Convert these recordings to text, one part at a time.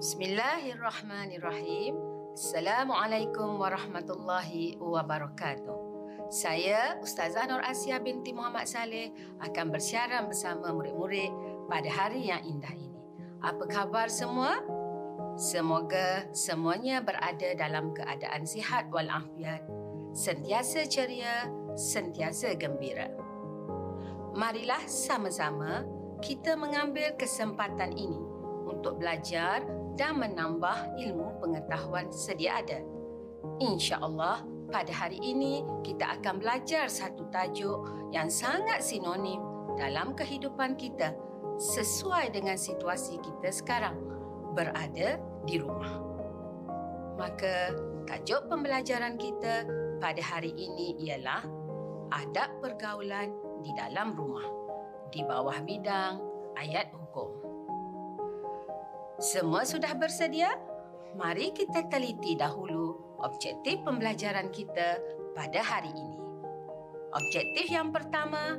Bismillahirrahmanirrahim. Assalamualaikum warahmatullahi wabarakatuh. Saya Ustazah Nur Asia binti Muhammad Saleh akan bersiaran bersama murid-murid pada hari yang indah ini. Apa khabar semua? Semoga semuanya berada dalam keadaan sihat walafiat, sentiasa ceria, sentiasa gembira. Marilah sama-sama kita mengambil kesempatan ini untuk belajar dan menambah ilmu pengetahuan sedia ada. Insya-Allah pada hari ini kita akan belajar satu tajuk yang sangat sinonim dalam kehidupan kita sesuai dengan situasi kita sekarang berada di rumah. Maka tajuk pembelajaran kita pada hari ini ialah adab pergaulan di dalam rumah di bawah bidang ayat hukum. Semua sudah bersedia? Mari kita teliti dahulu objektif pembelajaran kita pada hari ini. Objektif yang pertama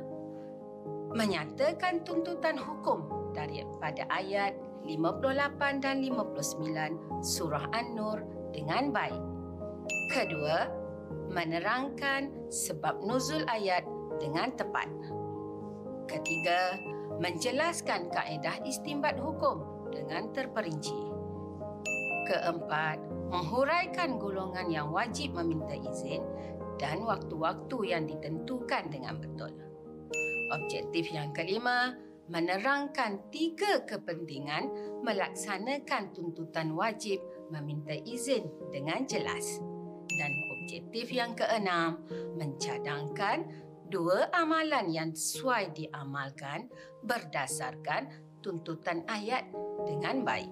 menyatakan tuntutan hukum daripada ayat 58 dan 59 surah An-Nur dengan baik. Kedua, menerangkan sebab nuzul ayat dengan tepat. Ketiga, menjelaskan kaedah istimbat hukum dengan terperinci. Keempat, menghuraikan golongan yang wajib meminta izin dan waktu-waktu yang ditentukan dengan betul. Objektif yang kelima, menerangkan tiga kepentingan melaksanakan tuntutan wajib meminta izin dengan jelas. Dan objektif yang keenam, mencadangkan dua amalan yang sesuai diamalkan berdasarkan tuntutan ayat dengan baik.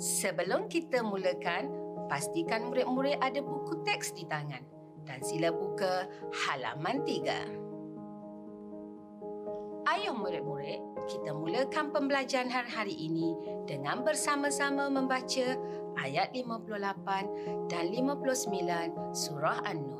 Sebelum kita mulakan, pastikan murid-murid ada buku teks di tangan dan sila buka halaman tiga. Ayuh murid-murid, kita mulakan pembelajaran hari ini dengan bersama-sama membaca ayat 58 dan 59 surah An-Nur.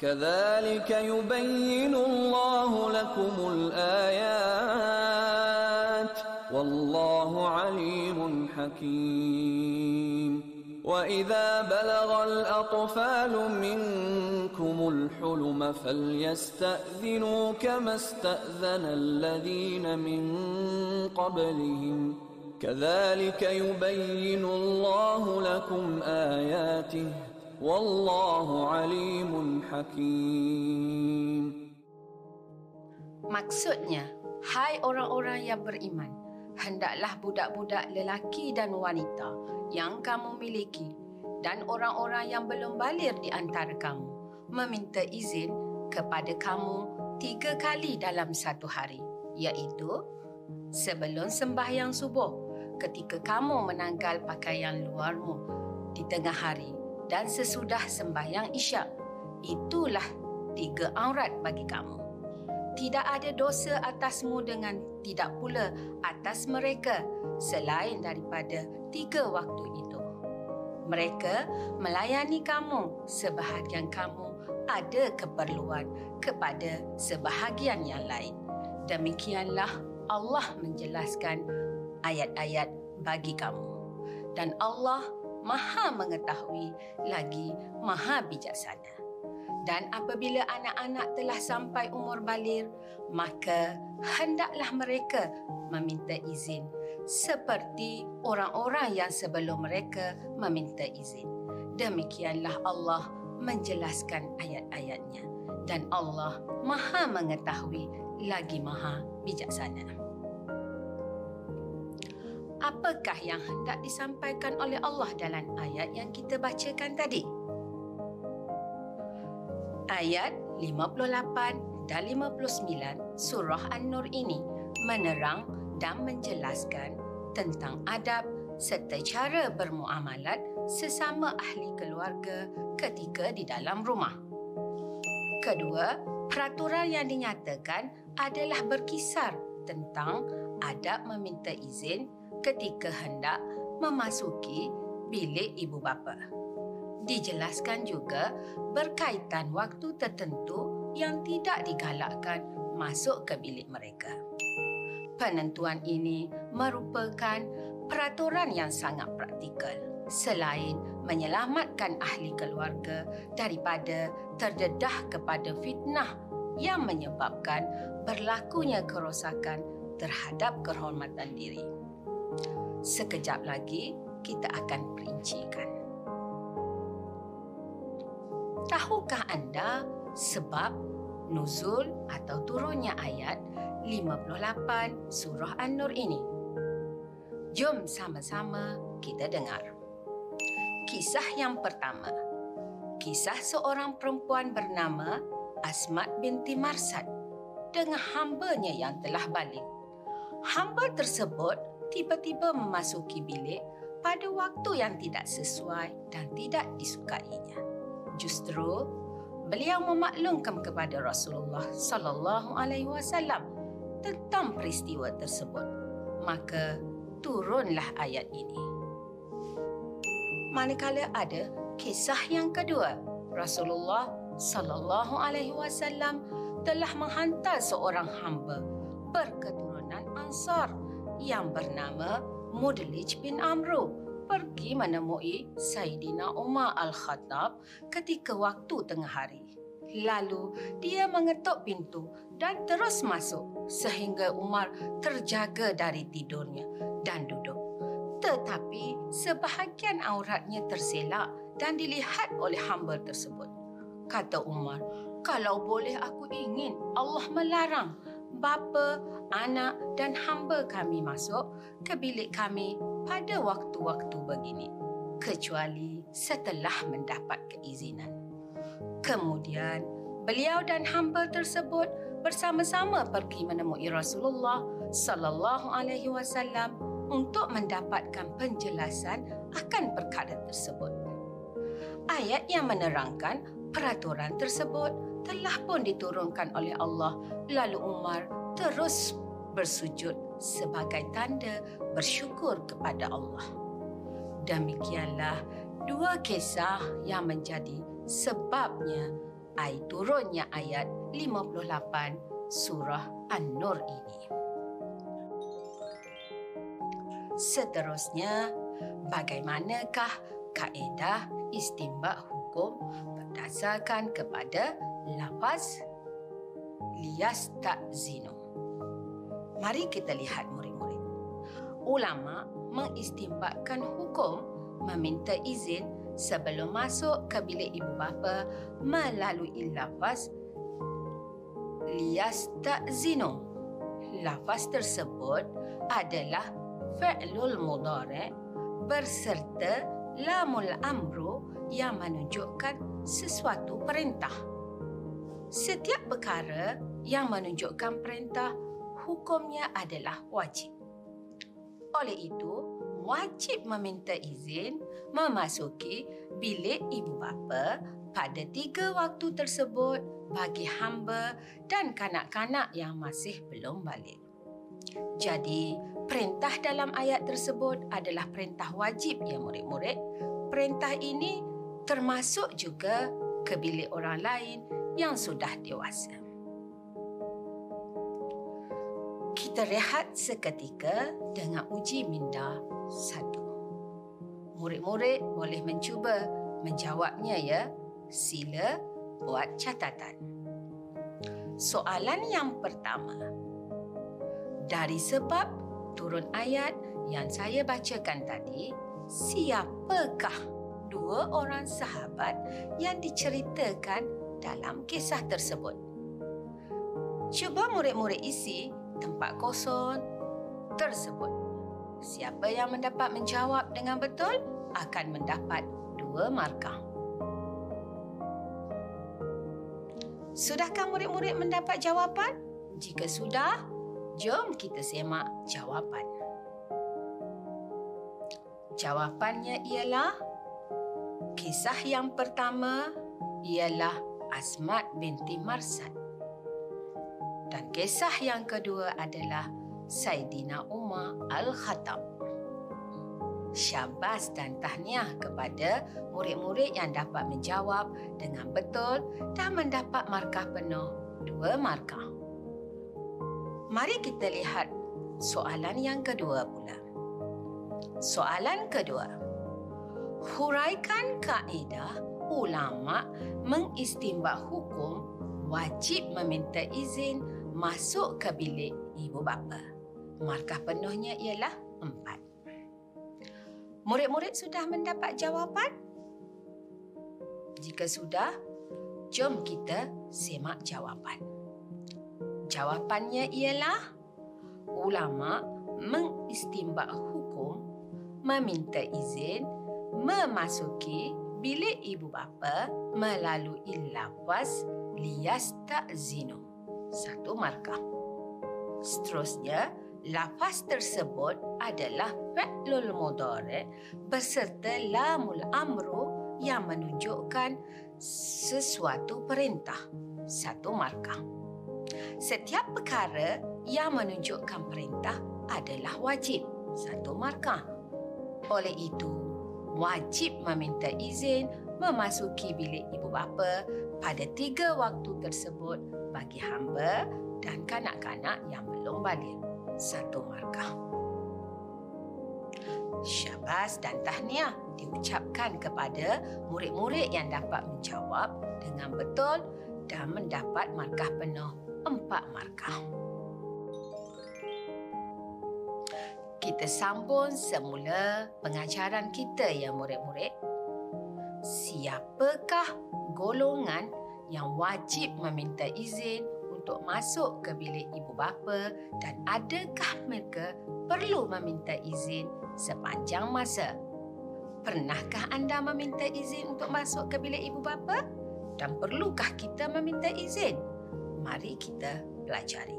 كذلك يبين الله لكم الآيات والله عليم حكيم. وإذا بلغ الأطفال منكم الحلم فليستأذنوا كما استأذن الذين من قبلهم. كذلك يبين الله لكم آياته Wallahu alimun hakim. Maksudnya, hai orang-orang yang beriman, hendaklah budak-budak lelaki dan wanita yang kamu miliki dan orang-orang yang belum balir di antara kamu meminta izin kepada kamu tiga kali dalam satu hari, iaitu sebelum sembahyang subuh, ketika kamu menanggal pakaian luarmu di tengah hari dan sesudah sembahyang isyak. Itulah tiga aurat bagi kamu. Tidak ada dosa atasmu dengan tidak pula atas mereka selain daripada tiga waktu itu. Mereka melayani kamu sebahagian kamu ada keperluan kepada sebahagian yang lain. Demikianlah Allah menjelaskan ayat-ayat bagi kamu. Dan Allah maha mengetahui lagi maha bijaksana. Dan apabila anak-anak telah sampai umur balir, maka hendaklah mereka meminta izin seperti orang-orang yang sebelum mereka meminta izin. Demikianlah Allah menjelaskan ayat-ayatnya dan Allah maha mengetahui lagi maha bijaksana. Apakah yang hendak disampaikan oleh Allah dalam ayat yang kita bacakan tadi? Ayat 58 dan 59 surah An-Nur ini menerang dan menjelaskan tentang adab serta cara bermuamalat sesama ahli keluarga ketika di dalam rumah. Kedua, peraturan yang dinyatakan adalah berkisar tentang adab meminta izin ketika hendak memasuki bilik ibu bapa. Dijelaskan juga berkaitan waktu tertentu yang tidak digalakkan masuk ke bilik mereka. Penentuan ini merupakan peraturan yang sangat praktikal selain menyelamatkan ahli keluarga daripada terdedah kepada fitnah yang menyebabkan berlakunya kerosakan terhadap kehormatan diri. Sekejap lagi kita akan perincikan. Tahukah anda sebab nuzul atau turunnya ayat 58 surah An-Nur ini? Jom sama-sama kita dengar. Kisah yang pertama. Kisah seorang perempuan bernama Asmat binti Marsad dengan hambanya yang telah balik. Hamba tersebut tiba-tiba memasuki bilik pada waktu yang tidak sesuai dan tidak disukainya. Justru beliau memaklumkan kepada Rasulullah sallallahu alaihi wasallam tentang peristiwa tersebut. Maka turunlah ayat ini. Manakala ada kisah yang kedua, Rasulullah sallallahu alaihi wasallam telah menghantar seorang hamba berketurunan Ansar yang bernama Mudlij bin Amru pergi menemui Saidina Umar Al-Khattab ketika waktu tengah hari. Lalu dia mengetuk pintu dan terus masuk sehingga Umar terjaga dari tidurnya dan duduk. Tetapi sebahagian auratnya terselak dan dilihat oleh hamba tersebut. Kata Umar, kalau boleh aku ingin Allah melarang bapa, anak dan hamba kami masuk ke bilik kami pada waktu-waktu begini kecuali setelah mendapat keizinan. Kemudian beliau dan hamba tersebut bersama-sama pergi menemui Rasulullah sallallahu alaihi wasallam untuk mendapatkan penjelasan akan perkara tersebut. Ayat yang menerangkan peraturan tersebut telah pun diturunkan oleh Allah lalu Umar terus bersujud sebagai tanda bersyukur kepada Allah. Demikianlah dua kisah yang menjadi sebabnya ai turunnya ayat 58 surah An-Nur ini. Seterusnya, bagaimanakah kaedah istimbak hukum berdasarkan kepada lafaz lias tak zino. Mari kita lihat murid-murid. Ulama mengistimbatkan hukum meminta izin sebelum masuk ke bilik ibu bapa melalui lafaz lias tak zino. Lafaz tersebut adalah fi'lul mudhari berserta lamul amru yang menunjukkan sesuatu perintah. Setiap perkara yang menunjukkan perintah hukumnya adalah wajib. Oleh itu, wajib meminta izin memasuki bilik ibu bapa pada tiga waktu tersebut bagi hamba dan kanak-kanak yang masih belum balik. Jadi, perintah dalam ayat tersebut adalah perintah wajib ya murid-murid. Perintah ini termasuk juga ke bilik orang lain yang sudah dewasa. Kita rehat seketika dengan uji minda satu. Murid-murid boleh mencuba menjawabnya ya. Sila buat catatan. Soalan yang pertama. Dari sebab turun ayat yang saya bacakan tadi, siapakah dua orang sahabat yang diceritakan dalam kisah tersebut. Cuba murid-murid isi tempat kosong tersebut. Siapa yang mendapat menjawab dengan betul akan mendapat dua markah. Sudahkah murid-murid mendapat jawapan? Jika sudah, jom kita semak jawapan. Jawapannya ialah kisah yang pertama ialah Asmat binti Marsad. Dan kisah yang kedua adalah Saidina Umar Al-Khattab. Syabas dan tahniah kepada murid-murid yang dapat menjawab dengan betul dan mendapat markah penuh dua markah. Mari kita lihat soalan yang kedua pula. Soalan kedua. Huraikan kaedah ulama mengistimbah hukum wajib meminta izin masuk ke bilik ibu bapa. Markah penuhnya ialah empat. Murid-murid sudah mendapat jawapan? Jika sudah, jom kita semak jawapan. Jawapannya ialah ulama mengistimbak hukum meminta izin memasuki bilik ibu bapa melalui lafaz lias ta'zinu. Satu markah. Seterusnya, lafaz tersebut adalah fi'lul mudhari beserta lamul amru yang menunjukkan sesuatu perintah. Satu markah. Setiap perkara yang menunjukkan perintah adalah wajib. Satu markah. Oleh itu, wajib meminta izin memasuki bilik ibu bapa pada tiga waktu tersebut bagi hamba dan kanak-kanak yang belum balik satu markah. Syabas dan tahniah diucapkan kepada murid-murid yang dapat menjawab dengan betul dan mendapat markah penuh empat markah. Kita sambung semula pengajaran kita ya murid-murid. Siapakah golongan yang wajib meminta izin untuk masuk ke bilik ibu bapa dan adakah mereka perlu meminta izin sepanjang masa? Pernahkah anda meminta izin untuk masuk ke bilik ibu bapa? Dan perlukah kita meminta izin? Mari kita pelajari.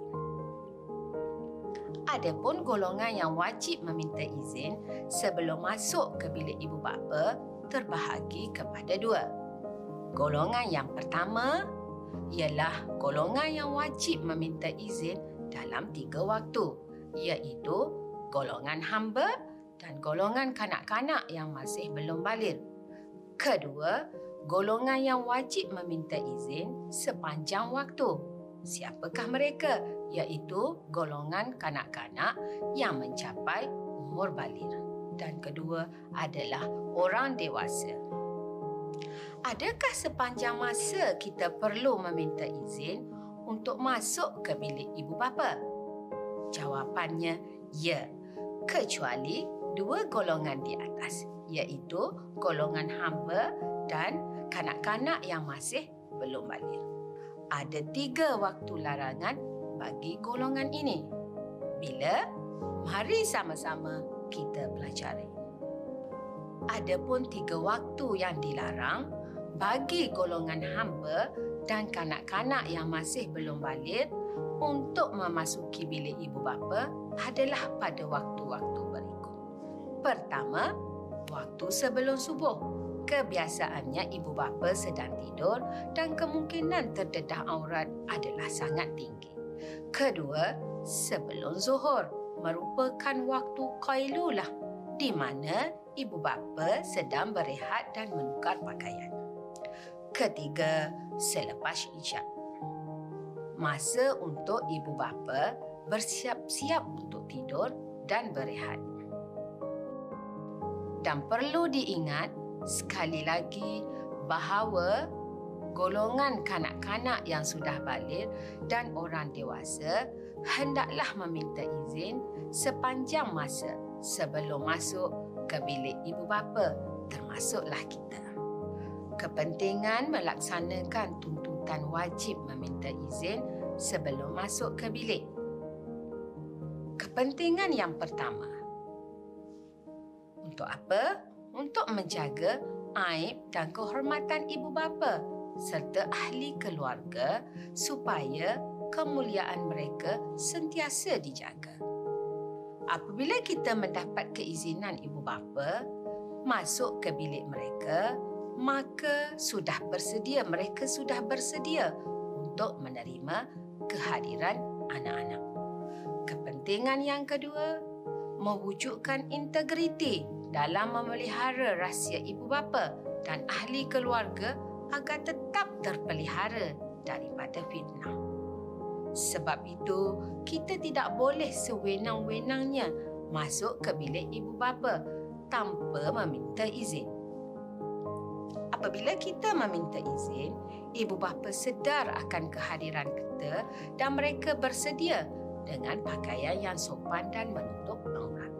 Adapun golongan yang wajib meminta izin sebelum masuk ke bilik ibu bapa terbahagi kepada dua. Golongan yang pertama ialah golongan yang wajib meminta izin dalam tiga waktu iaitu golongan hamba dan golongan kanak-kanak yang masih belum balik. Kedua, golongan yang wajib meminta izin sepanjang waktu. Siapakah mereka? Iaitu golongan kanak-kanak yang mencapai umur balik. Dan kedua adalah orang dewasa adakah sepanjang masa kita perlu meminta izin untuk masuk ke bilik ibu bapa? Jawapannya ya, kecuali dua golongan di atas, iaitu golongan hamba dan kanak-kanak yang masih belum balik. Ada tiga waktu larangan bagi golongan ini. Bila? Mari sama-sama kita pelajari. Adapun tiga waktu yang dilarang bagi golongan hamba dan kanak-kanak yang masih belum balik untuk memasuki bilik ibu bapa adalah pada waktu-waktu berikut. Pertama, waktu sebelum subuh. Kebiasaannya ibu bapa sedang tidur dan kemungkinan terdedah aurat adalah sangat tinggi. Kedua, sebelum zuhur merupakan waktu qailulah di mana ibu bapa sedang berehat dan menukar pakaian. Ketiga, selepas isyak. Masa untuk ibu bapa bersiap-siap untuk tidur dan berehat. Dan perlu diingat sekali lagi bahawa golongan kanak-kanak yang sudah balik dan orang dewasa hendaklah meminta izin sepanjang masa sebelum masuk ke bilik ibu bapa termasuklah kita kepentingan melaksanakan tuntutan wajib meminta izin sebelum masuk ke bilik. Kepentingan yang pertama. Untuk apa? Untuk menjaga aib dan kehormatan ibu bapa serta ahli keluarga supaya kemuliaan mereka sentiasa dijaga. Apabila kita mendapat keizinan ibu bapa masuk ke bilik mereka, maka sudah bersedia mereka sudah bersedia untuk menerima kehadiran anak-anak. Kepentingan yang kedua, mewujudkan integriti dalam memelihara rahsia ibu bapa dan ahli keluarga agar tetap terpelihara daripada fitnah. Sebab itu, kita tidak boleh sewenang-wenangnya masuk ke bilik ibu bapa tanpa meminta izin. Apabila kita meminta izin, ibu bapa sedar akan kehadiran kita dan mereka bersedia dengan pakaian yang sopan dan menutup aurat.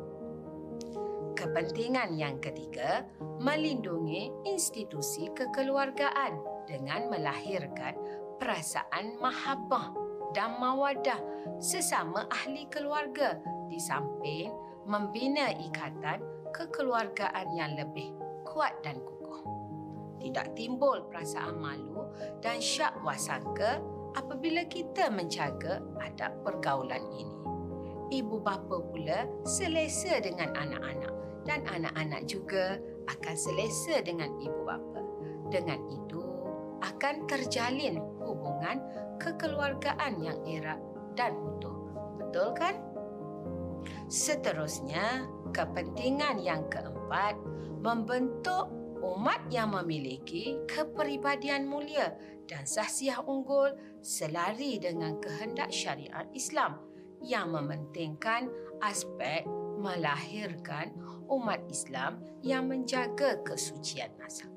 Kepentingan yang ketiga, melindungi institusi kekeluargaan dengan melahirkan perasaan mahabbah dan mawadah sesama ahli keluarga di samping membina ikatan kekeluargaan yang lebih kuat dan kuat tidak timbul perasaan malu dan syak wasangka apabila kita menjaga adab pergaulan ini. Ibu bapa pula selesa dengan anak-anak dan anak-anak juga akan selesa dengan ibu bapa. Dengan itu akan terjalin hubungan kekeluargaan yang erat dan utuh. Betul kan? Seterusnya, kepentingan yang keempat membentuk umat yang memiliki kepribadian mulia dan sahsiah unggul selari dengan kehendak syariat Islam yang mementingkan aspek melahirkan umat Islam yang menjaga kesucian nasab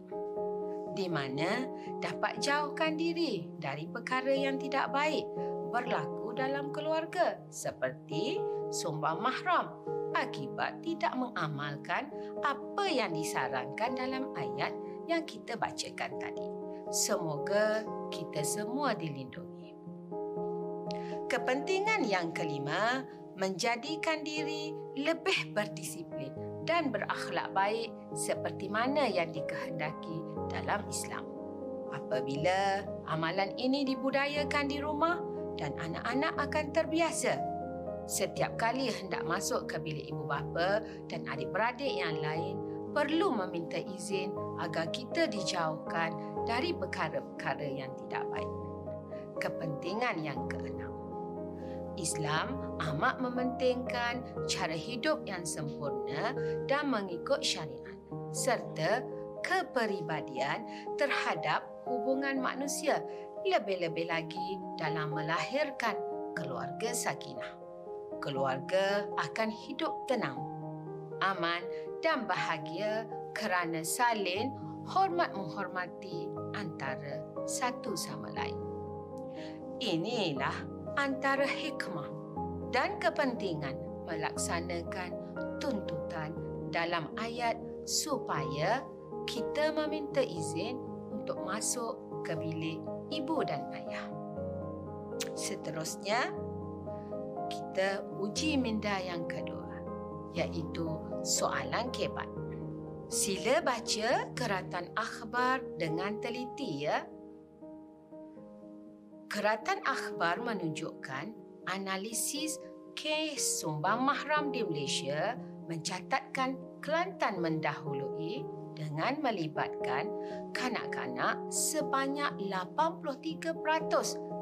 di mana dapat jauhkan diri dari perkara yang tidak baik berlaku dalam keluarga seperti sumbang mahram akibat tidak mengamalkan apa yang disarankan dalam ayat yang kita bacakan tadi. Semoga kita semua dilindungi. Kepentingan yang kelima, menjadikan diri lebih berdisiplin dan berakhlak baik seperti mana yang dikehendaki dalam Islam. Apabila amalan ini dibudayakan di rumah dan anak-anak akan terbiasa setiap kali hendak masuk ke bilik ibu bapa dan adik-beradik yang lain perlu meminta izin agar kita dijauhkan dari perkara-perkara yang tidak baik. Kepentingan yang keenam. Islam amat mementingkan cara hidup yang sempurna dan mengikut syariat serta kepribadian terhadap hubungan manusia lebih-lebih lagi dalam melahirkan keluarga sakinah keluarga akan hidup tenang, aman dan bahagia kerana saling hormat menghormati antara satu sama lain. Inilah antara hikmah dan kepentingan melaksanakan tuntutan dalam ayat supaya kita meminta izin untuk masuk ke bilik ibu dan ayah. Seterusnya, kita uji minda yang kedua iaitu soalan kebat. Sila baca keratan akhbar dengan teliti ya. Keratan akhbar menunjukkan analisis kes sumbang mahram di Malaysia mencatatkan Kelantan mendahului dengan melibatkan kanak-kanak sebanyak 83%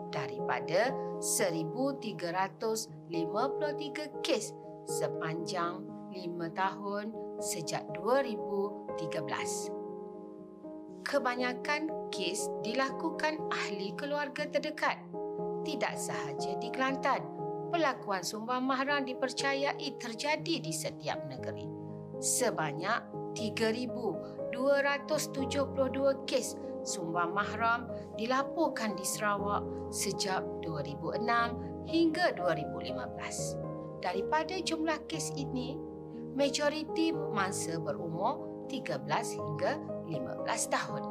daripada 1353 kes sepanjang 5 tahun sejak 2013. Kebanyakan kes dilakukan ahli keluarga terdekat. Tidak sahaja di Kelantan, pelakuan sumbang mahram dipercayai terjadi di setiap negeri. Sebanyak 3272 kes sumbang mahram dilaporkan di Sarawak sejak 2006 hingga 2015. Daripada jumlah kes ini, majoriti mangsa berumur 13 hingga 15 tahun.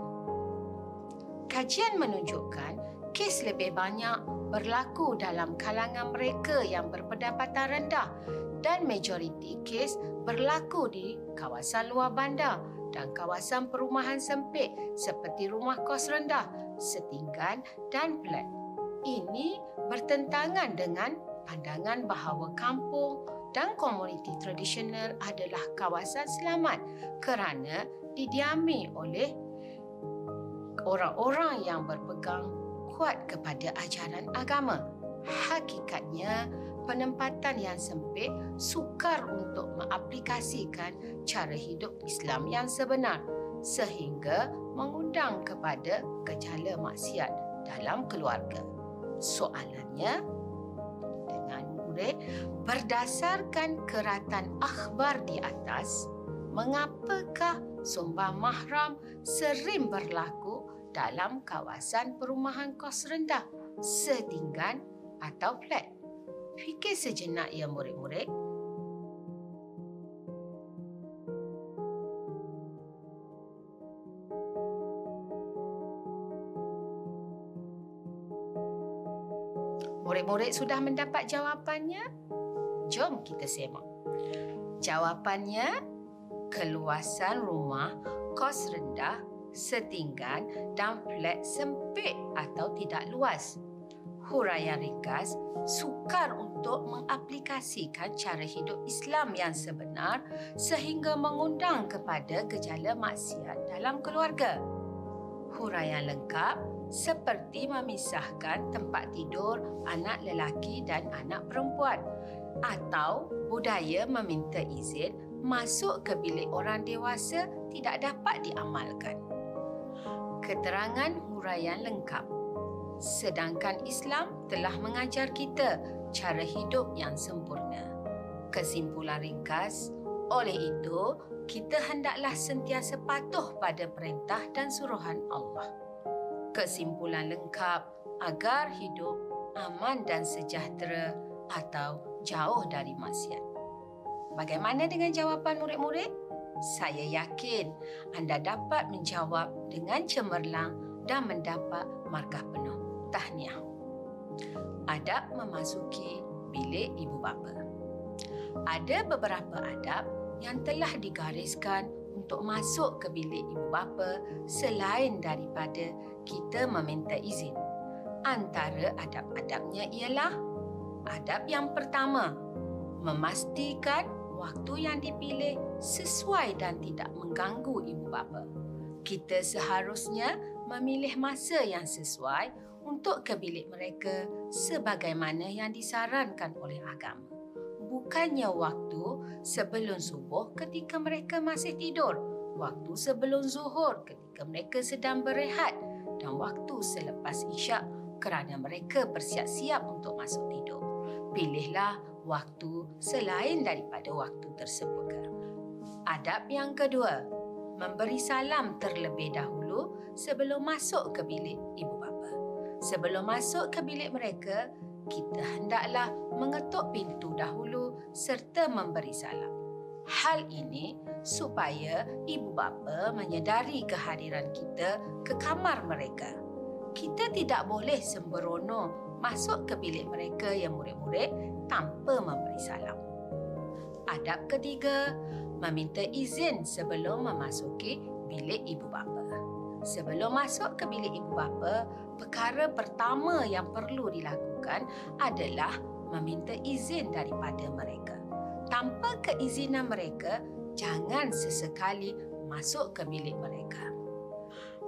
Kajian menunjukkan kes lebih banyak berlaku dalam kalangan mereka yang berpendapatan rendah dan majoriti kes berlaku di kawasan luar bandar dan kawasan perumahan sempit seperti rumah kos rendah, setinggan dan flat. Ini bertentangan dengan pandangan bahawa kampung dan komuniti tradisional adalah kawasan selamat kerana didiami oleh orang-orang yang berpegang kuat kepada ajaran agama. Hakikatnya, penempatan yang sempit sukar untuk mengaplikasikan cara hidup Islam yang sebenar sehingga mengundang kepada gejala maksiat dalam keluarga. Soalannya dengan murid berdasarkan keratan akhbar di atas mengapakah sumbang mahram sering berlaku dalam kawasan perumahan kos rendah setinggan atau flat Fikir sejenak ya murid-murid. Murid-murid sudah mendapat jawapannya? Jom kita semak. Jawapannya, keluasan rumah kos rendah, setinggan dan flat sempit atau tidak luas huraian ringkas sukar untuk mengaplikasikan cara hidup Islam yang sebenar sehingga mengundang kepada gejala maksiat dalam keluarga. Huraian lengkap seperti memisahkan tempat tidur anak lelaki dan anak perempuan atau budaya meminta izin masuk ke bilik orang dewasa tidak dapat diamalkan. Keterangan huraian lengkap sedangkan Islam telah mengajar kita cara hidup yang sempurna. Kesimpulan ringkas, oleh itu, kita hendaklah sentiasa patuh pada perintah dan suruhan Allah. Kesimpulan lengkap agar hidup aman dan sejahtera atau jauh dari maksiat. Bagaimana dengan jawapan murid-murid? Saya yakin anda dapat menjawab dengan cemerlang dan mendapat markah penuh tahniah. Adab memasuki bilik ibu bapa. Ada beberapa adab yang telah digariskan untuk masuk ke bilik ibu bapa selain daripada kita meminta izin. Antara adab-adabnya ialah adab yang pertama, memastikan waktu yang dipilih sesuai dan tidak mengganggu ibu bapa. Kita seharusnya memilih masa yang sesuai untuk ke bilik mereka sebagaimana yang disarankan oleh agama. Bukannya waktu sebelum subuh ketika mereka masih tidur, waktu sebelum zuhur ketika mereka sedang berehat dan waktu selepas isyak kerana mereka bersiap-siap untuk masuk tidur. Pilihlah waktu selain daripada waktu tersebut. Adab yang kedua, memberi salam terlebih dahulu sebelum masuk ke bilik ibu Sebelum masuk ke bilik mereka, kita hendaklah mengetuk pintu dahulu serta memberi salam. Hal ini supaya ibu bapa menyedari kehadiran kita ke kamar mereka. Kita tidak boleh sembrono masuk ke bilik mereka yang murid-murid tanpa memberi salam. Adab ketiga, meminta izin sebelum memasuki bilik ibu bapa. Sebelum masuk ke bilik ibu bapa, perkara pertama yang perlu dilakukan adalah meminta izin daripada mereka. Tanpa keizinan mereka, jangan sesekali masuk ke bilik mereka.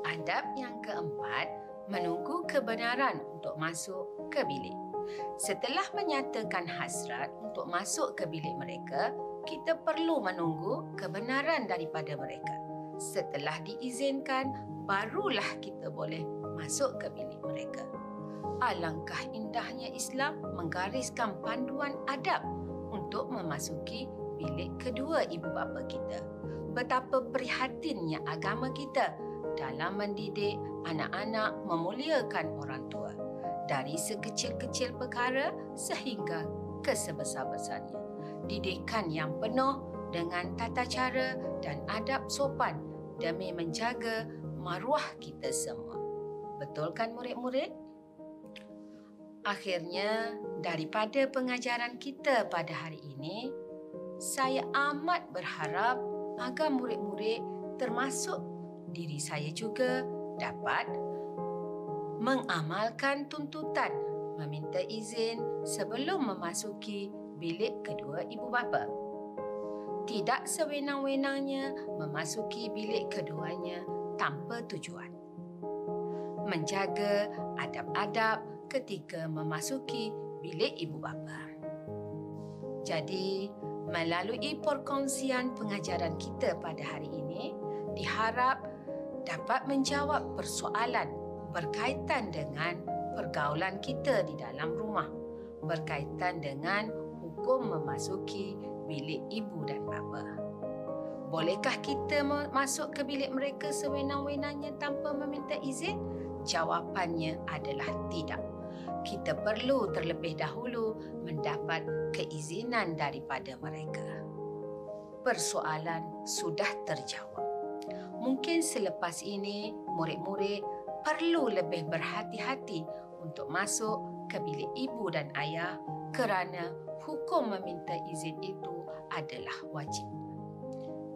Adab yang keempat, menunggu kebenaran untuk masuk ke bilik. Setelah menyatakan hasrat untuk masuk ke bilik mereka, kita perlu menunggu kebenaran daripada mereka. Setelah diizinkan, barulah kita boleh masuk ke bilik mereka. Alangkah indahnya Islam menggariskan panduan adab untuk memasuki bilik kedua ibu bapa kita. Betapa prihatinnya agama kita dalam mendidik anak-anak memuliakan orang tua dari sekecil-kecil perkara sehingga ke sebesar-besarnya. Didikan yang penuh dengan tata cara dan adab sopan demi menjaga maruah kita semua. Betul kan murid-murid? Akhirnya, daripada pengajaran kita pada hari ini, saya amat berharap agar murid-murid termasuk diri saya juga dapat mengamalkan tuntutan meminta izin sebelum memasuki bilik kedua ibu bapa. Tidak sewenang-wenangnya memasuki bilik keduanya tanpa tujuan. Menjaga adab-adab ketika memasuki bilik ibu bapa. Jadi, melalui perkongsian pengajaran kita pada hari ini, diharap dapat menjawab persoalan berkaitan dengan pergaulan kita di dalam rumah, berkaitan dengan hukum memasuki bilik ibu dan bapa. Bolehkah kita masuk ke bilik mereka sewenang-wenangnya tanpa meminta izin? Jawapannya adalah tidak kita perlu terlebih dahulu mendapat keizinan daripada mereka. Persoalan sudah terjawab. Mungkin selepas ini murid-murid perlu lebih berhati-hati untuk masuk ke bilik ibu dan ayah kerana hukum meminta izin itu adalah wajib.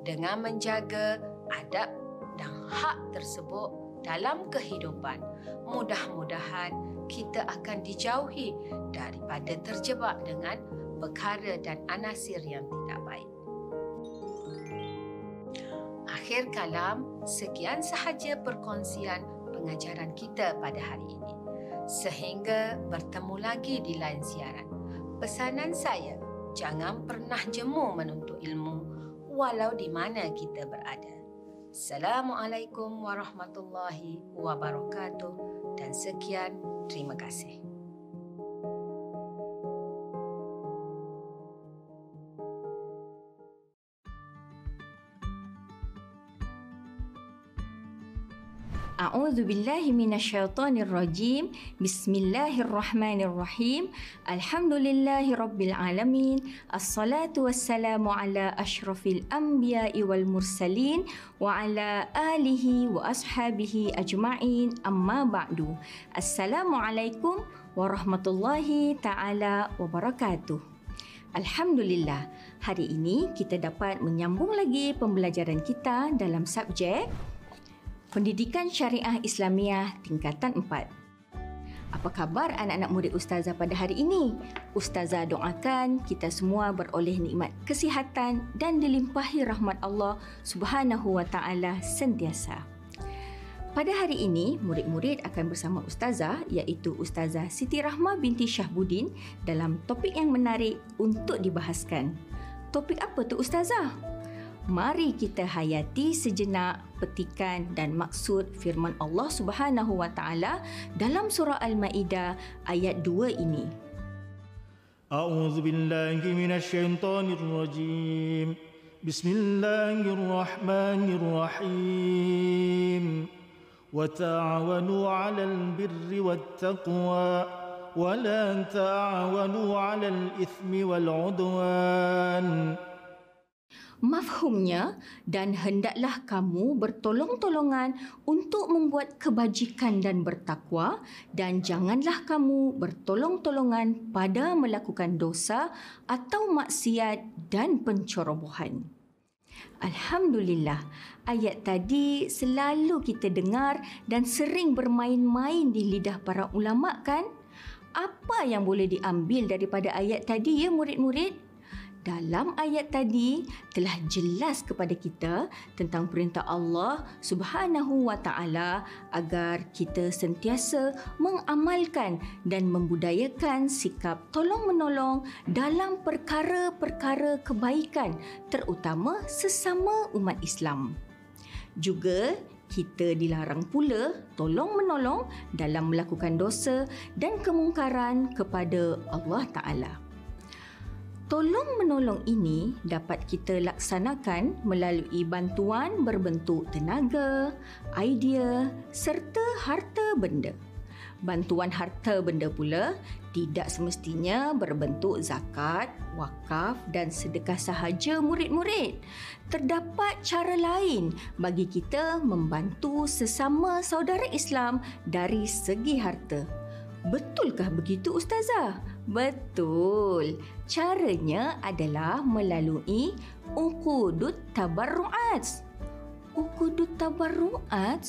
Dengan menjaga adab dan hak tersebut dalam kehidupan, mudah-mudahan kita akan dijauhi daripada terjebak dengan perkara dan anasir yang tidak baik. Akhir kalam, sekian sahaja perkongsian pengajaran kita pada hari ini. Sehingga bertemu lagi di lain siaran. Pesanan saya, jangan pernah jemu menuntut ilmu walau di mana kita berada. Assalamualaikum warahmatullahi wabarakatuh dan sekian Terima kasih. A'udzu billahi minasyaitonir rajim. Bismillahirrahmanirrahim. Alhamdulillahi rabbil alamin. Assalatu wassalamu ala asyrafil anbiya'i wal mursalin wa ala alihi wa ashabihi ajma'in. Amma ba'du. Assalamualaikum warahmatullahi taala wabarakatuh. Alhamdulillah, hari ini kita dapat menyambung lagi pembelajaran kita dalam subjek Pendidikan Syariah Islamiah tingkatan 4. Apa khabar anak-anak murid ustazah pada hari ini? Ustazah doakan kita semua beroleh nikmat kesihatan dan dilimpahi rahmat Allah Subhanahu wa taala sentiasa. Pada hari ini, murid-murid akan bersama ustazah iaitu Ustazah Siti Rahma binti Syahbudin dalam topik yang menarik untuk dibahaskan. Topik apa tu ustazah? Mari kita hayati sejenak petikan dan maksud firman Allah Subhanahu wa taala dalam surah Al-Maidah ayat 2 ini. A'udzu billahi minasyaitonir rajim. Bismillahirrahmanirrahim. Wa ta'awanu 'alal birri wat taqwa wa la ta'awanu 'alal ithmi wal 'udwan mafhumnya dan hendaklah kamu bertolong-tolongan untuk membuat kebajikan dan bertakwa dan janganlah kamu bertolong-tolongan pada melakukan dosa atau maksiat dan pencorobohan. Alhamdulillah, ayat tadi selalu kita dengar dan sering bermain-main di lidah para ulama kan? Apa yang boleh diambil daripada ayat tadi ya murid-murid? Dalam ayat tadi telah jelas kepada kita tentang perintah Allah Subhanahu wa taala agar kita sentiasa mengamalkan dan membudayakan sikap tolong-menolong dalam perkara-perkara kebaikan terutama sesama umat Islam. Juga kita dilarang pula tolong-menolong dalam melakukan dosa dan kemungkaran kepada Allah Taala. Tolong menolong ini dapat kita laksanakan melalui bantuan berbentuk tenaga, idea serta harta benda. Bantuan harta benda pula tidak semestinya berbentuk zakat, wakaf dan sedekah sahaja murid-murid. Terdapat cara lain bagi kita membantu sesama saudara Islam dari segi harta. Betulkah begitu Ustazah? Betul. Caranya adalah melalui ukudut tabarru'at. Ukudut tabarru'at?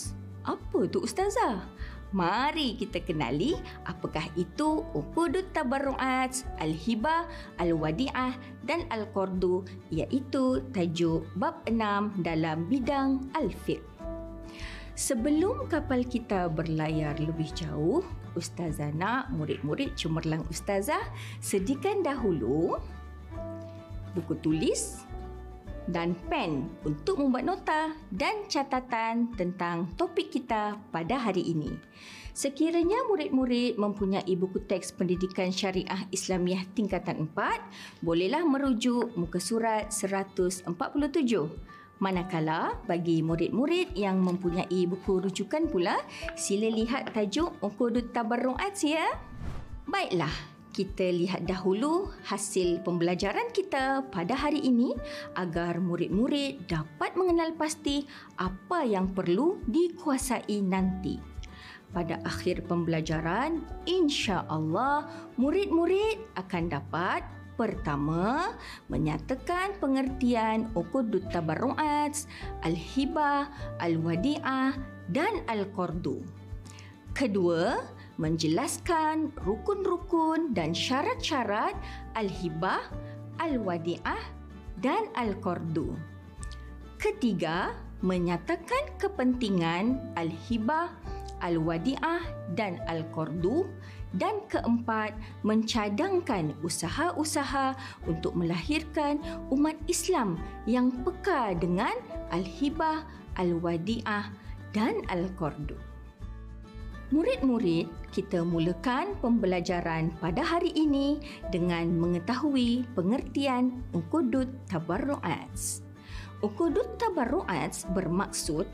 Apa tu Ustazah? Mari kita kenali apakah itu ukudut tabarru'at, al-hibah, al-wadi'ah dan al-qardu iaitu tajuk bab 6 dalam bidang al-fiqh. Sebelum kapal kita berlayar lebih jauh, Ustazah nak murid-murid cemerlang Ustazah sediakan dahulu buku tulis dan pen untuk membuat nota dan catatan tentang topik kita pada hari ini. Sekiranya murid-murid mempunyai buku teks pendidikan syariah Islamiah tingkatan 4, bolehlah merujuk muka surat 147. Manakala bagi murid-murid yang mempunyai buku rujukan pula, sila lihat tajuk Ukudut Tabarru'at ya. Baiklah, kita lihat dahulu hasil pembelajaran kita pada hari ini agar murid-murid dapat mengenal pasti apa yang perlu dikuasai nanti. Pada akhir pembelajaran, insya-Allah murid-murid akan dapat Pertama, menyatakan pengertian ukudut tabarru'at, al-hibah, al-wadi'ah dan al-qardu. Kedua, menjelaskan rukun-rukun dan syarat-syarat al-hibah, al-wadi'ah dan al-qardu. Ketiga, menyatakan kepentingan al-hibah, al-wadi'ah dan al-qardu dan keempat mencadangkan usaha-usaha untuk melahirkan umat Islam yang peka dengan al-hibah, al-wadi'ah dan al-qardu. Murid-murid, kita mulakan pembelajaran pada hari ini dengan mengetahui pengertian Ukudut Tabarru'at. Ukudut Tabarru'at bermaksud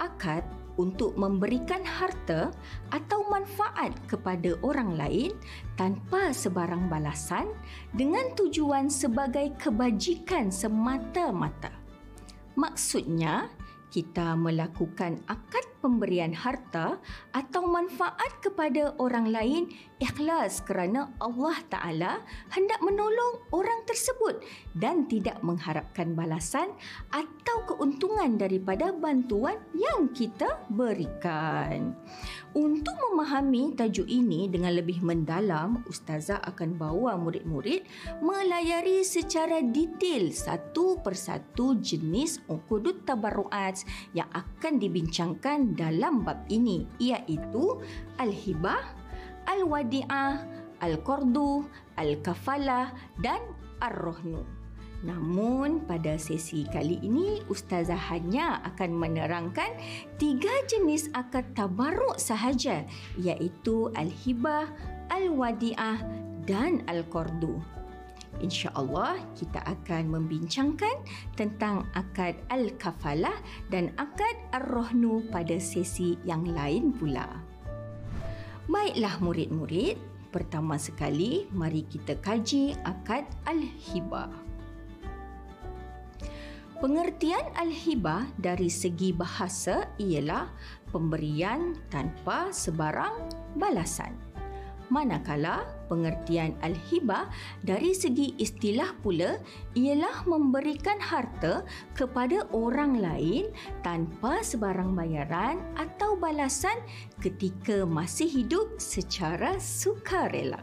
akad untuk memberikan harta atau manfaat kepada orang lain tanpa sebarang balasan dengan tujuan sebagai kebajikan semata-mata. Maksudnya, kita melakukan akad pemberian harta atau manfaat kepada orang lain ikhlas kerana Allah Ta'ala hendak menolong orang tersebut dan tidak mengharapkan balasan atau keuntungan daripada bantuan yang kita berikan. Untuk memahami tajuk ini dengan lebih mendalam, Ustazah akan bawa murid-murid melayari secara detail satu persatu jenis ukudut tabarruat yang akan dibincangkan dalam bab ini iaitu al-hibah, al-wadi'ah, al-qardu, al-kafalah dan ar-rohnu. Namun pada sesi kali ini Ustazah hanya akan menerangkan tiga jenis akad tabarruk sahaja iaitu Al-Hibah, Al-Wadi'ah dan Al-Qardu. InsyaAllah kita akan membincangkan tentang akad Al-Kafalah dan akad Ar-Rohnu pada sesi yang lain pula. Baiklah murid-murid, pertama sekali mari kita kaji akad Al-Hibah. Pengertian al-hibah dari segi bahasa ialah pemberian tanpa sebarang balasan. Manakala pengertian al-hibah dari segi istilah pula ialah memberikan harta kepada orang lain tanpa sebarang bayaran atau balasan ketika masih hidup secara sukarela.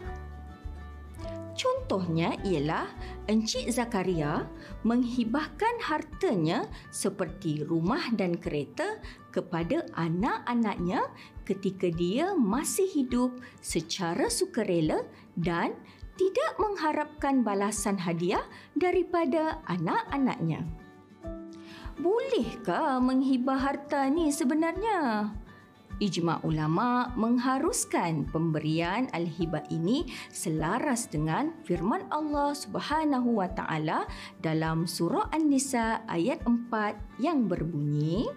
Contohnya ialah Encik Zakaria menghibahkan hartanya seperti rumah dan kereta kepada anak-anaknya ketika dia masih hidup secara sukarela dan tidak mengharapkan balasan hadiah daripada anak-anaknya. Bolehkah menghibah harta ni sebenarnya? ijma ulama mengharuskan pemberian al-hibah ini selaras dengan firman Allah Subhanahu wa taala dalam surah An-Nisa ayat 4 yang berbunyi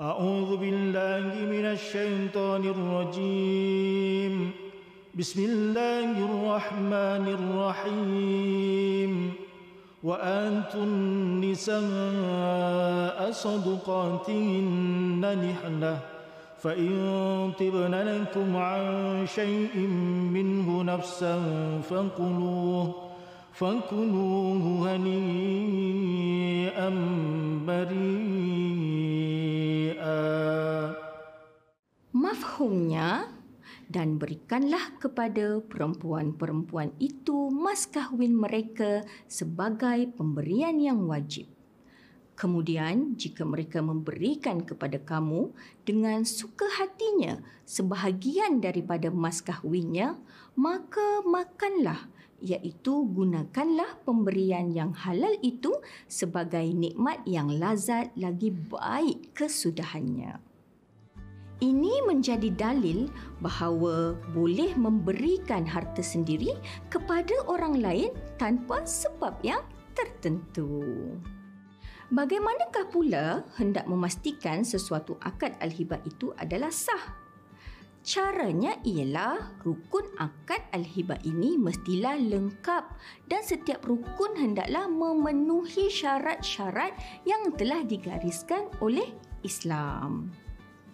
أعوذ بالله من الشيطان الرجيم. بسم الله الرحمن الرحيم. وأنتم النساء صدقاتهن نحلة فإن طبن لكم عن شيء منه نفسا فقلوه فكلوه هنيئا مريئا Mafhumnya, dan berikanlah kepada perempuan-perempuan itu mas kahwin mereka sebagai pemberian yang wajib. Kemudian, jika mereka memberikan kepada kamu dengan suka hatinya sebahagian daripada mas kahwinnya, maka makanlah, iaitu gunakanlah pemberian yang halal itu sebagai nikmat yang lazat lagi baik kesudahannya. Ini menjadi dalil bahawa boleh memberikan harta sendiri kepada orang lain tanpa sebab yang tertentu. Bagaimanakah pula hendak memastikan sesuatu akad al-hibah itu adalah sah? Caranya ialah rukun akad al-hibah ini mestilah lengkap dan setiap rukun hendaklah memenuhi syarat-syarat yang telah digariskan oleh Islam.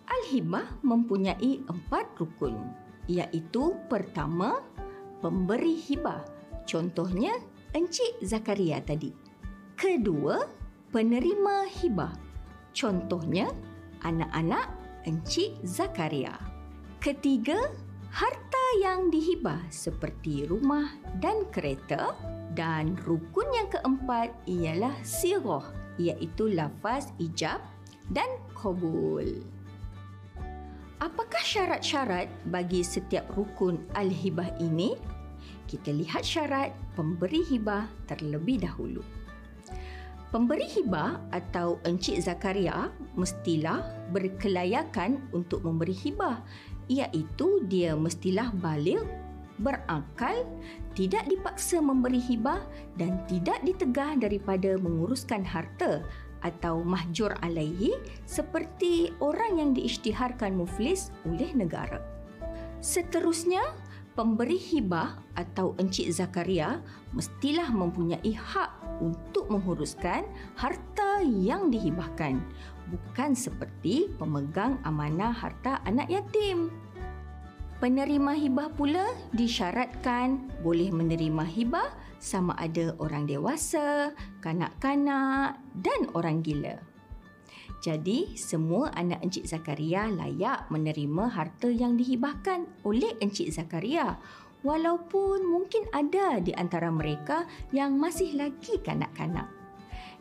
Al-hibah mempunyai empat rukun iaitu pertama, pemberi hibah. Contohnya Encik Zakaria tadi. Kedua, penerima hibah. Contohnya, anak-anak Encik Zakaria. Ketiga, harta yang dihibah seperti rumah dan kereta. Dan rukun yang keempat ialah sirah iaitu lafaz ijab dan kabul. Apakah syarat-syarat bagi setiap rukun al-hibah ini? Kita lihat syarat pemberi hibah terlebih dahulu. Pemberi hibah atau Encik Zakaria mestilah berkelayakan untuk memberi hibah iaitu dia mestilah balik, berakal, tidak dipaksa memberi hibah dan tidak ditegah daripada menguruskan harta atau mahjur alaihi seperti orang yang diisytiharkan muflis oleh negara. Seterusnya, pemberi hibah atau Encik Zakaria mestilah mempunyai hak untuk menguruskan harta yang dihibahkan, bukan seperti pemegang amanah harta anak yatim. Penerima hibah pula disyaratkan boleh menerima hibah sama ada orang dewasa, kanak-kanak dan orang gila. Jadi, semua anak Encik Zakaria layak menerima harta yang dihibahkan oleh Encik Zakaria walaupun mungkin ada di antara mereka yang masih lagi kanak-kanak.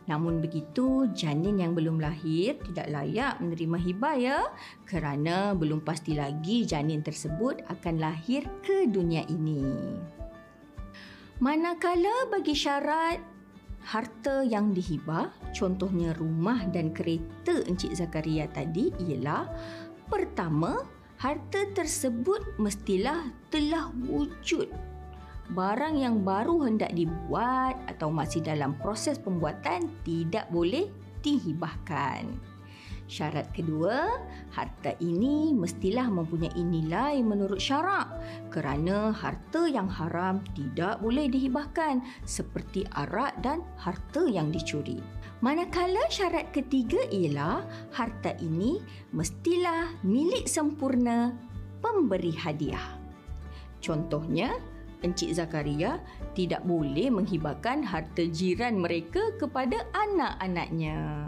Namun begitu, janin yang belum lahir tidak layak menerima hibah ya kerana belum pasti lagi janin tersebut akan lahir ke dunia ini. Manakala bagi syarat harta yang dihibah, contohnya rumah dan kereta Encik Zakaria tadi ialah pertama, harta tersebut mestilah telah wujud. Barang yang baru hendak dibuat atau masih dalam proses pembuatan tidak boleh dihibahkan. Syarat kedua, harta ini mestilah mempunyai nilai menurut syarak kerana harta yang haram tidak boleh dihibahkan seperti arak dan harta yang dicuri. Manakala syarat ketiga ialah harta ini mestilah milik sempurna pemberi hadiah. Contohnya, Encik Zakaria tidak boleh menghibahkan harta jiran mereka kepada anak-anaknya.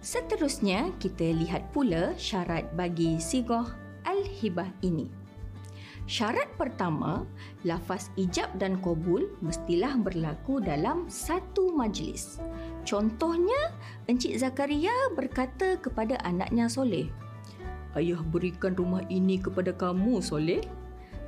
Seterusnya, kita lihat pula syarat bagi sigoh al-hibah ini. Syarat pertama, lafaz ijab dan kabul mestilah berlaku dalam satu majlis. Contohnya, Encik Zakaria berkata kepada anaknya Soleh, Ayah berikan rumah ini kepada kamu, Soleh.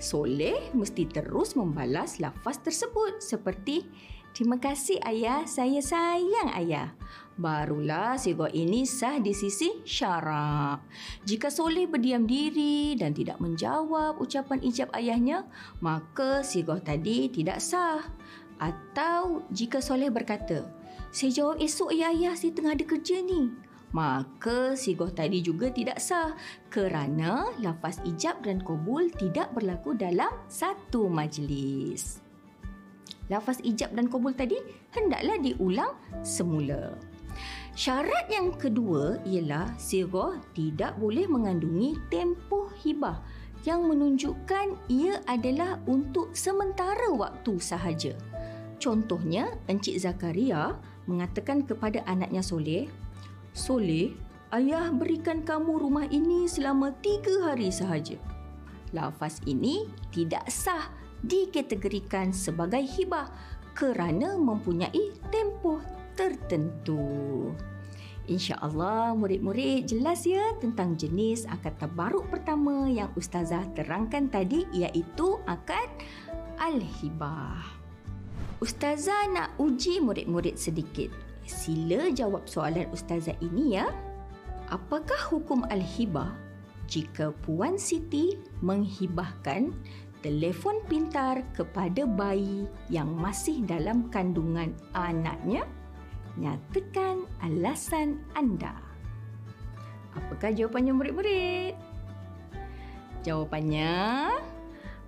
Soleh mesti terus membalas lafaz tersebut seperti, Terima kasih ayah, saya sayang ayah. Barulah sigok ini sah di sisi syarak. Jika Soleh berdiam diri dan tidak menjawab ucapan ijab ayahnya, maka sigok tadi tidak sah. Atau jika Soleh berkata, saya jawab esok ya ayah, saya tengah ada kerja ni. Maka sigok tadi juga tidak sah kerana lafaz ijab dan kabul tidak berlaku dalam satu majlis lafaz ijab dan kabul tadi hendaklah diulang semula. Syarat yang kedua ialah sirah tidak boleh mengandungi tempoh hibah yang menunjukkan ia adalah untuk sementara waktu sahaja. Contohnya, Encik Zakaria mengatakan kepada anaknya Soleh, Soleh, ayah berikan kamu rumah ini selama tiga hari sahaja. Lafaz ini tidak sah dikategorikan sebagai hibah kerana mempunyai tempoh tertentu. InsyaAllah murid-murid jelas ya tentang jenis akad tabaruk pertama yang Ustazah terangkan tadi iaitu akad Al-Hibah. Ustazah nak uji murid-murid sedikit. Sila jawab soalan Ustazah ini ya. Apakah hukum Al-Hibah jika Puan Siti menghibahkan telefon pintar kepada bayi yang masih dalam kandungan anaknya? Nyatakan alasan anda. Apakah jawapannya murid-murid? Jawapannya,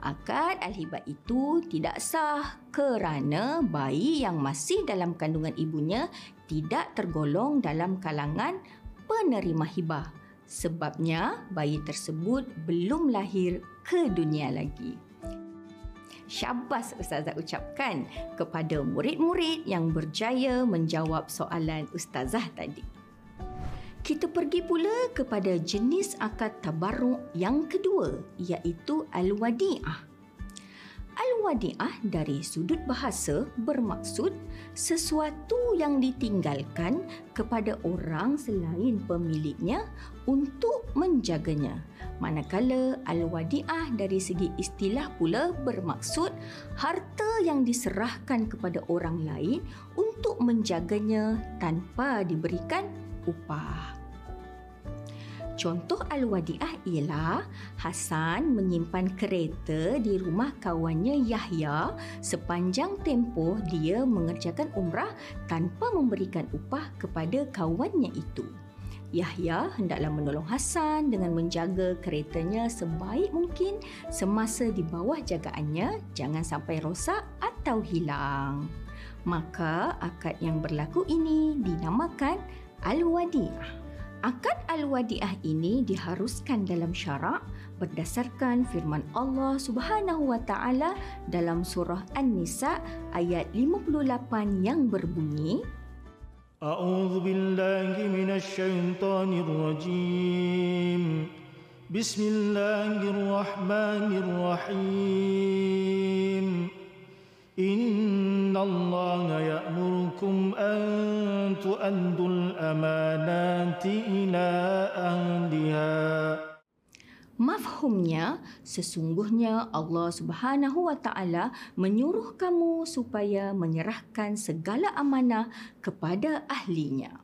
akad al-hibah itu tidak sah kerana bayi yang masih dalam kandungan ibunya tidak tergolong dalam kalangan penerima hibah. Sebabnya bayi tersebut belum lahir ke dunia lagi. Syabas Ustazah ucapkan kepada murid-murid yang berjaya menjawab soalan Ustazah tadi. Kita pergi pula kepada jenis akad tabarruk yang kedua iaitu Al-Wadi'ah. Al-Wadi'ah dari sudut bahasa bermaksud sesuatu yang ditinggalkan kepada orang selain pemiliknya untuk menjaganya. Manakala Al-Wadi'ah dari segi istilah pula bermaksud harta yang diserahkan kepada orang lain untuk menjaganya tanpa diberikan upah. Contoh Al-Wadi'ah ialah Hasan menyimpan kereta di rumah kawannya Yahya sepanjang tempoh dia mengerjakan umrah tanpa memberikan upah kepada kawannya itu. Yahya hendaklah menolong Hasan dengan menjaga keretanya sebaik mungkin semasa di bawah jagaannya jangan sampai rosak atau hilang. Maka akad yang berlaku ini dinamakan Al-Wadi'ah. Akad al-wadiah ini diharuskan dalam syarak berdasarkan firman Allah Subhanahu wa taala dalam surah An-Nisa ayat 58 yang berbunyi A'udzu billahi minasy syaithanir rajim Bismillahirrahmanirrahim إن الله يأمركم أن تؤدوا الأمانات إلى أهلها Mafhumnya, sesungguhnya Allah Subhanahu wa taala menyuruh kamu supaya menyerahkan segala amanah kepada ahlinya.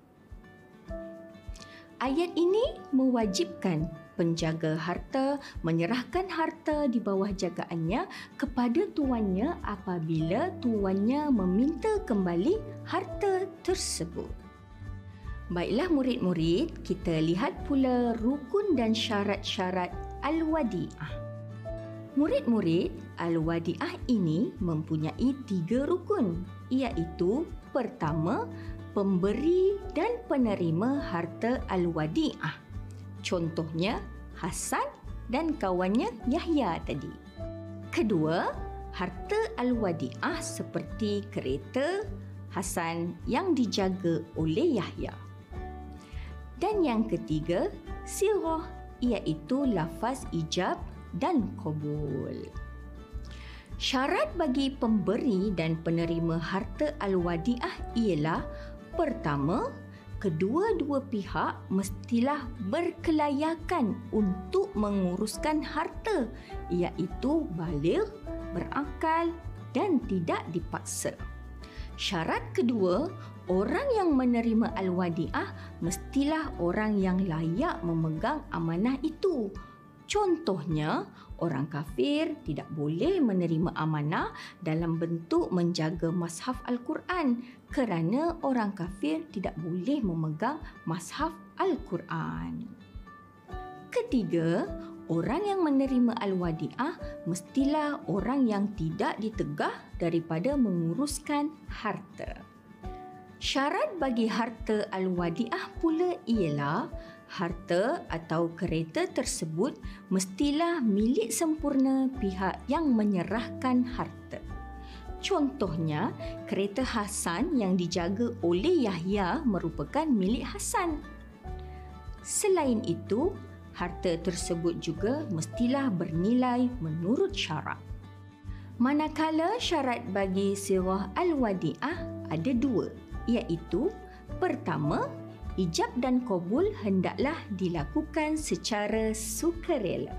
Ayat ini mewajibkan penjaga harta menyerahkan harta di bawah jagaannya kepada tuannya apabila tuannya meminta kembali harta tersebut. Baiklah murid-murid, kita lihat pula rukun dan syarat-syarat Al-Wadi'ah. Murid-murid, Al-Wadi'ah ini mempunyai tiga rukun iaitu pertama, pemberi dan penerima harta Al-Wadi'ah. Contohnya Hasan dan kawannya Yahya tadi. Kedua, harta al-wadi'ah seperti kereta Hasan yang dijaga oleh Yahya. Dan yang ketiga, sirah iaitu lafaz ijab dan qabul. Syarat bagi pemberi dan penerima harta al-wadi'ah ialah pertama, kedua-dua pihak mestilah berkelayakan untuk menguruskan harta iaitu balik, berakal dan tidak dipaksa. Syarat kedua, orang yang menerima al-wadi'ah mestilah orang yang layak memegang amanah itu. Contohnya, orang kafir tidak boleh menerima amanah dalam bentuk menjaga mashaf Al-Quran kerana orang kafir tidak boleh memegang mashaf Al-Quran. Ketiga, orang yang menerima Al-Wadi'ah mestilah orang yang tidak ditegah daripada menguruskan harta. Syarat bagi harta al-wadiah pula ialah harta atau kereta tersebut mestilah milik sempurna pihak yang menyerahkan harta. Contohnya, kereta Hasan yang dijaga oleh Yahya merupakan milik Hasan. Selain itu, harta tersebut juga mestilah bernilai menurut syarat. Manakala syarat bagi sirah al-wadi'ah ada dua, iaitu pertama, ijab dan kabul hendaklah dilakukan secara sukarela.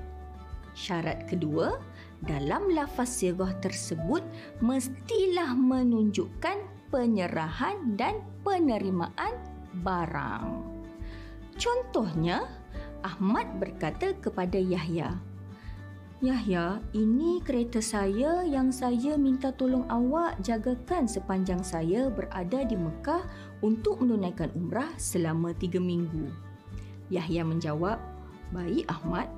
Syarat kedua, dalam lafaz sirah tersebut mestilah menunjukkan penyerahan dan penerimaan barang. Contohnya, Ahmad berkata kepada Yahya, Yahya, ini kereta saya yang saya minta tolong awak jagakan sepanjang saya berada di Mekah untuk menunaikan umrah selama tiga minggu. Yahya menjawab, Baik Ahmad,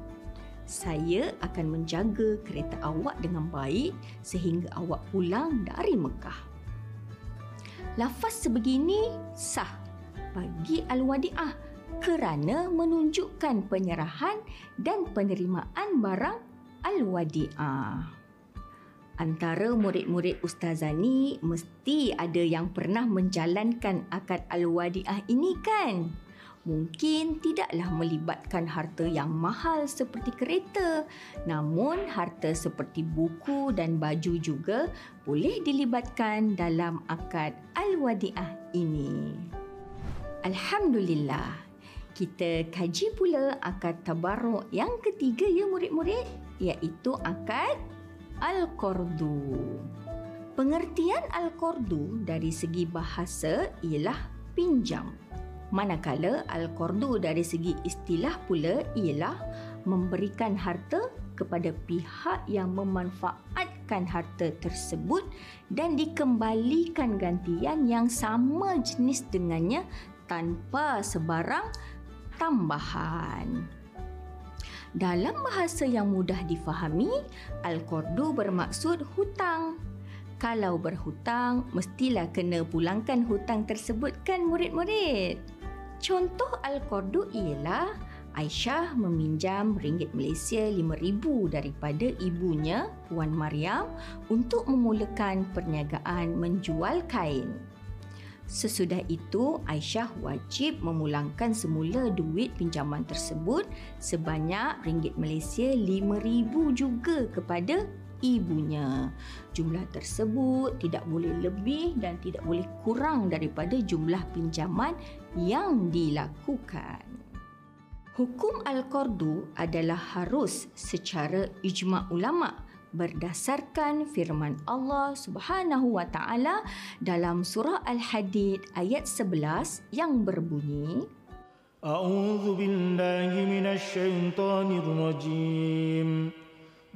saya akan menjaga kereta awak dengan baik sehingga awak pulang dari Mekah. Lafaz sebegini sah bagi Al-Wadi'ah kerana menunjukkan penyerahan dan penerimaan barang Al-Wadi'ah. Antara murid-murid Ustazah ni mesti ada yang pernah menjalankan akad Al-Wadi'ah ini kan? mungkin tidaklah melibatkan harta yang mahal seperti kereta. Namun harta seperti buku dan baju juga boleh dilibatkan dalam akad al-wadiah ini. Alhamdulillah. Kita kaji pula akad tabarruk yang ketiga ya murid-murid iaitu akad al-qardu pengertian al-qardu dari segi bahasa ialah pinjam Manakala Al-Qardu dari segi istilah pula ialah memberikan harta kepada pihak yang memanfaatkan harta tersebut dan dikembalikan gantian yang sama jenis dengannya tanpa sebarang tambahan. Dalam bahasa yang mudah difahami, Al-Qardu bermaksud hutang. Kalau berhutang, mestilah kena pulangkan hutang tersebut kan murid-murid? Contoh Al-Qardu ialah Aisyah meminjam ringgit Malaysia RM5,000 daripada ibunya, Puan Mariam, untuk memulakan perniagaan menjual kain. Sesudah itu, Aisyah wajib memulangkan semula duit pinjaman tersebut sebanyak ringgit Malaysia RM5,000 juga kepada ibunya. Jumlah tersebut tidak boleh lebih dan tidak boleh kurang daripada jumlah pinjaman yang dilakukan. Hukum Al-Qardu adalah harus secara ijma' ulama' berdasarkan firman Allah Subhanahu wa taala dalam surah Al-Hadid ayat 11 yang berbunyi A'udzu billahi minasy syaithanir rajim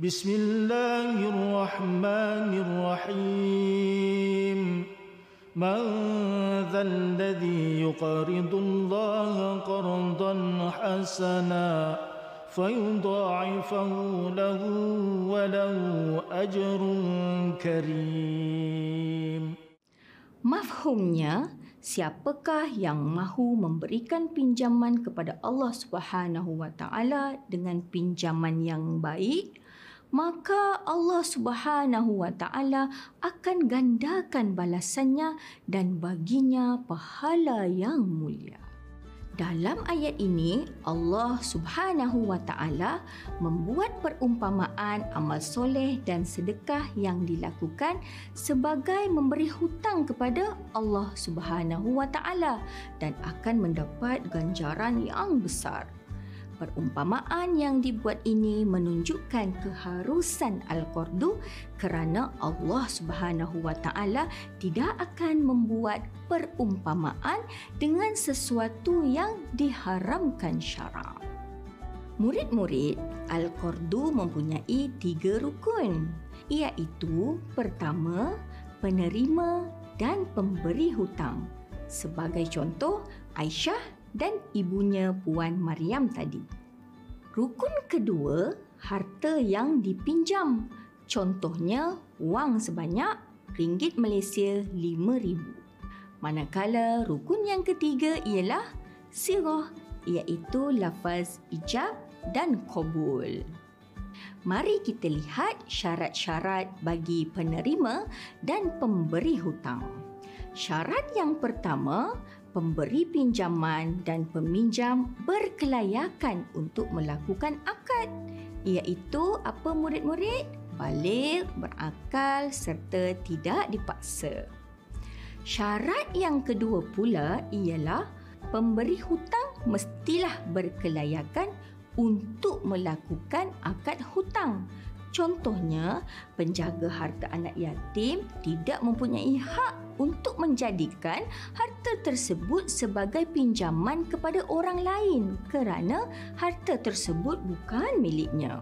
بسم الله الرحمن الرحيم من ذا الذي يقرض الله قرضا حسنا فيضاعفه له وله أجر كريم Mafhumnya, siapakah yang mahu memberikan pinjaman kepada Allah Subhanahu Wa Taala dengan pinjaman yang baik? maka Allah Subhanahu wa taala akan gandakan balasannya dan baginya pahala yang mulia. Dalam ayat ini Allah Subhanahu wa taala membuat perumpamaan amal soleh dan sedekah yang dilakukan sebagai memberi hutang kepada Allah Subhanahu wa taala dan akan mendapat ganjaran yang besar. Perumpamaan yang dibuat ini menunjukkan keharusan Al-Qardu kerana Allah Subhanahu Wa Taala tidak akan membuat perumpamaan dengan sesuatu yang diharamkan syarak. Murid-murid, Al-Qardu mempunyai tiga rukun iaitu pertama, penerima dan pemberi hutang. Sebagai contoh, Aisyah dan ibunya Puan Mariam tadi. Rukun kedua, harta yang dipinjam. Contohnya, wang sebanyak ringgit Malaysia RM5,000. Manakala rukun yang ketiga ialah sirah iaitu lafaz ijab dan qabul. Mari kita lihat syarat-syarat bagi penerima dan pemberi hutang. Syarat yang pertama, pemberi pinjaman dan peminjam berkelayakan untuk melakukan akad iaitu apa murid-murid? Balik, berakal serta tidak dipaksa. Syarat yang kedua pula ialah pemberi hutang mestilah berkelayakan untuk melakukan akad hutang. Contohnya, penjaga harta anak yatim tidak mempunyai hak untuk menjadikan harta tersebut sebagai pinjaman kepada orang lain kerana harta tersebut bukan miliknya.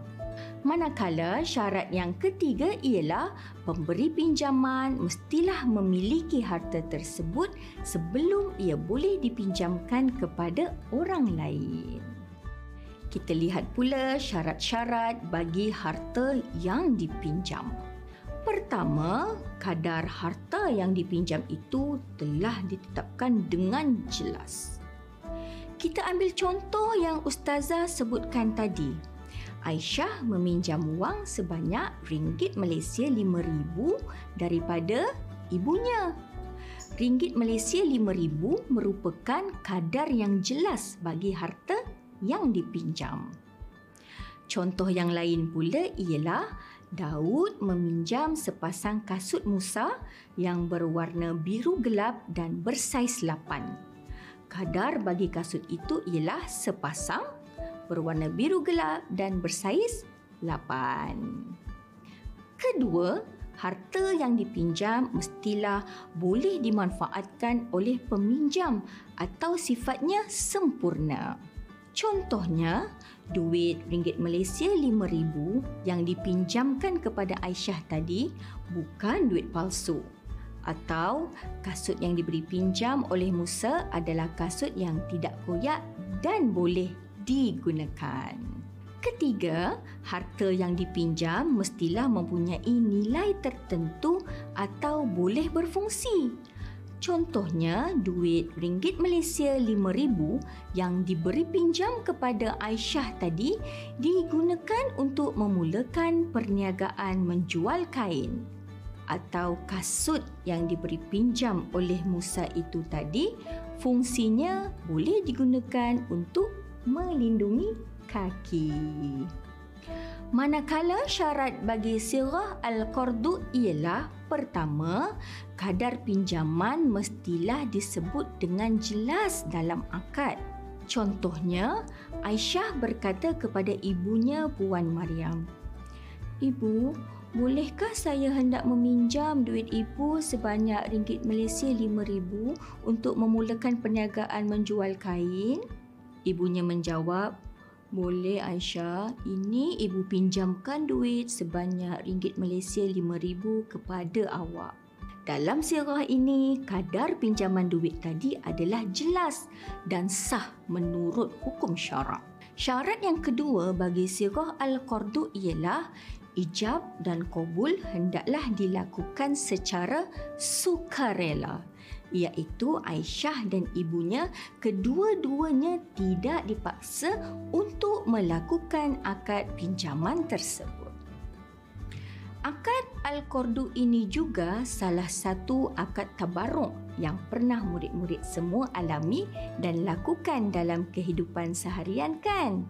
Manakala syarat yang ketiga ialah pemberi pinjaman mestilah memiliki harta tersebut sebelum ia boleh dipinjamkan kepada orang lain. Kita lihat pula syarat-syarat bagi harta yang dipinjam. Pertama, kadar harta yang dipinjam itu telah ditetapkan dengan jelas. Kita ambil contoh yang ustazah sebutkan tadi. Aisyah meminjam wang sebanyak ringgit Malaysia 5000 daripada ibunya. Ringgit Malaysia 5000 merupakan kadar yang jelas bagi harta yang dipinjam. Contoh yang lain pula ialah Daud meminjam sepasang kasut Musa yang berwarna biru gelap dan bersaiz 8. Kadar bagi kasut itu ialah sepasang berwarna biru gelap dan bersaiz 8. Kedua, harta yang dipinjam mestilah boleh dimanfaatkan oleh peminjam atau sifatnya sempurna. Contohnya, duit ringgit Malaysia RM5,000 yang dipinjamkan kepada Aisyah tadi bukan duit palsu. Atau kasut yang diberi pinjam oleh Musa adalah kasut yang tidak koyak dan boleh digunakan. Ketiga, harta yang dipinjam mestilah mempunyai nilai tertentu atau boleh berfungsi. Contohnya, duit ringgit Malaysia RM5,000 yang diberi pinjam kepada Aisyah tadi digunakan untuk memulakan perniagaan menjual kain. Atau kasut yang diberi pinjam oleh Musa itu tadi, fungsinya boleh digunakan untuk melindungi kaki. Manakala syarat bagi sirah al-qardu ialah pertama, kadar pinjaman mestilah disebut dengan jelas dalam akad. Contohnya, Aisyah berkata kepada ibunya Puan Mariam, Ibu, bolehkah saya hendak meminjam duit ibu sebanyak ringgit Malaysia RM5,000 untuk memulakan perniagaan menjual kain? Ibunya menjawab, boleh Aisyah, ini ibu pinjamkan duit sebanyak ringgit Malaysia RM5,000 kepada awak. Dalam sirah ini, kadar pinjaman duit tadi adalah jelas dan sah menurut hukum syarak. Syarat yang kedua bagi sirah Al-Qardu ialah ijab dan kabul hendaklah dilakukan secara sukarela iaitu Aisyah dan ibunya kedua-duanya tidak dipaksa untuk melakukan akad pinjaman tersebut. Akad Al-Qardu ini juga salah satu akad tabarruk yang pernah murid-murid semua alami dan lakukan dalam kehidupan seharian kan?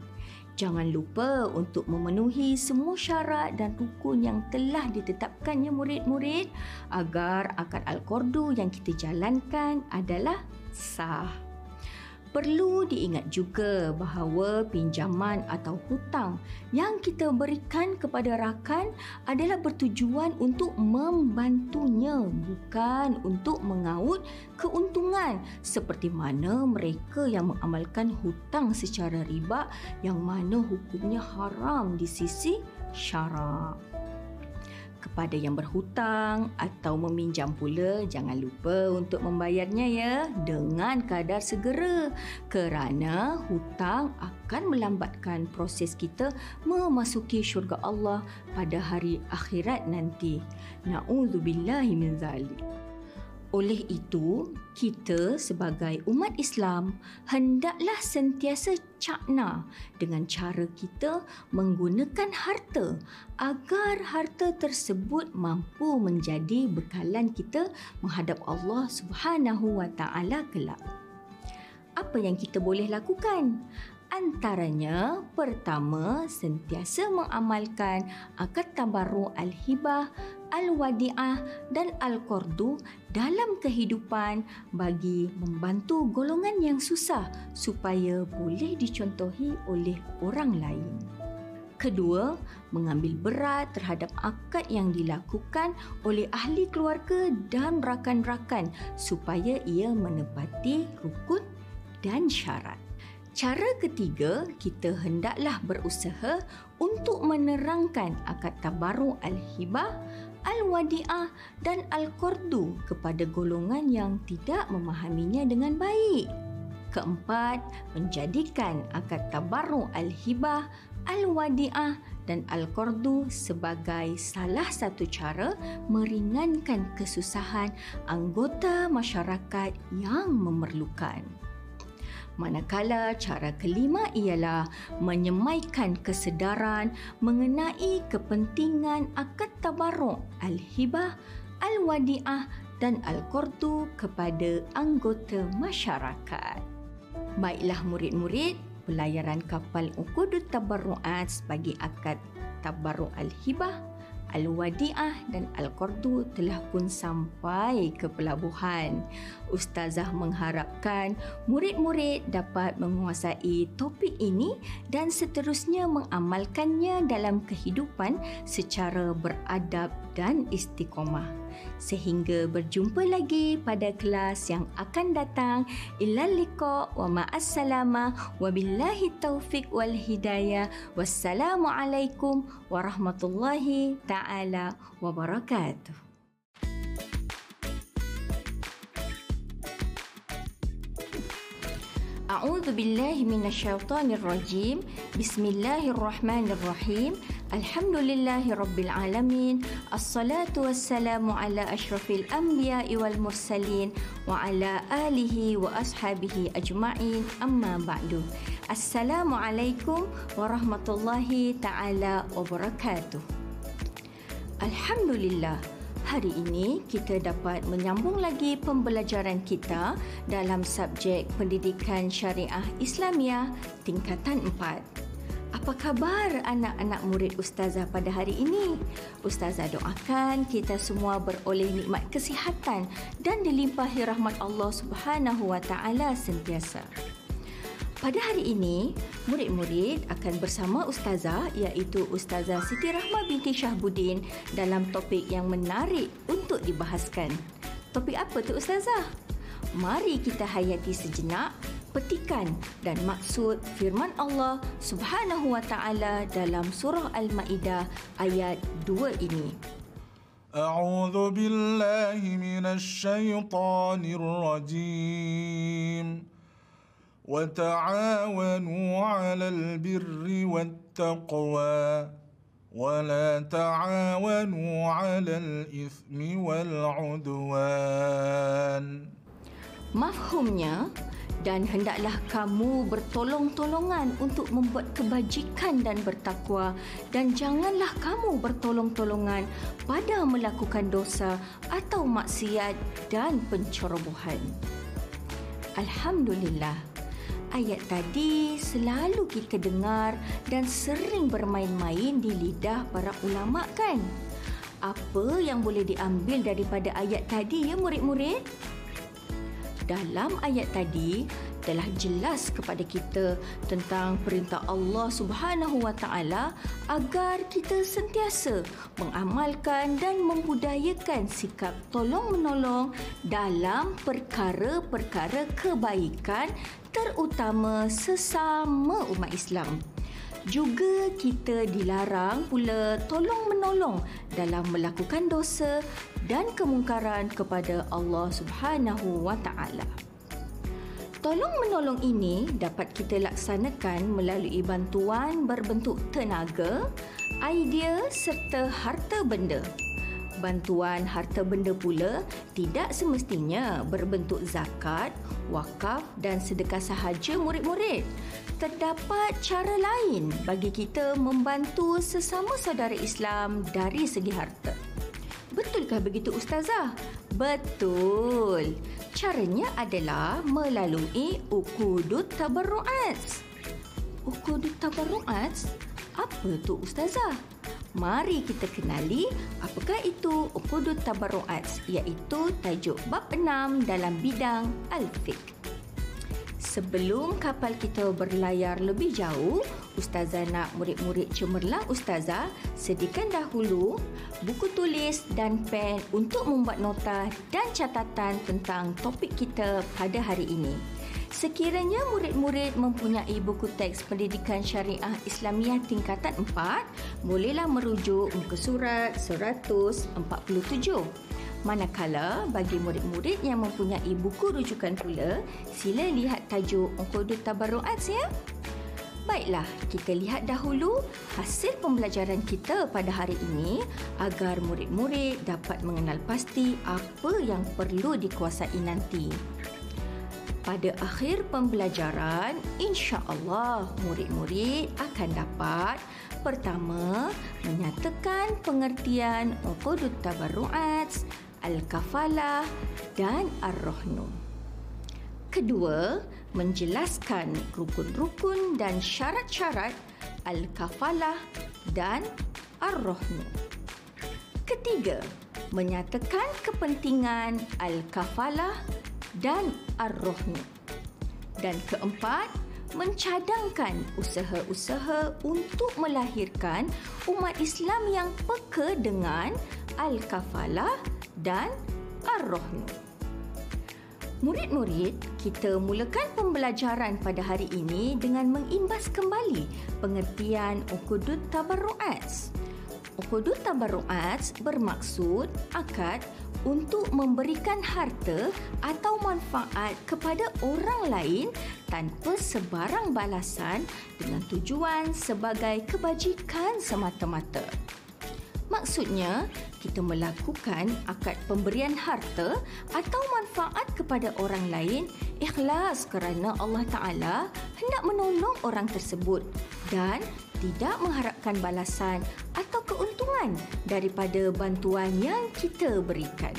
Jangan lupa untuk memenuhi semua syarat dan rukun yang telah ditetapkannya murid-murid agar akad Al-Qardu yang kita jalankan adalah sah. Perlu diingat juga bahawa pinjaman atau hutang yang kita berikan kepada rakan adalah bertujuan untuk membantunya bukan untuk mengaut keuntungan. Seperti mana mereka yang mengamalkan hutang secara riba yang mana hukumnya haram di sisi syarak kepada yang berhutang atau meminjam pula jangan lupa untuk membayarnya ya dengan kadar segera kerana hutang akan melambatkan proses kita memasuki syurga Allah pada hari akhirat nanti. Nauzubillahi min zalik. Oleh itu, kita sebagai umat Islam hendaklah sentiasa cakna dengan cara kita menggunakan harta agar harta tersebut mampu menjadi bekalan kita menghadap Allah Subhanahu wa taala kelak. Apa yang kita boleh lakukan? Antaranya, pertama, sentiasa mengamalkan akad tabarru al-hibah, al-wadi'ah dan al-qardu dalam kehidupan bagi membantu golongan yang susah supaya boleh dicontohi oleh orang lain. Kedua, mengambil berat terhadap akad yang dilakukan oleh ahli keluarga dan rakan-rakan supaya ia menepati rukun dan syarat. Cara ketiga, kita hendaklah berusaha untuk menerangkan akad tabaru al-hibah, al-wadi'ah dan al-qardu kepada golongan yang tidak memahaminya dengan baik. Keempat, menjadikan akad tabaru al-hibah, al-wadi'ah dan al-qardu sebagai salah satu cara meringankan kesusahan anggota masyarakat yang memerlukan. Manakala cara kelima ialah menyemaikan kesedaran mengenai kepentingan akad tabarruk al-hibah, al-wadi'ah dan al-qardu kepada anggota masyarakat. Baiklah murid-murid, pelayaran kapal Ukudut Tabarruat sebagai akad tabarruk al-hibah Al-Wadi'ah dan Al-Qardu telah pun sampai ke pelabuhan. Ustazah mengharapkan murid-murid dapat menguasai topik ini dan seterusnya mengamalkannya dalam kehidupan secara beradab dan istiqomah. Sehingga berjumpa lagi pada kelas yang akan datang. Ilal liqa wa ma'assalama wa billahi taufiq wal hidayah. Wassalamualaikum warahmatullahi taala wabarakatuh. أعوذ بالله من الشيطان الرجيم بسم الله الرحمن الرحيم Alhamdulillahi Rabbil Alamin. Assalatu wassalamu ala ashrafil anbiya wal mursalin Wa ala alihi wa ashabihi ajma'in. Amma ba'du. Assalamualaikum warahmatullahi ta'ala wabarakatuh. Alhamdulillah Hari ini kita dapat menyambung lagi pembelajaran kita Dalam subjek pendidikan syariah Islamiah tingkatan 4 apa khabar anak-anak murid ustazah pada hari ini? Ustazah doakan kita semua beroleh nikmat kesihatan dan dilimpahi rahmat Allah Subhanahu wa taala sentiasa. Pada hari ini, murid-murid akan bersama Ustazah iaitu Ustazah Siti Rahma binti Syahbudin dalam topik yang menarik untuk dibahaskan. Topik apa tu Ustazah? Mari kita hayati sejenak petikan dan maksud firman Allah Subhanahu wa taala dalam surah Al-Maidah ayat 2 ini. A'udzu billahi minasy syaithanir rajim. وتعاونوا على البر والتقوى ولا تعاونوا على الإثم والعدوان Mafhumnya, dan hendaklah kamu bertolong-tolongan untuk membuat kebajikan dan bertakwa dan janganlah kamu bertolong-tolongan pada melakukan dosa atau maksiat dan pencerobohan. Alhamdulillah ayat tadi selalu kita dengar dan sering bermain-main di lidah para ulama kan? Apa yang boleh diambil daripada ayat tadi ya murid-murid? Dalam ayat tadi telah jelas kepada kita tentang perintah Allah Subhanahu Wa Taala agar kita sentiasa mengamalkan dan membudayakan sikap tolong-menolong dalam perkara-perkara kebaikan terutama sesama umat Islam. Juga kita dilarang pula tolong-menolong dalam melakukan dosa dan kemungkaran kepada Allah Subhanahu Wa Taala. Tolong-menolong ini dapat kita laksanakan melalui bantuan berbentuk tenaga, idea serta harta benda. Bantuan harta benda pula tidak semestinya berbentuk zakat, wakaf dan sedekah sahaja murid-murid. Terdapat cara lain bagi kita membantu sesama saudara Islam dari segi harta. Betulkah begitu Ustazah? Betul. Caranya adalah melalui ukudut tabarru'at. Ukudut tabarru'at? Apa tu Ustazah? Mari kita kenali apakah itu ukudut tabarru'at iaitu tajuk bab 6 dalam bidang al-fiqh. Sebelum kapal kita berlayar lebih jauh, Ustazah nak murid-murid cemerlang Ustazah sediakan dahulu buku tulis dan pen untuk membuat nota dan catatan tentang topik kita pada hari ini. Sekiranya murid-murid mempunyai buku teks pendidikan syariah Islamiah tingkatan 4, bolehlah merujuk muka surat 147. Manakala bagi murid-murid yang mempunyai buku rujukan pula, sila lihat tajuk Uqudut Tabarruat ya. Baiklah, kita lihat dahulu hasil pembelajaran kita pada hari ini agar murid-murid dapat mengenal pasti apa yang perlu dikuasai nanti. Pada akhir pembelajaran, insya-Allah murid-murid akan dapat pertama menyatakan pengertian Uqudut Tabarruat Al-Kafalah dan Ar-Rohnu. Kedua, menjelaskan rukun-rukun dan syarat-syarat Al-Kafalah dan Ar-Rohnu. Ketiga, menyatakan kepentingan Al-Kafalah dan Ar-Rohnu. Dan keempat, mencadangkan usaha-usaha untuk melahirkan umat Islam yang peka dengan Al-Kafalah dan Ar-Rahnu. Murid-murid, kita mulakan pembelajaran pada hari ini dengan mengimbas kembali pengertian Ukudut Tabarru'at. Ukudut Tabarru'at bermaksud akad untuk memberikan harta atau manfaat kepada orang lain tanpa sebarang balasan dengan tujuan sebagai kebajikan semata-mata. Maksudnya, kita melakukan akad pemberian harta atau manfaat kepada orang lain ikhlas kerana Allah Ta'ala hendak menolong orang tersebut dan tidak mengharapkan balasan atau keuntungan daripada bantuan yang kita berikan.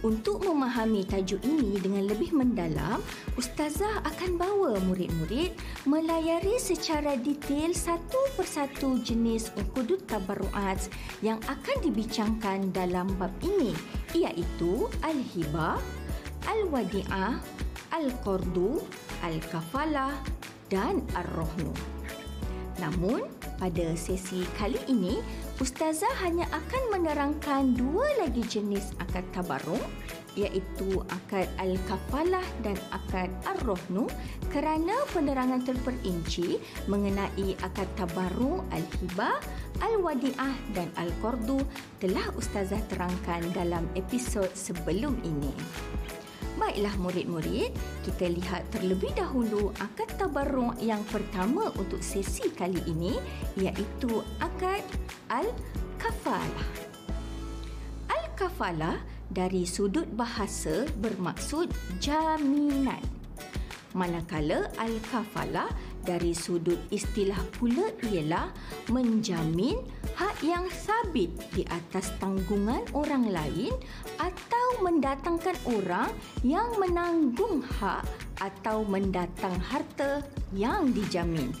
Untuk memahami tajuk ini dengan lebih mendalam, Ustazah akan bawa murid-murid melayari secara detail satu persatu jenis ukudut tabarruat yang akan dibincangkan dalam bab ini iaitu Al-Hibah, Al-Wadi'ah, Al-Qardu, Al-Kafalah dan Ar-Rohnu. Namun, pada sesi kali ini, Ustazah hanya akan menerangkan dua lagi jenis akad tabarruk iaitu akad al-kafalah dan akad ar-rohnu kerana penerangan terperinci mengenai akad tabarruk al-hibah, al-wadi'ah dan al-qardu telah Ustazah terangkan dalam episod sebelum ini. Baiklah murid-murid, kita lihat terlebih dahulu akad tabarruk yang pertama untuk sesi kali ini iaitu akad al-kafalah. Al-kafalah dari sudut bahasa bermaksud jaminan. Manakala al-kafalah dari sudut istilah pula ialah menjamin hak yang sabit di atas tanggungan orang lain atau mendatangkan orang yang menanggung hak atau mendatang harta yang dijamin.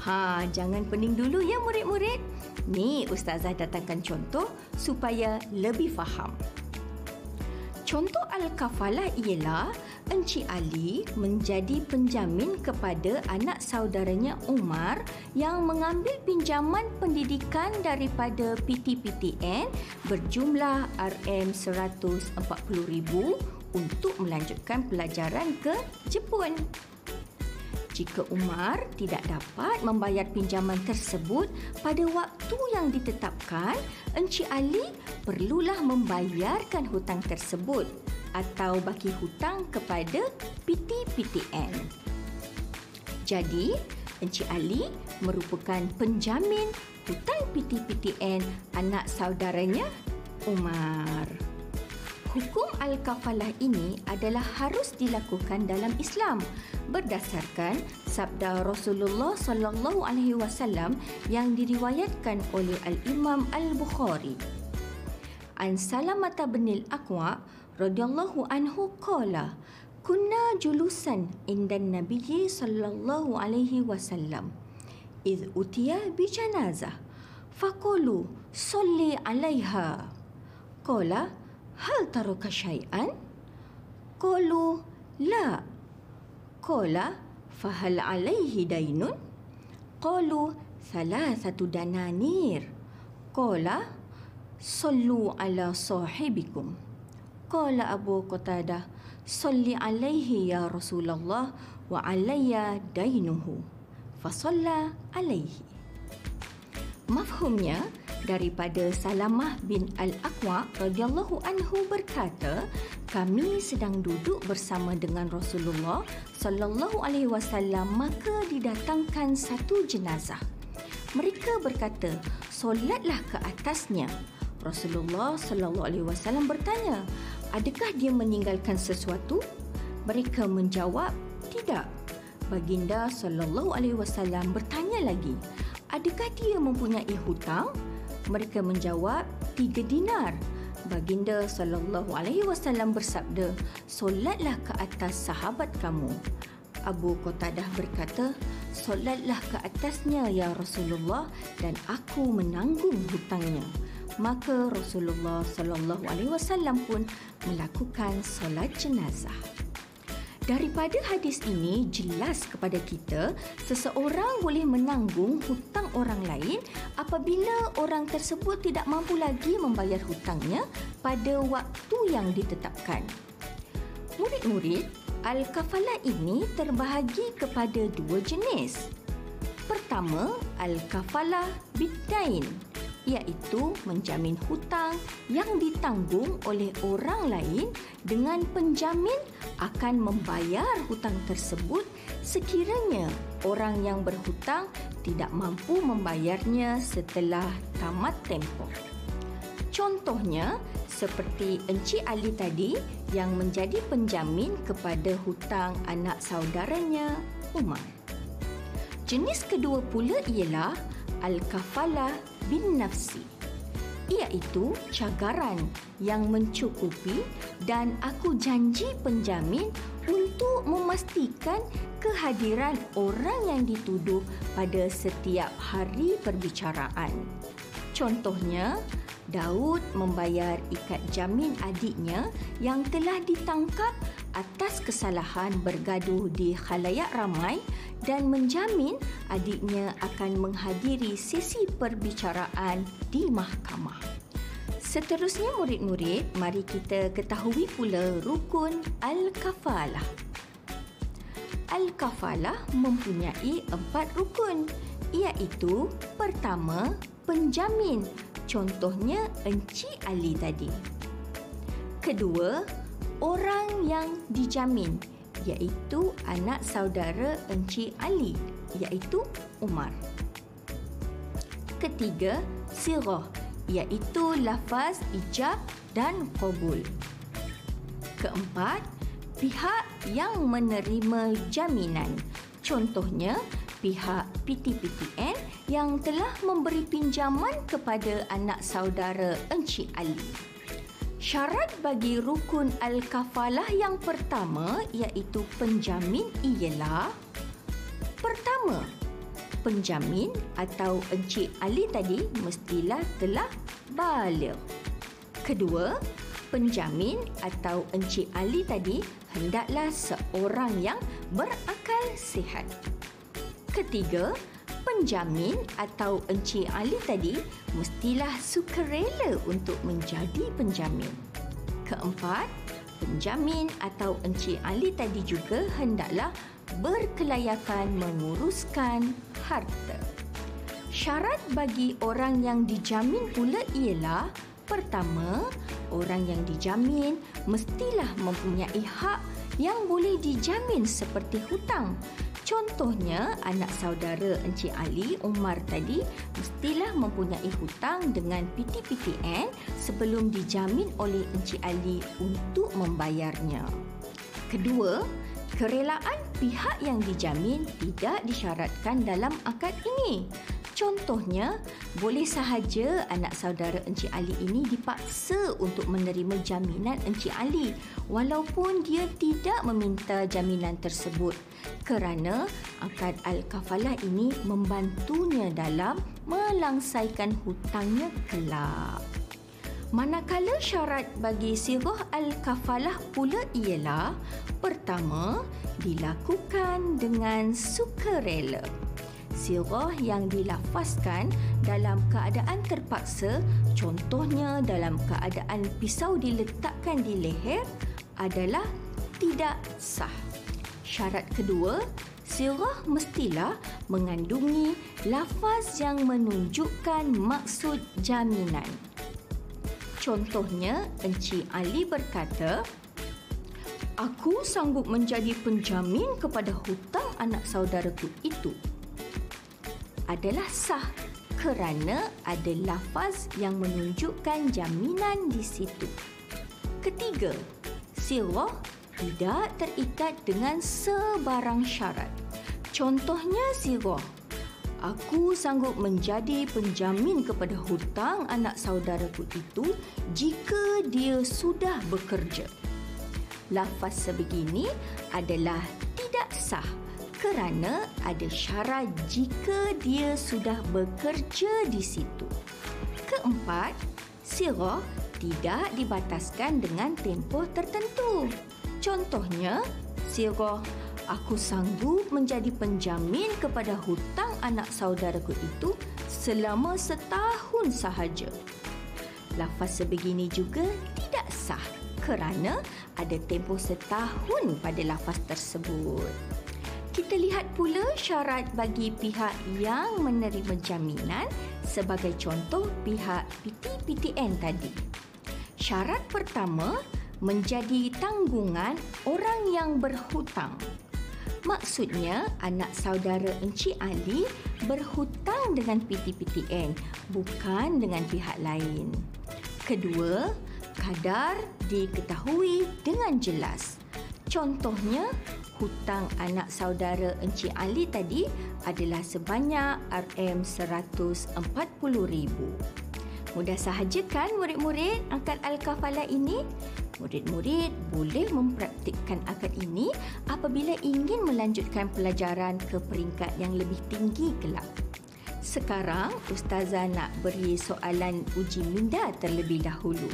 Ha, jangan pening dulu ya murid-murid. Ni ustazah datangkan contoh supaya lebih faham. Contoh al-kafalah ialah Encik Ali menjadi penjamin kepada anak saudaranya Umar yang mengambil pinjaman pendidikan daripada PTPTN berjumlah RM140,000 untuk melanjutkan pelajaran ke Jepun. Jika Umar tidak dapat membayar pinjaman tersebut pada waktu yang ditetapkan, Encik Ali perlulah membayarkan hutang tersebut atau bagi hutang kepada PTPTN. Jadi, Encik Ali merupakan penjamin hutang PTPTN anak saudaranya Umar. Hukum al-kafalah ini adalah harus dilakukan dalam Islam berdasarkan sabda Rasulullah sallallahu alaihi wasallam yang diriwayatkan oleh al-Imam Al-Bukhari. An Salamah bin Al-Aqwa radhiyallahu anhu qala kunna julusan inda Nabi sallallahu alaihi wasallam id utiya bi janazah faqulu salli alaiha qala hal taraka syai'an? Qalu la. Qala fahal alaihi dainun? Qalu thalathatu dananir. Qala sallu ala sahibikum. Qala Abu Qatadah salli alaihi ya Rasulullah wa alayya dainuhu. Fasalla alaihi. Mafhumnya, daripada Salamah bin Al-Aqwa radhiyallahu anhu berkata, kami sedang duduk bersama dengan Rasulullah sallallahu alaihi wasallam maka didatangkan satu jenazah. Mereka berkata, solatlah ke atasnya. Rasulullah sallallahu alaihi wasallam bertanya, adakah dia meninggalkan sesuatu? Mereka menjawab, tidak. Baginda sallallahu alaihi wasallam bertanya lagi, adakah dia mempunyai hutang? Mereka menjawab, tiga dinar. Baginda sallallahu alaihi wasallam bersabda, solatlah ke atas sahabat kamu. Abu Qatadah berkata, solatlah ke atasnya ya Rasulullah dan aku menanggung hutangnya. Maka Rasulullah sallallahu alaihi wasallam pun melakukan solat jenazah. Daripada hadis ini jelas kepada kita seseorang boleh menanggung hutang orang lain apabila orang tersebut tidak mampu lagi membayar hutangnya pada waktu yang ditetapkan. Murid-murid, al-kafalah ini terbahagi kepada dua jenis. Pertama, al-kafalah bidain iaitu menjamin hutang yang ditanggung oleh orang lain dengan penjamin akan membayar hutang tersebut sekiranya orang yang berhutang tidak mampu membayarnya setelah tamat tempoh. Contohnya seperti Encik Ali tadi yang menjadi penjamin kepada hutang anak saudaranya Umar. Jenis kedua pula ialah al-kafalah bin nafsi iaitu cagaran yang mencukupi dan aku janji penjamin untuk memastikan kehadiran orang yang dituduh pada setiap hari perbicaraan. Contohnya, Daud membayar ikat jamin adiknya yang telah ditangkap atas kesalahan bergaduh di khalayak ramai dan menjamin adiknya akan menghadiri sesi perbicaraan di mahkamah. Seterusnya murid-murid, mari kita ketahui pula rukun Al-Kafalah. Al-Kafalah mempunyai empat rukun iaitu pertama, penjamin contohnya Encik Ali tadi. Kedua, orang yang dijamin iaitu anak saudara Encik Ali iaitu Umar. Ketiga, sirah iaitu lafaz ijab dan qabul. Keempat, pihak yang menerima jaminan. Contohnya, pihak PTPTN yang telah memberi pinjaman kepada anak saudara Encik Ali. Syarat bagi rukun al-kafalah yang pertama iaitu penjamin ialah pertama, penjamin atau Encik Ali tadi mestilah telah balik. Kedua, penjamin atau Encik Ali tadi hendaklah seorang yang berakal sihat. Ketiga, penjamin atau Encik Ali tadi mestilah sukarela untuk menjadi penjamin. Keempat, penjamin atau Encik Ali tadi juga hendaklah berkelayakan menguruskan harta. Syarat bagi orang yang dijamin pula ialah pertama, orang yang dijamin mestilah mempunyai hak yang boleh dijamin seperti hutang Contohnya, anak saudara Encik Ali, Umar tadi, mestilah mempunyai hutang dengan PTPTN sebelum dijamin oleh Encik Ali untuk membayarnya. Kedua, kerelaan pihak yang dijamin tidak disyaratkan dalam akad ini. Contohnya, boleh sahaja anak saudara Encik Ali ini dipaksa untuk menerima jaminan Encik Ali walaupun dia tidak meminta jaminan tersebut kerana akad al-kafalah ini membantunya dalam melangsaikan hutangnya kelak. Manakala syarat bagi sirah al-kafalah pula ialah pertama, dilakukan dengan sukarela sirah yang dilafazkan dalam keadaan terpaksa, contohnya dalam keadaan pisau diletakkan di leher adalah tidak sah. Syarat kedua, sirah mestilah mengandungi lafaz yang menunjukkan maksud jaminan. Contohnya, Encik Ali berkata, Aku sanggup menjadi penjamin kepada hutang anak saudaraku itu adalah sah kerana ada lafaz yang menunjukkan jaminan di situ. Ketiga, sirah tidak terikat dengan sebarang syarat. Contohnya sirah, aku sanggup menjadi penjamin kepada hutang anak saudaraku itu jika dia sudah bekerja. Lafaz sebegini adalah tidak sah kerana ada syarat jika dia sudah bekerja di situ. Keempat, sirah tidak dibataskan dengan tempoh tertentu. Contohnya, sirah aku sanggup menjadi penjamin kepada hutang anak saudaraku itu selama setahun sahaja. Lafaz sebegini juga tidak sah kerana ada tempoh setahun pada lafaz tersebut kita lihat pula syarat bagi pihak yang menerima jaminan sebagai contoh pihak PTPTN tadi. Syarat pertama menjadi tanggungan orang yang berhutang. Maksudnya anak saudara Encik Ali berhutang dengan PTPTN bukan dengan pihak lain. Kedua, kadar diketahui dengan jelas. Contohnya, hutang anak saudara Encik Ali tadi adalah sebanyak RM140,000. Mudah sahaja kan murid-murid akad Al-Kafalah ini? Murid-murid boleh mempraktikkan akad ini apabila ingin melanjutkan pelajaran ke peringkat yang lebih tinggi kelak. Sekarang, Ustazah nak beri soalan uji minda terlebih dahulu.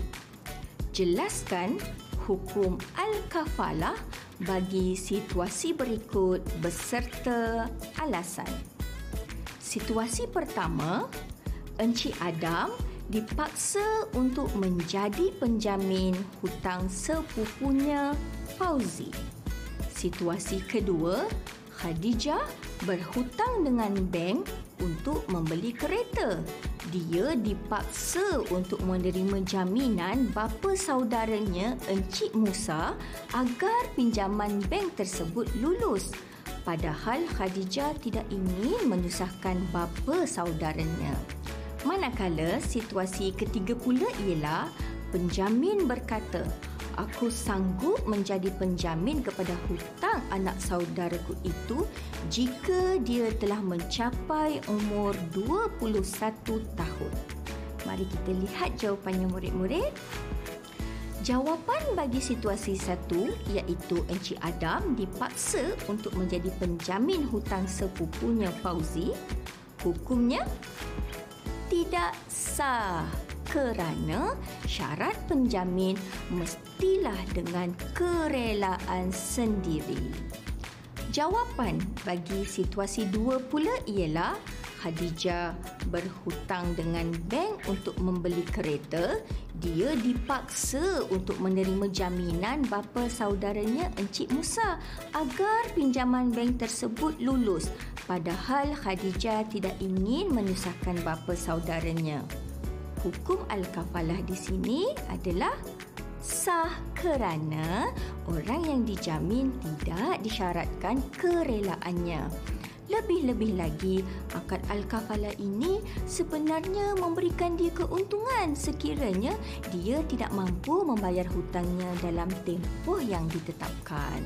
Jelaskan hukum Al-Kafalah bagi situasi berikut beserta alasan. Situasi pertama, Encik Adam dipaksa untuk menjadi penjamin hutang sepupunya Fauzi. Situasi kedua, Khadijah berhutang dengan bank untuk membeli kereta dia dipaksa untuk menerima jaminan bapa saudaranya Encik Musa agar pinjaman bank tersebut lulus. Padahal Khadijah tidak ingin menyusahkan bapa saudaranya. Manakala situasi ketiga pula ialah penjamin berkata, aku sanggup menjadi penjamin kepada hutang anak saudaraku itu jika dia telah mencapai umur 21 tahun. Mari kita lihat jawapannya murid-murid. Jawapan bagi situasi satu iaitu Encik Adam dipaksa untuk menjadi penjamin hutang sepupunya Fauzi. Hukumnya tidak sah kerana syarat penjamin mestilah dengan kerelaan sendiri. Jawapan bagi situasi dua pula ialah Khadijah berhutang dengan bank untuk membeli kereta. Dia dipaksa untuk menerima jaminan bapa saudaranya Encik Musa agar pinjaman bank tersebut lulus padahal Khadijah tidak ingin menyusahkan bapa saudaranya hukum al-kafalah di sini adalah sah kerana orang yang dijamin tidak disyaratkan kerelaannya. Lebih-lebih lagi, akad al-kafalah ini sebenarnya memberikan dia keuntungan sekiranya dia tidak mampu membayar hutangnya dalam tempoh yang ditetapkan.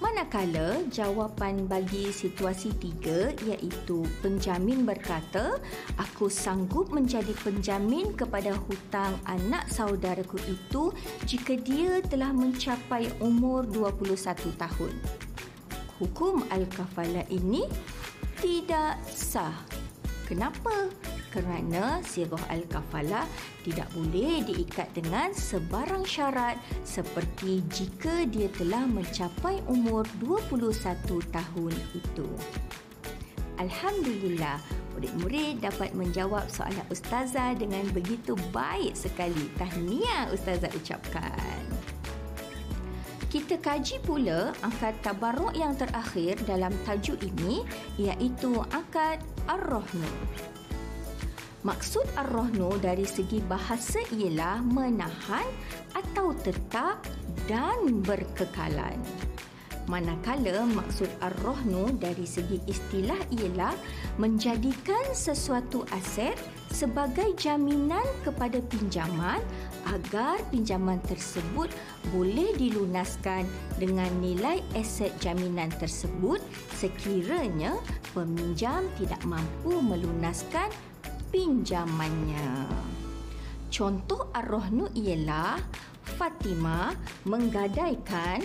Manakala jawapan bagi situasi tiga iaitu penjamin berkata, aku sanggup menjadi penjamin kepada hutang anak saudaraku itu jika dia telah mencapai umur 21 tahun hukum al-kafalah ini tidak sah. Kenapa? Kerana sirah al-kafalah tidak boleh diikat dengan sebarang syarat seperti jika dia telah mencapai umur 21 tahun itu. Alhamdulillah, murid-murid dapat menjawab soalan ustazah dengan begitu baik sekali. Tahniah ustazah ucapkan. Kita kaji pula akad tabarruk yang terakhir dalam tajuk ini iaitu akad ar-rahnu. Maksud ar-rahnu dari segi bahasa ialah menahan atau tetap dan berkekalan. Manakala maksud ar-rahnu dari segi istilah ialah menjadikan sesuatu aset sebagai jaminan kepada pinjaman agar pinjaman tersebut boleh dilunaskan dengan nilai aset jaminan tersebut sekiranya peminjam tidak mampu melunaskan pinjamannya. Contoh ar-rohnu ialah Fatima menggadaikan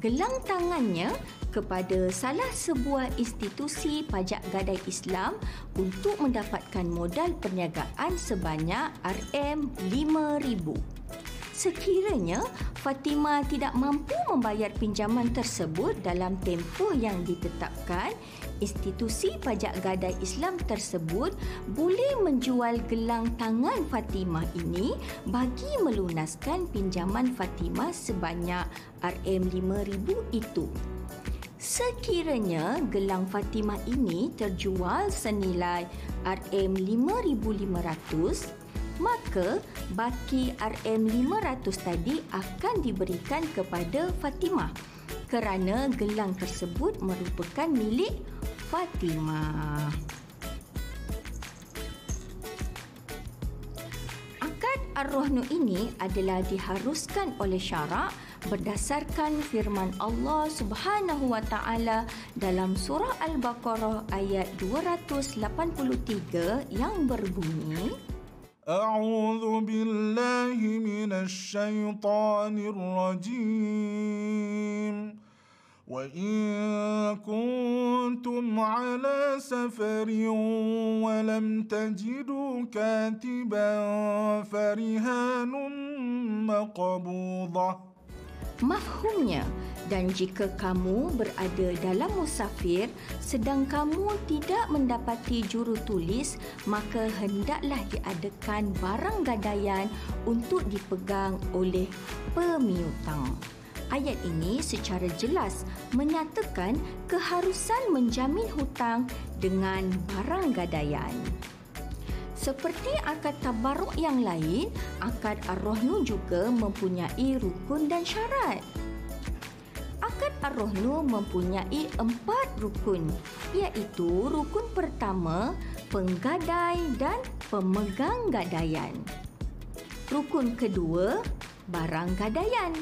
gelang tangannya kepada salah sebuah institusi pajak gadai Islam untuk mendapatkan modal perniagaan sebanyak RM5,000. Sekiranya Fatima tidak mampu membayar pinjaman tersebut dalam tempoh yang ditetapkan, institusi pajak gadai Islam tersebut boleh menjual gelang tangan Fatima ini bagi melunaskan pinjaman Fatima sebanyak RM5,000 itu. Sekiranya gelang Fatimah ini terjual senilai RM5,500, maka baki RM500 tadi akan diberikan kepada Fatimah kerana gelang tersebut merupakan milik Fatimah. Akad Ar-Rahnu ini adalah diharuskan oleh syarak berdasarkan firman Allah Subhanahu wa taala dalam surah Al-Baqarah ayat 283 yang berbunyi أعوذ بالله من الشيطان الرجيم وإن كنتم على سفر ولم تجدوا كاتبا فرهان مقبوضه Mafhumnya, dan jika kamu berada dalam musafir sedang kamu tidak mendapati juru tulis, maka hendaklah diadakan barang gadaian untuk dipegang oleh pemiutang. Ayat ini secara jelas menyatakan keharusan menjamin hutang dengan barang gadaian. Seperti akad tabaruk yang lain, akad ar-rohnu juga mempunyai rukun dan syarat. Akad ar-rohnu mempunyai empat rukun, iaitu rukun pertama, penggadai dan pemegang gadaian. Rukun kedua, barang gadaian.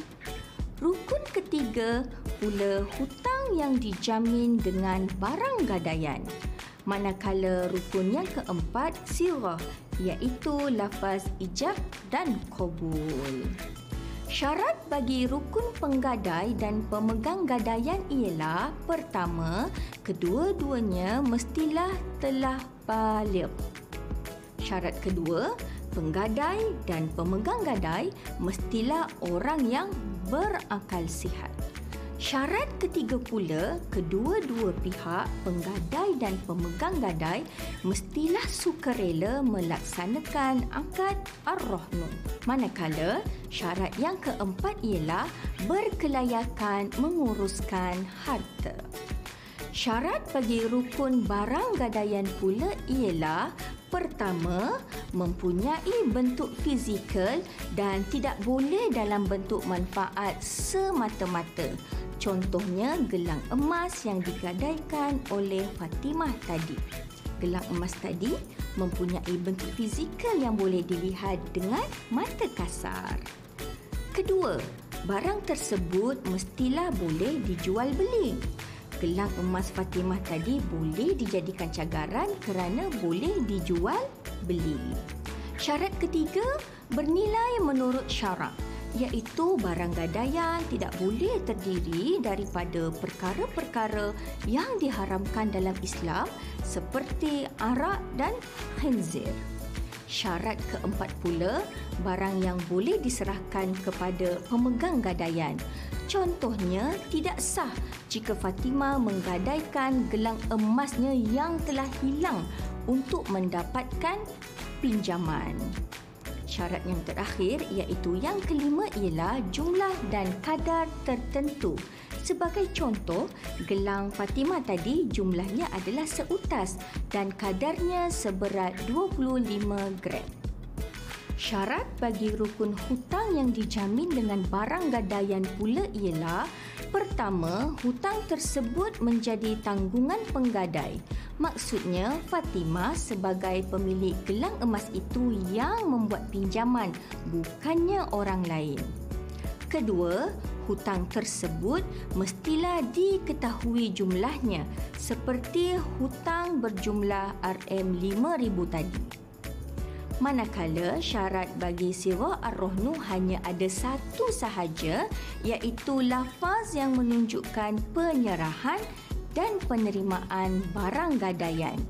Rukun ketiga, pula hutang yang dijamin dengan barang gadaian manakala rukun yang keempat sirah iaitu lafaz ijab dan qabul. Syarat bagi rukun penggadai dan pemegang gadaian ialah pertama, kedua-duanya mestilah telah balik. Syarat kedua, penggadai dan pemegang gadai mestilah orang yang berakal sihat. Syarat ketiga pula, kedua-dua pihak, penggadai dan pemegang gadai, mestilah sukarela melaksanakan akad ar-rahnu. Manakala, syarat yang keempat ialah berkelayakan menguruskan harta. Syarat bagi rukun barang gadaian pula ialah Pertama, mempunyai bentuk fizikal dan tidak boleh dalam bentuk manfaat semata-mata. Contohnya gelang emas yang digadaikan oleh Fatimah tadi. Gelang emas tadi mempunyai bentuk fizikal yang boleh dilihat dengan mata kasar. Kedua, barang tersebut mestilah boleh dijual beli gelang emas Fatimah tadi boleh dijadikan cagaran kerana boleh dijual beli. Syarat ketiga bernilai menurut syarak iaitu barang gadaian tidak boleh terdiri daripada perkara-perkara yang diharamkan dalam Islam seperti arak dan khinzir. Syarat keempat pula, barang yang boleh diserahkan kepada pemegang gadaian. Contohnya, tidak sah jika Fatima menggadaikan gelang emasnya yang telah hilang untuk mendapatkan pinjaman. Syarat yang terakhir iaitu yang kelima ialah jumlah dan kadar tertentu. Sebagai contoh, gelang Fatimah tadi jumlahnya adalah seutas dan kadarnya seberat 25 gram. Syarat bagi rukun hutang yang dijamin dengan barang gadaian pula ialah pertama, hutang tersebut menjadi tanggungan penggadai. Maksudnya, Fatimah sebagai pemilik gelang emas itu yang membuat pinjaman, bukannya orang lain. Kedua, hutang tersebut mestilah diketahui jumlahnya seperti hutang berjumlah RM5,000 tadi. Manakala syarat bagi sirah ar-rohnu hanya ada satu sahaja iaitu lafaz yang menunjukkan penyerahan dan penerimaan barang gadaian.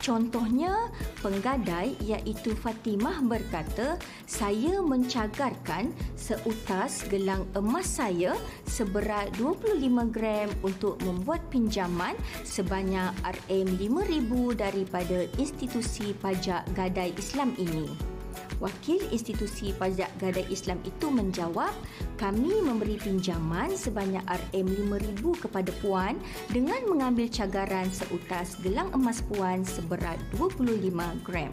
Contohnya, penggadai iaitu Fatimah berkata, saya mencagarkan seutas gelang emas saya seberat 25 gram untuk membuat pinjaman sebanyak RM5,000 daripada institusi pajak gadai Islam ini. Wakil institusi pajak gadai Islam itu menjawab, kami memberi pinjaman sebanyak RM5,000 kepada Puan dengan mengambil cagaran seutas gelang emas Puan seberat 25 gram.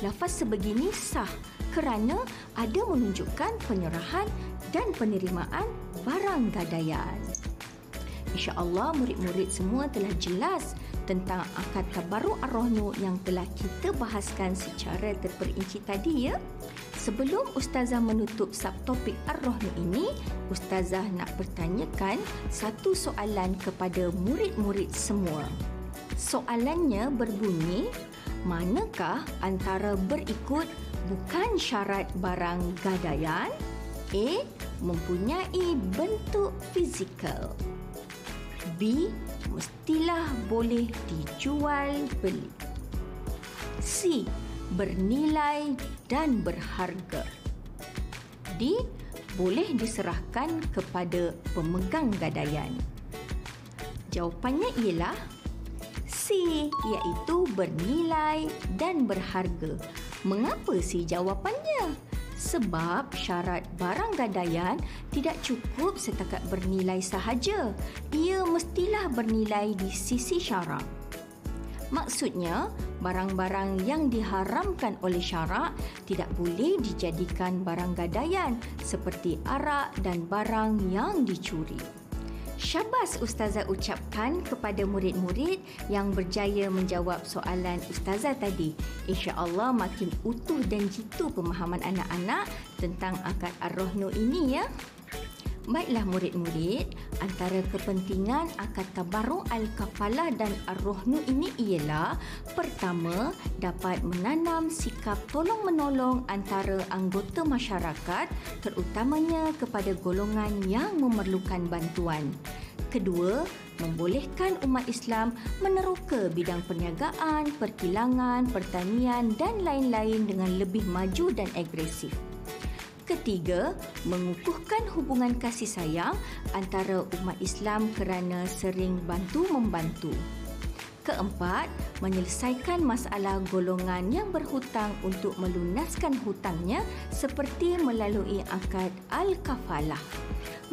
Lafaz sebegini sah kerana ada menunjukkan penyerahan dan penerimaan barang gadaian. InsyaAllah murid-murid semua telah jelas tentang akad tabaruk ar-rohnu yang telah kita bahaskan secara terperinci tadi ya. Sebelum Ustazah menutup subtopik ar-rohnu ini, Ustazah nak bertanyakan satu soalan kepada murid-murid semua. Soalannya berbunyi, manakah antara berikut bukan syarat barang gadaian? A. Mempunyai bentuk fizikal. B mestilah boleh dijual beli. C. Bernilai dan berharga. D. Boleh diserahkan kepada pemegang gadaian. Jawapannya ialah C iaitu bernilai dan berharga. Mengapa C jawapannya? Sebab syarat barang gadaian tidak cukup setakat bernilai sahaja. Ia mestilah bernilai di sisi syarak. Maksudnya, barang-barang yang diharamkan oleh syarak tidak boleh dijadikan barang gadaian seperti arak dan barang yang dicuri. Syabas Ustazah ucapkan kepada murid-murid yang berjaya menjawab soalan Ustazah tadi. InsyaAllah makin utuh dan jitu pemahaman anak-anak tentang akad ar-rohnu ini ya. Baiklah murid-murid, antara kepentingan akad tabaruk al-kafalah dan ar-rohnu ini ialah pertama, dapat menanam sikap tolong-menolong antara anggota masyarakat terutamanya kepada golongan yang memerlukan bantuan. Kedua, membolehkan umat Islam meneroka bidang perniagaan, perkilangan, pertanian dan lain-lain dengan lebih maju dan agresif. Ketiga, mengukuhkan hubungan kasih sayang antara umat Islam kerana sering bantu-membantu. Keempat, menyelesaikan masalah golongan yang berhutang untuk melunaskan hutangnya seperti melalui akad al-kafalah.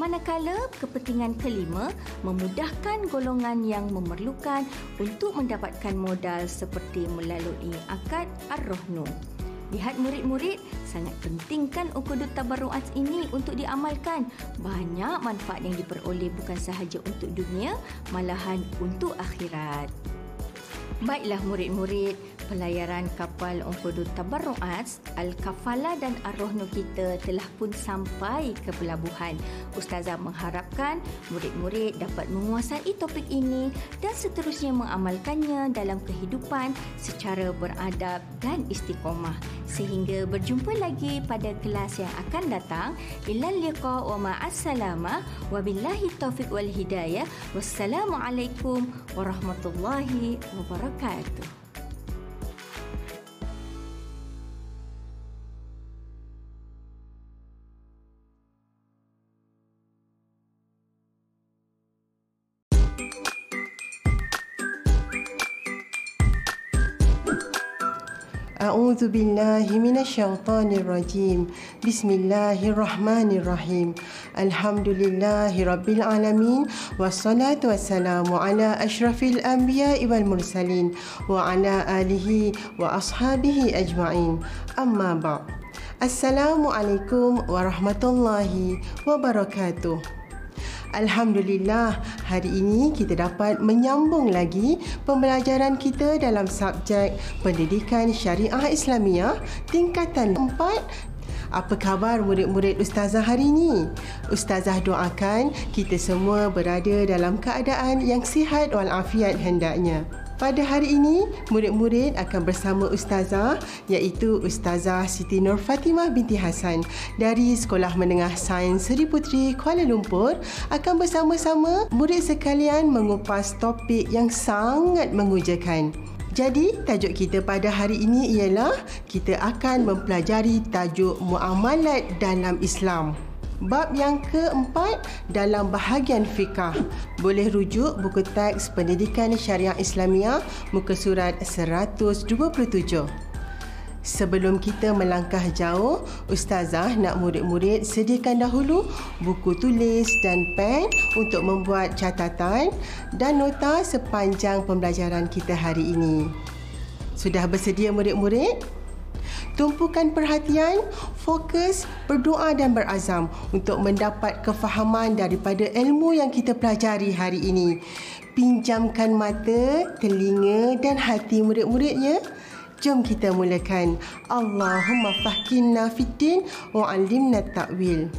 Manakala kepentingan kelima memudahkan golongan yang memerlukan untuk mendapatkan modal seperti melalui akad ar-rohnu. Lihat murid-murid, sangat penting kan ukudut tabarruat ini untuk diamalkan. Banyak manfaat yang diperoleh bukan sahaja untuk dunia, malahan untuk akhirat. Baiklah murid-murid, pelayaran kapal Ungkudu Tabarruat, Al-Kafala dan Ar-Rohnu kita telah pun sampai ke pelabuhan. Ustazah mengharapkan murid-murid dapat menguasai topik ini dan seterusnya mengamalkannya dalam kehidupan secara beradab dan istiqomah. Sehingga berjumpa lagi pada kelas yang akan datang. Ilal liqa wa ma'assalama wa billahi taufiq wal hidayah. Wassalamualaikum warahmatullahi wabarakatuh أعوذ بالله من الشيطان الرجيم بسم الله الرحمن الرحيم الحمد لله رب العالمين والصلاة والسلام على أشرف الأنبياء والمرسلين وعلى آله وأصحابه أجمعين أما بعد السلام عليكم ورحمة الله وبركاته Alhamdulillah, hari ini kita dapat menyambung lagi pembelajaran kita dalam subjek Pendidikan Syariah Islamiah tingkatan 4 apa khabar murid-murid ustazah hari ini? Ustazah doakan kita semua berada dalam keadaan yang sihat walafiat hendaknya. Pada hari ini, murid-murid akan bersama Ustazah iaitu Ustazah Siti Nur Fatimah binti Hasan dari Sekolah Menengah Sains Seri Puteri Kuala Lumpur akan bersama-sama murid sekalian mengupas topik yang sangat mengujakan. Jadi, tajuk kita pada hari ini ialah kita akan mempelajari tajuk muamalat dalam Islam. Bab yang keempat dalam bahagian fikah. Boleh rujuk buku teks Pendidikan Syariah Islamiah muka surat 127. Sebelum kita melangkah jauh, Ustazah nak murid-murid sediakan dahulu buku tulis dan pen untuk membuat catatan dan nota sepanjang pembelajaran kita hari ini. Sudah bersedia murid-murid? Tumpukan perhatian, fokus, berdoa dan berazam untuk mendapat kefahaman daripada ilmu yang kita pelajari hari ini. Pinjamkan mata, telinga dan hati murid-muridnya. Jom kita mulakan. Allahumma fahkinna fiddin wa alimna ta'wil.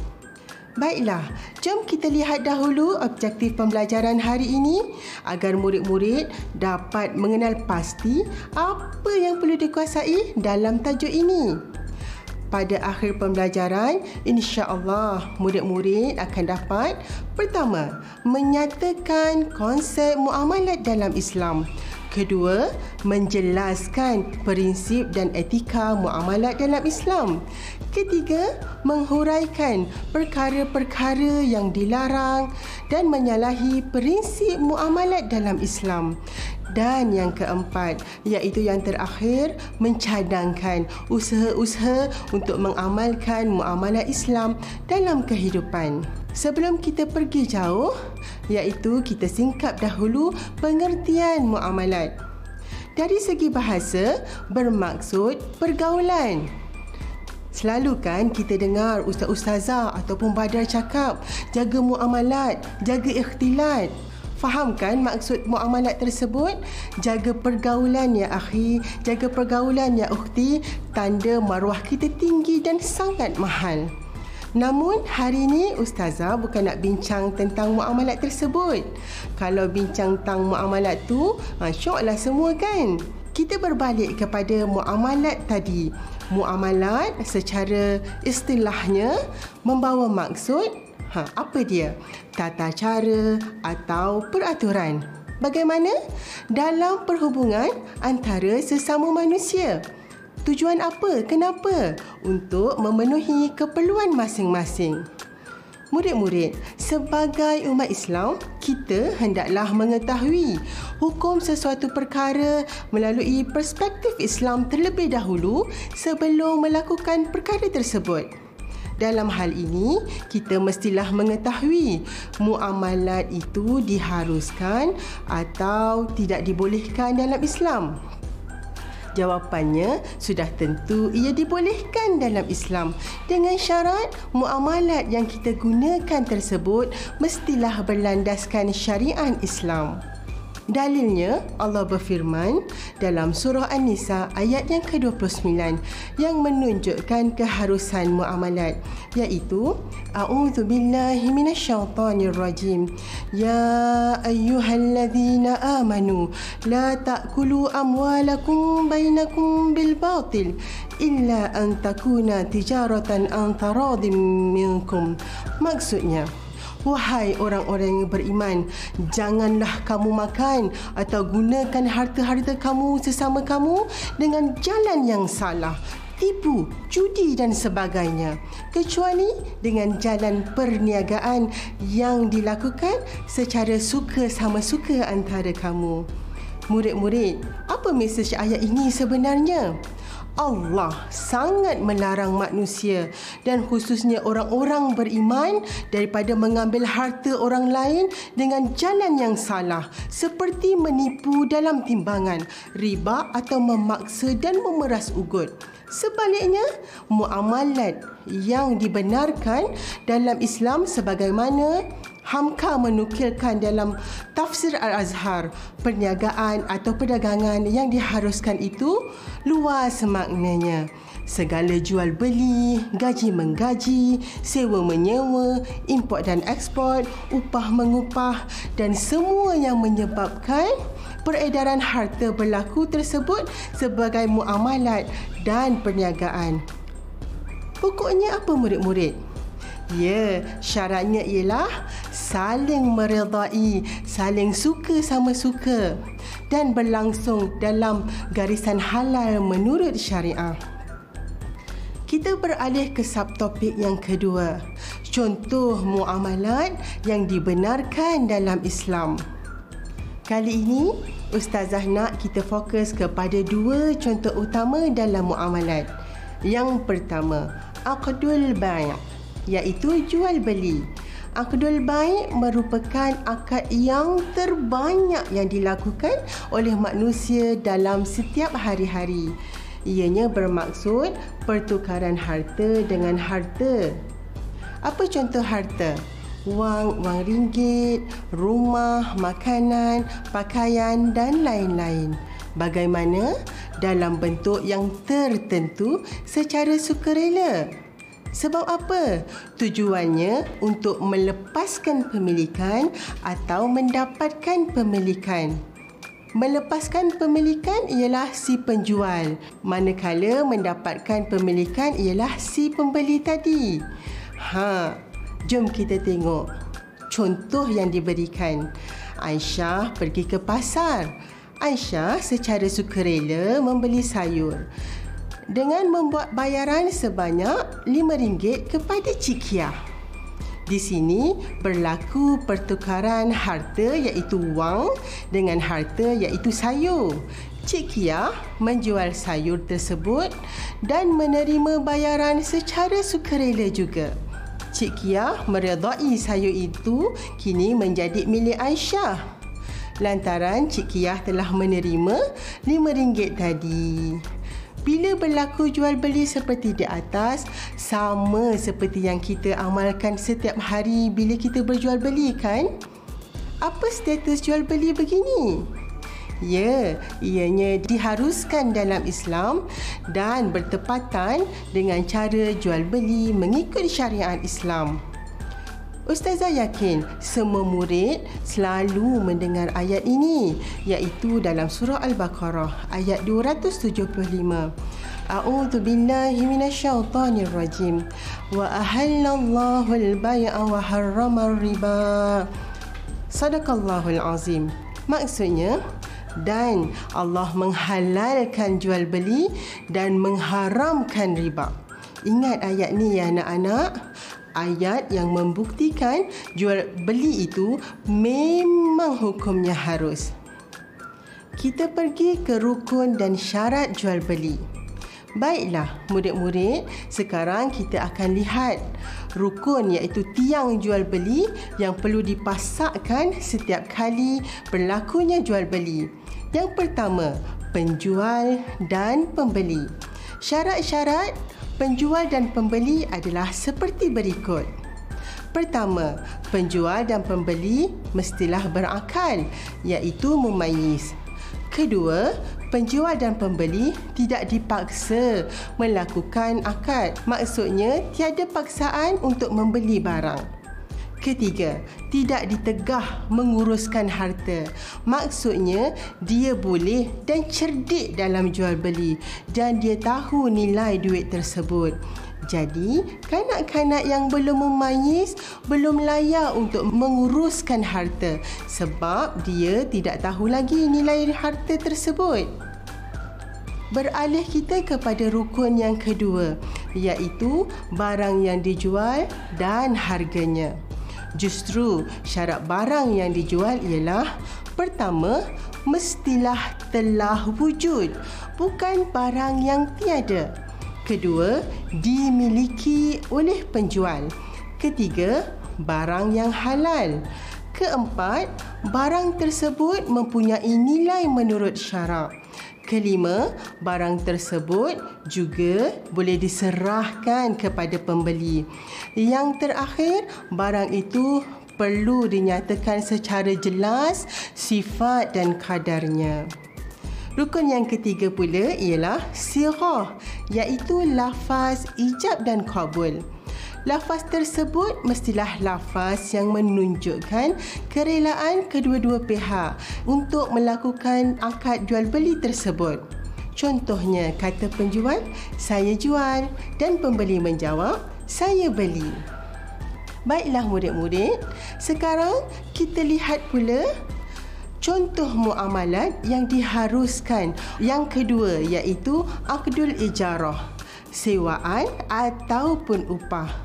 Baiklah, jom kita lihat dahulu objektif pembelajaran hari ini agar murid-murid dapat mengenal pasti apa yang perlu dikuasai dalam tajuk ini. Pada akhir pembelajaran, insya-Allah murid-murid akan dapat pertama, menyatakan konsep muamalat dalam Islam. Kedua, menjelaskan prinsip dan etika muamalat dalam Islam. Ketiga, menghuraikan perkara-perkara yang dilarang dan menyalahi prinsip muamalat dalam Islam. Dan yang keempat, iaitu yang terakhir, mencadangkan usaha-usaha untuk mengamalkan muamalat Islam dalam kehidupan. Sebelum kita pergi jauh, iaitu kita singkap dahulu pengertian muamalat. Dari segi bahasa, bermaksud pergaulan. Selalu kan kita dengar ustaz-ustazah ataupun badar cakap, jaga muamalat, jaga ikhtilat. Faham kan maksud muamalat tersebut? Jaga pergaulan ya akhi, jaga pergaulan ya ukhti, tanda maruah kita tinggi dan sangat mahal. Namun hari ini ustazah bukan nak bincang tentang muamalat tersebut. Kalau bincang tentang muamalat tu, ha, syoklah semua kan. Kita berbalik kepada muamalat tadi. Muamalat secara istilahnya membawa maksud ha, apa dia? Tata cara atau peraturan. Bagaimana? Dalam perhubungan antara sesama manusia. Tujuan apa? Kenapa? Untuk memenuhi keperluan masing-masing. Murid-murid, sebagai umat Islam, kita hendaklah mengetahui hukum sesuatu perkara melalui perspektif Islam terlebih dahulu sebelum melakukan perkara tersebut. Dalam hal ini, kita mestilah mengetahui muamalat itu diharuskan atau tidak dibolehkan dalam Islam. Jawapannya sudah tentu ia dibolehkan dalam Islam dengan syarat muamalat yang kita gunakan tersebut mestilah berlandaskan syariat Islam. Dalilnya Allah berfirman dalam surah An-Nisa ayat yang ke-29 yang menunjukkan keharusan muamalat iaitu A'udzu billahi minasyaitonir rajim Ya ayyuhalladzina amanu la ta'kulu amwalakum bainakum bil batil illa an takuna tijaratan an taradin minkum. Maksudnya Wahai orang-orang yang beriman, janganlah kamu makan atau gunakan harta-harta kamu sesama kamu dengan jalan yang salah, tipu, judi dan sebagainya. Kecuali dengan jalan perniagaan yang dilakukan secara suka sama suka antara kamu. Murid-murid, apa mesej ayat ini sebenarnya? Allah sangat melarang manusia dan khususnya orang-orang beriman daripada mengambil harta orang lain dengan jalan yang salah seperti menipu dalam timbangan, riba atau memaksa dan memeras ugut. Sebaliknya, muamalat yang dibenarkan dalam Islam sebagaimana Hamka menukilkan dalam tafsir Al-Azhar, perniagaan atau perdagangan yang diharuskan itu luas maknanya. Segala jual beli, gaji menggaji, sewa menyewa, import dan ekspor, upah mengupah dan semua yang menyebabkan peredaran harta berlaku tersebut sebagai muamalat dan perniagaan. Pokoknya apa murid-murid? Ya, syaratnya ialah saling meredai, saling suka sama suka dan berlangsung dalam garisan halal menurut syariah. Kita beralih ke subtopik yang kedua. Contoh muamalat yang dibenarkan dalam Islam. Kali ini, Ustazah nak kita fokus kepada dua contoh utama dalam muamalat. Yang pertama, Aqdul Bay' iaitu jual beli. Akdul baik merupakan akad yang terbanyak yang dilakukan oleh manusia dalam setiap hari-hari. Ianya bermaksud pertukaran harta dengan harta. Apa contoh harta? Wang, wang ringgit, rumah, makanan, pakaian dan lain-lain. Bagaimana? Dalam bentuk yang tertentu secara sukarela. Sebab apa? Tujuannya untuk melepaskan pemilikan atau mendapatkan pemilikan. Melepaskan pemilikan ialah si penjual, manakala mendapatkan pemilikan ialah si pembeli tadi. Ha, jom kita tengok contoh yang diberikan. Aisyah pergi ke pasar. Aisyah secara sukarela membeli sayur dengan membuat bayaran sebanyak RM5 kepada Cik Kia. Di sini berlaku pertukaran harta iaitu wang dengan harta iaitu sayur. Cik Kia menjual sayur tersebut dan menerima bayaran secara sukarela juga. Cik Kia meredai sayur itu kini menjadi milik Aisyah. Lantaran Cik Kia telah menerima RM5 tadi. Bila berlaku jual beli seperti di atas, sama seperti yang kita amalkan setiap hari bila kita berjual beli kan? Apa status jual beli begini? Ya, ianya diharuskan dalam Islam dan bertepatan dengan cara jual beli mengikut syariat Islam. Ustazah yakin semua murid selalu mendengar ayat ini iaitu dalam surah Al-Baqarah ayat 275. A'udzu billahi minasyaitonir rajim. Wa ahallallahu al-bay'a wa harrama riba Sadaqallahul azim. Maksudnya dan Allah menghalalkan jual beli dan mengharamkan riba. Ingat ayat ni ya anak-anak ayat yang membuktikan jual beli itu memang hukumnya harus. Kita pergi ke rukun dan syarat jual beli. Baiklah, murid-murid, sekarang kita akan lihat rukun iaitu tiang jual beli yang perlu dipasakkan setiap kali berlakunya jual beli. Yang pertama, penjual dan pembeli. Syarat-syarat penjual dan pembeli adalah seperti berikut. Pertama, penjual dan pembeli mestilah berakal iaitu memayis. Kedua, penjual dan pembeli tidak dipaksa melakukan akad. Maksudnya, tiada paksaan untuk membeli barang. Ketiga, tidak ditegah menguruskan harta. Maksudnya, dia boleh dan cerdik dalam jual beli dan dia tahu nilai duit tersebut. Jadi, kanak-kanak yang belum memayis belum layak untuk menguruskan harta sebab dia tidak tahu lagi nilai harta tersebut. Beralih kita kepada rukun yang kedua iaitu barang yang dijual dan harganya. Justru syarat barang yang dijual ialah pertama mestilah telah wujud bukan barang yang tiada. Kedua, dimiliki oleh penjual. Ketiga, barang yang halal. Keempat, barang tersebut mempunyai nilai menurut syarak. Kelima, barang tersebut juga boleh diserahkan kepada pembeli. Yang terakhir, barang itu perlu dinyatakan secara jelas sifat dan kadarnya. Rukun yang ketiga pula ialah sirah iaitu lafaz ijab dan kabul. Lafaz tersebut mestilah lafaz yang menunjukkan kerelaan kedua-dua pihak untuk melakukan akad jual beli tersebut. Contohnya kata penjual, saya jual dan pembeli menjawab, saya beli. Baiklah murid-murid, sekarang kita lihat pula contoh muamalat yang diharuskan. Yang kedua iaitu akdul ijarah, sewaan ataupun upah.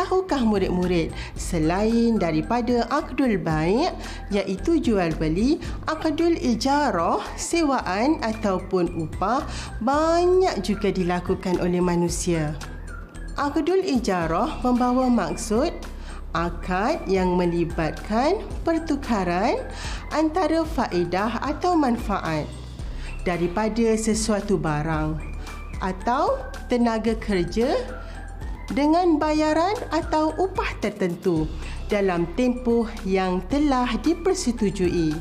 Tahukah murid-murid, selain daripada akdul baik iaitu jual beli, akdul ijarah, sewaan ataupun upah banyak juga dilakukan oleh manusia. Akdul ijarah membawa maksud akad yang melibatkan pertukaran antara faedah atau manfaat daripada sesuatu barang atau tenaga kerja dengan bayaran atau upah tertentu dalam tempoh yang telah dipersetujui.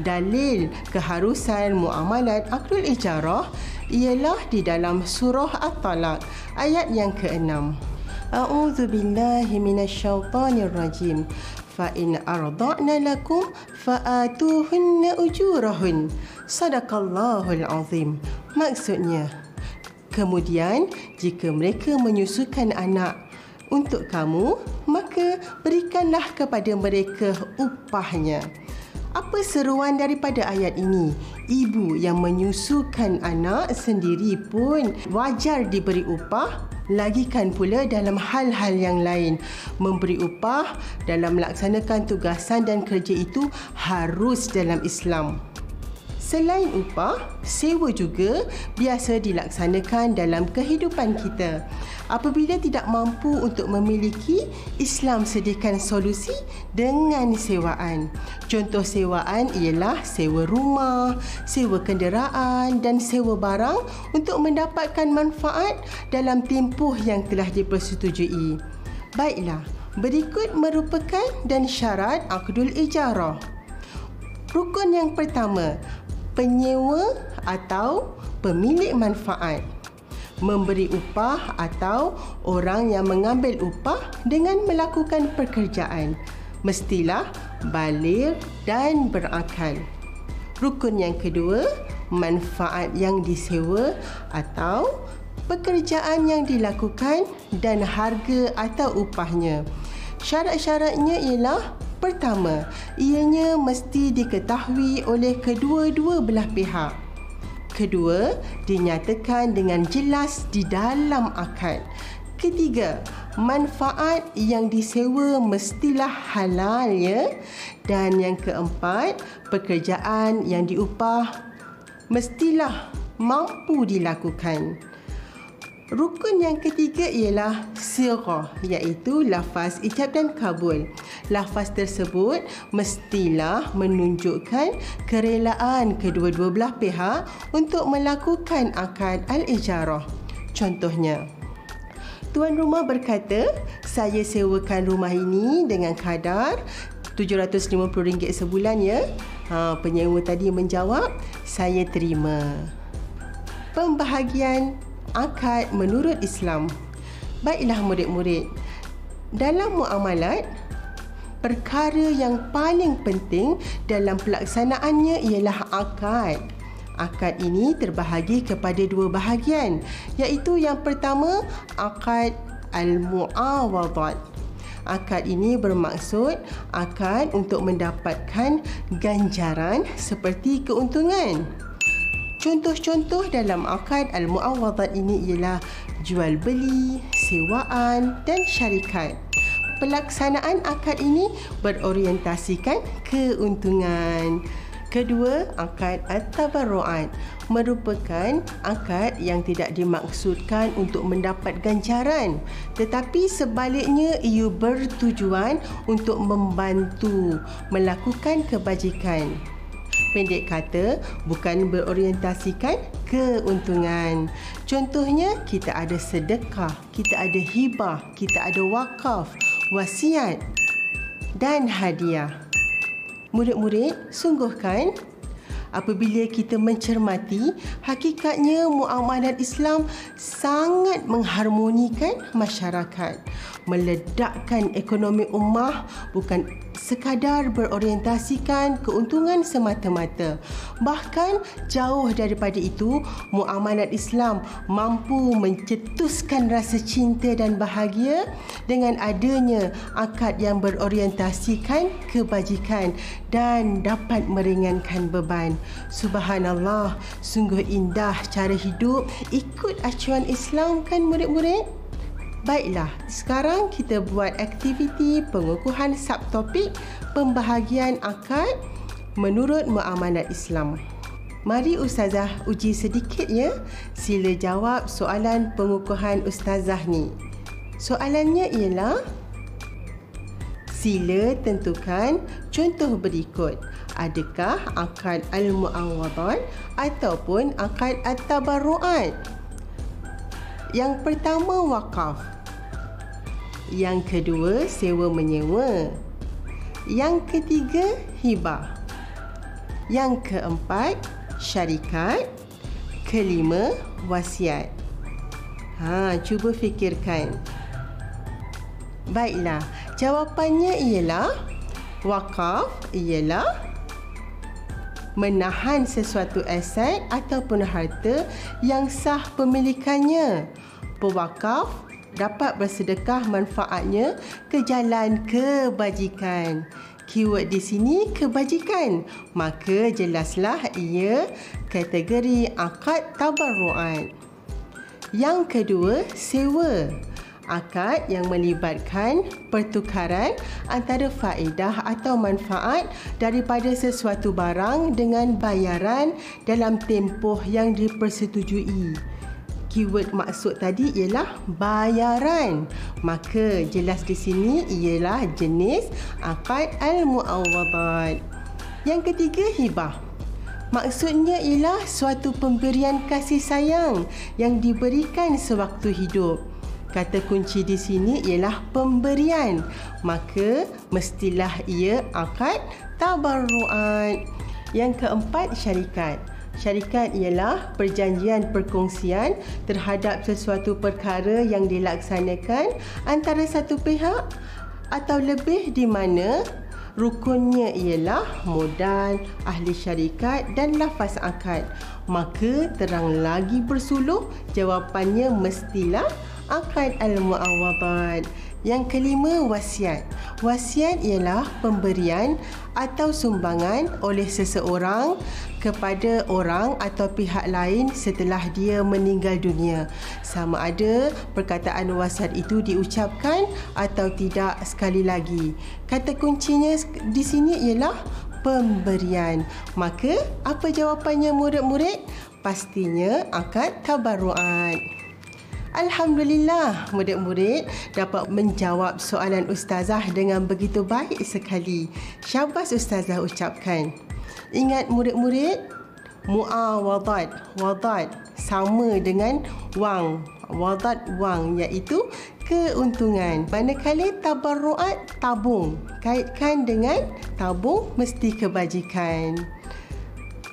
Dalil keharusan muamalat akdul ijarah ialah di dalam surah At-Talaq ayat yang ke-6. A'udzu billahi minasyaitonir rajim. Fa in arda'na lakum fa'atuhunna ujurahun. Sadaqallahul azim. Maksudnya, kemudian jika mereka menyusukan anak untuk kamu maka berikanlah kepada mereka upahnya apa seruan daripada ayat ini? Ibu yang menyusukan anak sendiri pun wajar diberi upah lagikan pula dalam hal-hal yang lain. Memberi upah dalam melaksanakan tugasan dan kerja itu harus dalam Islam. Selain upah, sewa juga biasa dilaksanakan dalam kehidupan kita. Apabila tidak mampu untuk memiliki, Islam sediakan solusi dengan sewaan. Contoh sewaan ialah sewa rumah, sewa kenderaan dan sewa barang untuk mendapatkan manfaat dalam tempoh yang telah dipersetujui. Baiklah, berikut merupakan dan syarat akdul ijarah. Rukun yang pertama, penyewa atau pemilik manfaat memberi upah atau orang yang mengambil upah dengan melakukan pekerjaan mestilah balik dan berakal. Rukun yang kedua, manfaat yang disewa atau pekerjaan yang dilakukan dan harga atau upahnya. Syarat-syaratnya ialah Pertama, ianya mesti diketahui oleh kedua-dua belah pihak. Kedua, dinyatakan dengan jelas di dalam akad. Ketiga, manfaat yang disewa mestilah halal ya. Dan yang keempat, pekerjaan yang diupah mestilah mampu dilakukan. Rukun yang ketiga ialah sirah iaitu lafaz ijab dan kabul. Lafaz tersebut mestilah menunjukkan kerelaan kedua-dua belah pihak untuk melakukan akad al-ijarah. Contohnya, tuan rumah berkata, saya sewakan rumah ini dengan kadar RM750 sebulan ya. Ha, penyewa tadi menjawab, saya terima. Pembahagian akad menurut Islam. Baiklah murid-murid, dalam muamalat, perkara yang paling penting dalam pelaksanaannya ialah akad. Akad ini terbahagi kepada dua bahagian, iaitu yang pertama akad al-muawadat. Akad ini bermaksud akad untuk mendapatkan ganjaran seperti keuntungan. Contoh-contoh dalam akad al-muawadat ini ialah jual beli, sewaan dan syarikat. Pelaksanaan akad ini berorientasikan keuntungan. Kedua, akad at-tabarru'at merupakan akad yang tidak dimaksudkan untuk mendapat ganjaran tetapi sebaliknya ia bertujuan untuk membantu melakukan kebajikan. Pendek kata, bukan berorientasikan keuntungan. Contohnya, kita ada sedekah, kita ada hibah, kita ada wakaf, wasiat dan hadiah. Murid-murid, sungguh kan? Apabila kita mencermati, hakikatnya muamalat Islam sangat mengharmonikan masyarakat, meledakkan ekonomi ummah bukan sekadar berorientasikan keuntungan semata-mata. Bahkan jauh daripada itu, muamalat Islam mampu mencetuskan rasa cinta dan bahagia dengan adanya akad yang berorientasikan kebajikan dan dapat meringankan beban. Subhanallah, sungguh indah cara hidup ikut acuan Islam kan murid-murid? Baiklah, sekarang kita buat aktiviti pengukuhan subtopik pembahagian akad menurut muamalat Islam. Mari Ustazah uji sedikit ya. Sila jawab soalan pengukuhan Ustazah ni. Soalannya ialah Sila tentukan contoh berikut. Adakah akad al-mu'awadan ataupun akad at-tabarru'at? Yang pertama wakaf. Yang kedua sewa menyewa. Yang ketiga hibah. Yang keempat syarikat. Kelima wasiat. Ha, cuba fikirkan. Baiklah, jawapannya ialah wakaf ialah menahan sesuatu aset ataupun harta yang sah pemilikannya pewakaf dapat bersedekah manfaatnya ke jalan kebajikan. Keyword di sini kebajikan. Maka jelaslah ia kategori akad tabarruat. Yang kedua, sewa. Akad yang melibatkan pertukaran antara faedah atau manfaat daripada sesuatu barang dengan bayaran dalam tempoh yang dipersetujui keyword maksud tadi ialah bayaran. Maka jelas di sini ialah jenis akad al-mu'awadat. Yang ketiga hibah. Maksudnya ialah suatu pemberian kasih sayang yang diberikan sewaktu hidup. Kata kunci di sini ialah pemberian. Maka mestilah ia akad tabarruat. Yang keempat syarikat. Syarikat ialah perjanjian perkongsian terhadap sesuatu perkara yang dilaksanakan antara satu pihak atau lebih di mana rukunnya ialah modal, ahli syarikat dan lafaz akad. Maka terang lagi bersuluh jawapannya mestilah akad al-muawadat. Yang kelima wasiat. Wasiat ialah pemberian atau sumbangan oleh seseorang kepada orang atau pihak lain setelah dia meninggal dunia. Sama ada perkataan wasiat itu diucapkan atau tidak sekali lagi. Kata kuncinya di sini ialah pemberian. Maka apa jawapannya murid-murid? Pastinya akad tabarruat. Alhamdulillah, murid-murid dapat menjawab soalan ustazah dengan begitu baik sekali. Syabas ustazah ucapkan. Ingat murid-murid, muawadat, wadat sama dengan wang. Wadat wang iaitu keuntungan. Manakala tabarruat tabung, kaitkan dengan tabung mesti kebajikan.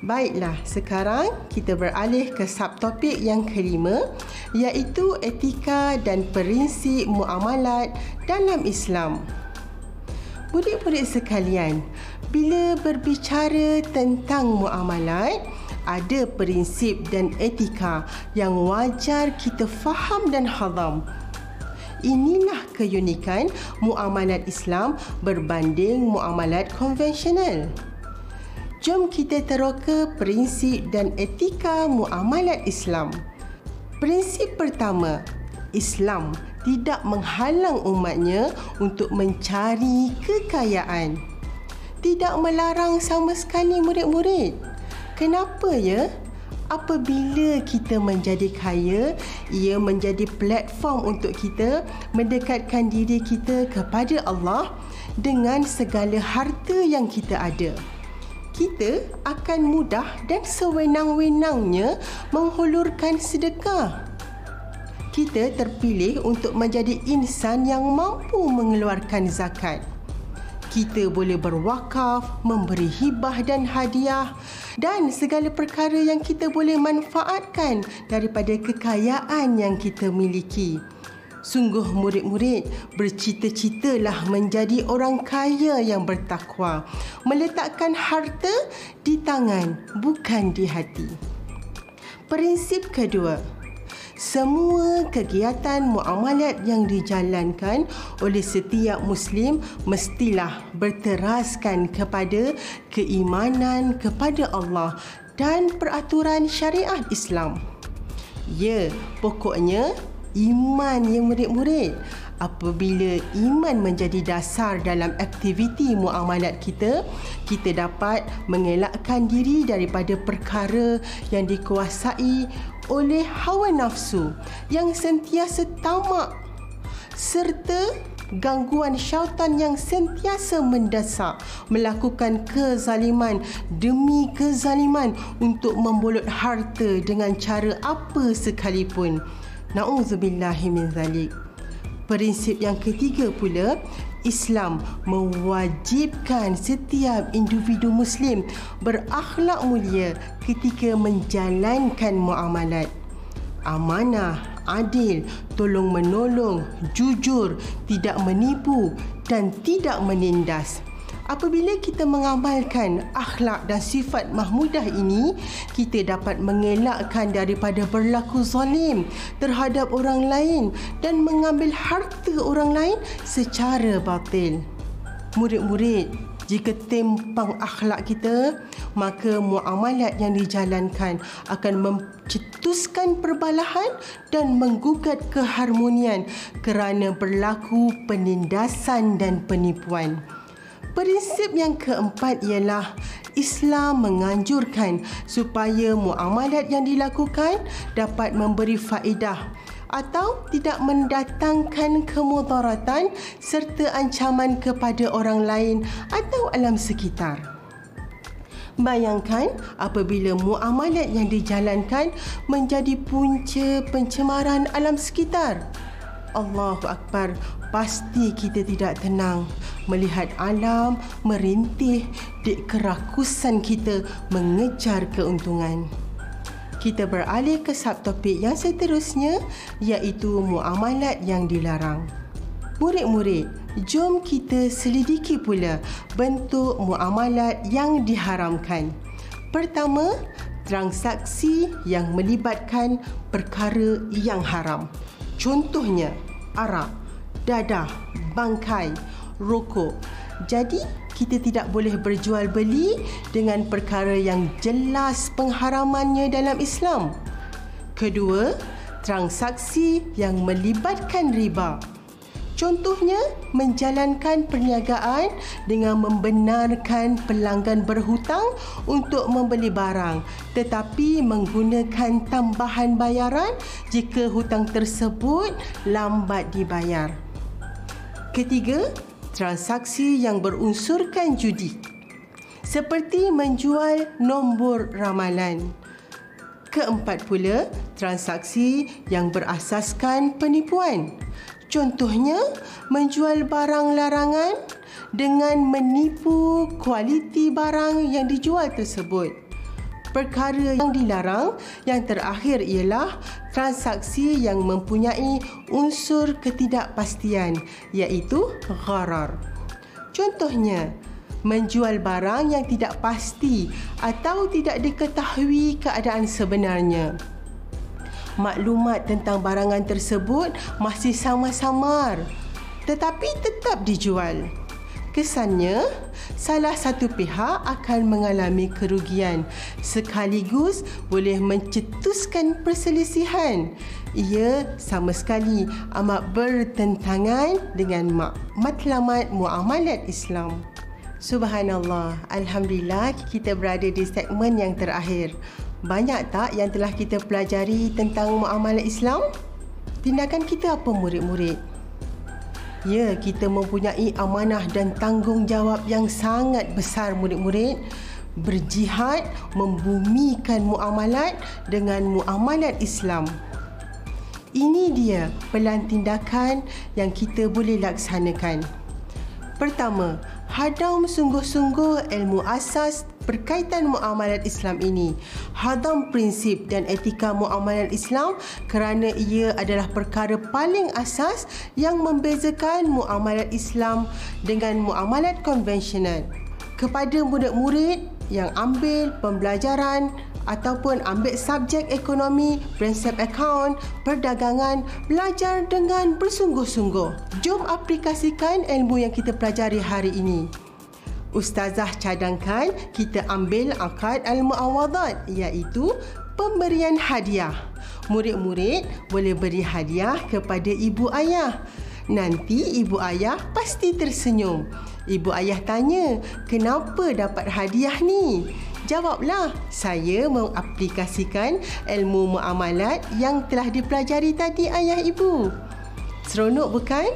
Baiklah, sekarang kita beralih ke subtopik yang kelima iaitu etika dan prinsip muamalat dalam Islam. Murid-murid sekalian, bila berbicara tentang muamalat, ada prinsip dan etika yang wajar kita faham dan hadam. Inilah keunikan muamalat Islam berbanding muamalat konvensional. Jom kita teroka prinsip dan etika muamalat Islam. Prinsip pertama, Islam tidak menghalang umatnya untuk mencari kekayaan. Tidak melarang sama sekali murid-murid. Kenapa ya? Apabila kita menjadi kaya, ia menjadi platform untuk kita mendekatkan diri kita kepada Allah dengan segala harta yang kita ada kita akan mudah dan sewenang-wenangnya menghulurkan sedekah. Kita terpilih untuk menjadi insan yang mampu mengeluarkan zakat. Kita boleh berwakaf, memberi hibah dan hadiah dan segala perkara yang kita boleh manfaatkan daripada kekayaan yang kita miliki. Sungguh murid-murid bercita-citalah menjadi orang kaya yang bertakwa. Meletakkan harta di tangan bukan di hati. Prinsip kedua. Semua kegiatan muamalat yang dijalankan oleh setiap Muslim mestilah berteraskan kepada keimanan kepada Allah dan peraturan syariat Islam. Ya, pokoknya iman yang murid-murid. Apabila iman menjadi dasar dalam aktiviti muamalat kita, kita dapat mengelakkan diri daripada perkara yang dikuasai oleh hawa nafsu yang sentiasa tamak serta gangguan syaitan yang sentiasa mendesak melakukan kezaliman demi kezaliman untuk membolot harta dengan cara apa sekalipun. Na'udzubillahi min zalik. Prinsip yang ketiga pula, Islam mewajibkan setiap individu Muslim berakhlak mulia ketika menjalankan muamalat. Amanah, adil, tolong menolong, jujur, tidak menipu dan tidak menindas. Apabila kita mengamalkan akhlak dan sifat mahmudah ini, kita dapat mengelakkan daripada berlaku zalim terhadap orang lain dan mengambil harta orang lain secara batil. Murid-murid, jika tempang akhlak kita, maka muamalat yang dijalankan akan mencetuskan perbalahan dan menggugat keharmonian kerana berlaku penindasan dan penipuan. Prinsip yang keempat ialah Islam menganjurkan supaya muamalat yang dilakukan dapat memberi faedah atau tidak mendatangkan kemudaratan serta ancaman kepada orang lain atau alam sekitar. Bayangkan apabila muamalat yang dijalankan menjadi punca pencemaran alam sekitar. Allahu Akbar, pasti kita tidak tenang melihat alam merintih di kerakusan kita mengejar keuntungan. Kita beralih ke subtopik yang seterusnya iaitu muamalat yang dilarang. Murid-murid, jom kita selidiki pula bentuk muamalat yang diharamkan. Pertama, transaksi yang melibatkan perkara yang haram. Contohnya, arak, dadah, bangkai, rokok. Jadi, kita tidak boleh berjual beli dengan perkara yang jelas pengharamannya dalam Islam. Kedua, transaksi yang melibatkan riba. Contohnya, menjalankan perniagaan dengan membenarkan pelanggan berhutang untuk membeli barang tetapi menggunakan tambahan bayaran jika hutang tersebut lambat dibayar. Ketiga, transaksi yang berunsurkan judi seperti menjual nombor ramalan. Keempat pula, transaksi yang berasaskan penipuan Contohnya, menjual barang larangan dengan menipu kualiti barang yang dijual tersebut. Perkara yang dilarang yang terakhir ialah transaksi yang mempunyai unsur ketidakpastian iaitu gharar. Contohnya, menjual barang yang tidak pasti atau tidak diketahui keadaan sebenarnya maklumat tentang barangan tersebut masih sama-samar tetapi tetap dijual. Kesannya, salah satu pihak akan mengalami kerugian sekaligus boleh mencetuskan perselisihan. Ia sama sekali amat bertentangan dengan matlamat muamalat Islam. Subhanallah, Alhamdulillah kita berada di segmen yang terakhir. Banyak tak yang telah kita pelajari tentang muamalah Islam? Tindakan kita apa murid-murid? Ya, kita mempunyai amanah dan tanggungjawab yang sangat besar murid-murid berjihad membumikan muamalat dengan muamalat Islam. Ini dia pelan tindakan yang kita boleh laksanakan. Pertama, hadam sungguh-sungguh ilmu asas berkaitan muamalat Islam ini. Hadam prinsip dan etika muamalat Islam kerana ia adalah perkara paling asas yang membezakan muamalat Islam dengan muamalat konvensional. Kepada murid-murid yang ambil pembelajaran ataupun ambil subjek ekonomi, prinsip account, perdagangan, belajar dengan bersungguh-sungguh. Jom aplikasikan ilmu yang kita pelajari hari ini. Ustazah cadangkan kita ambil akad al-muawadat iaitu pemberian hadiah. Murid-murid boleh beri hadiah kepada ibu ayah. Nanti ibu ayah pasti tersenyum. Ibu ayah tanya, kenapa dapat hadiah ni? Jawablah, saya mengaplikasikan ilmu muamalat yang telah dipelajari tadi ayah ibu. Seronok bukan?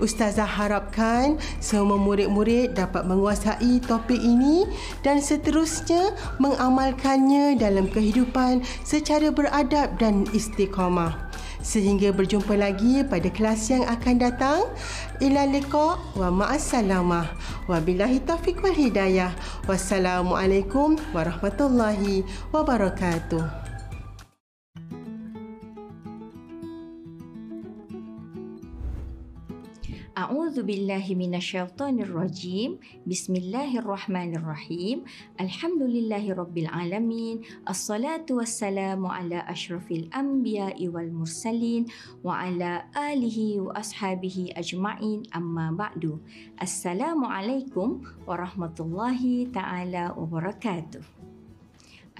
Ustazah harapkan semua murid-murid dapat menguasai topik ini dan seterusnya mengamalkannya dalam kehidupan secara beradab dan istiqamah. Sehingga berjumpa lagi pada kelas yang akan datang. Ila liqa wa ma'assalamah. Wabillahi taufiq wal hidayah. Wassalamualaikum warahmatullahi wabarakatuh. A'udzu billahi minasyaitonir rajim. Bismillahirrahmanirrahim. Alhamdulillahirabbil alamin. Assalatu wassalamu ala asyrafil anbiya'i wal mursalin wa ala alihi wa ashabihi ajma'in. Amma ba'du. Assalamualaikum warahmatullahi taala wabarakatuh.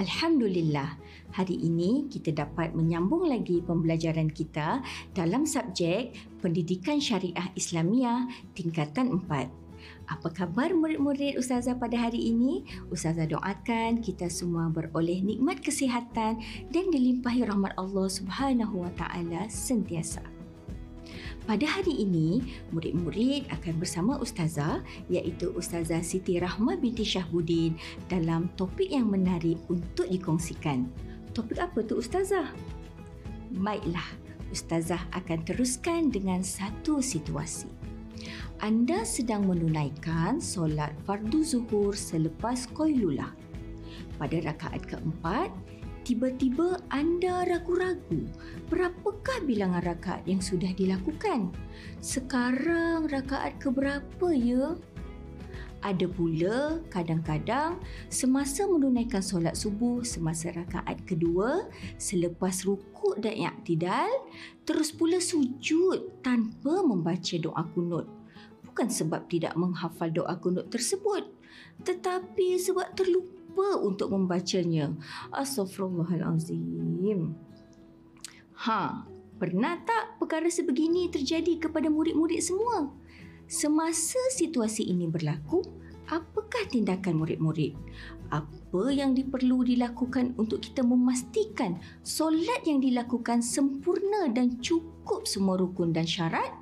Alhamdulillah, hari ini kita dapat menyambung lagi pembelajaran kita dalam subjek Pendidikan Syariah Islamiah tingkatan 4. Apa khabar murid-murid Ustazah pada hari ini? Ustazah doakan kita semua beroleh nikmat kesihatan dan dilimpahi rahmat Allah Subhanahu Wa Taala sentiasa. Pada hari ini, murid-murid akan bersama Ustazah iaitu Ustazah Siti Rahma binti Syahbudin dalam topik yang menarik untuk dikongsikan. Topik apa tu Ustazah? Baiklah, Ustazah akan teruskan dengan satu situasi. Anda sedang menunaikan solat fardu zuhur selepas koilulah. Pada rakaat keempat, tiba-tiba anda ragu-ragu berapakah bilangan rakaat yang sudah dilakukan? Sekarang rakaat keberapa ya? Ada pula kadang-kadang semasa menunaikan solat subuh semasa rakaat kedua selepas rukuk dan iktidal terus pula sujud tanpa membaca doa kunut. Bukan sebab tidak menghafal doa kunut tersebut tetapi sebab terlupa lupa untuk membacanya. Astaghfirullahalazim. Ha, Pernah tak perkara sebegini terjadi kepada murid-murid semua? Semasa situasi ini berlaku, apakah tindakan murid-murid? Apa yang diperlu dilakukan untuk kita memastikan solat yang dilakukan sempurna dan cukup semua rukun dan syarat?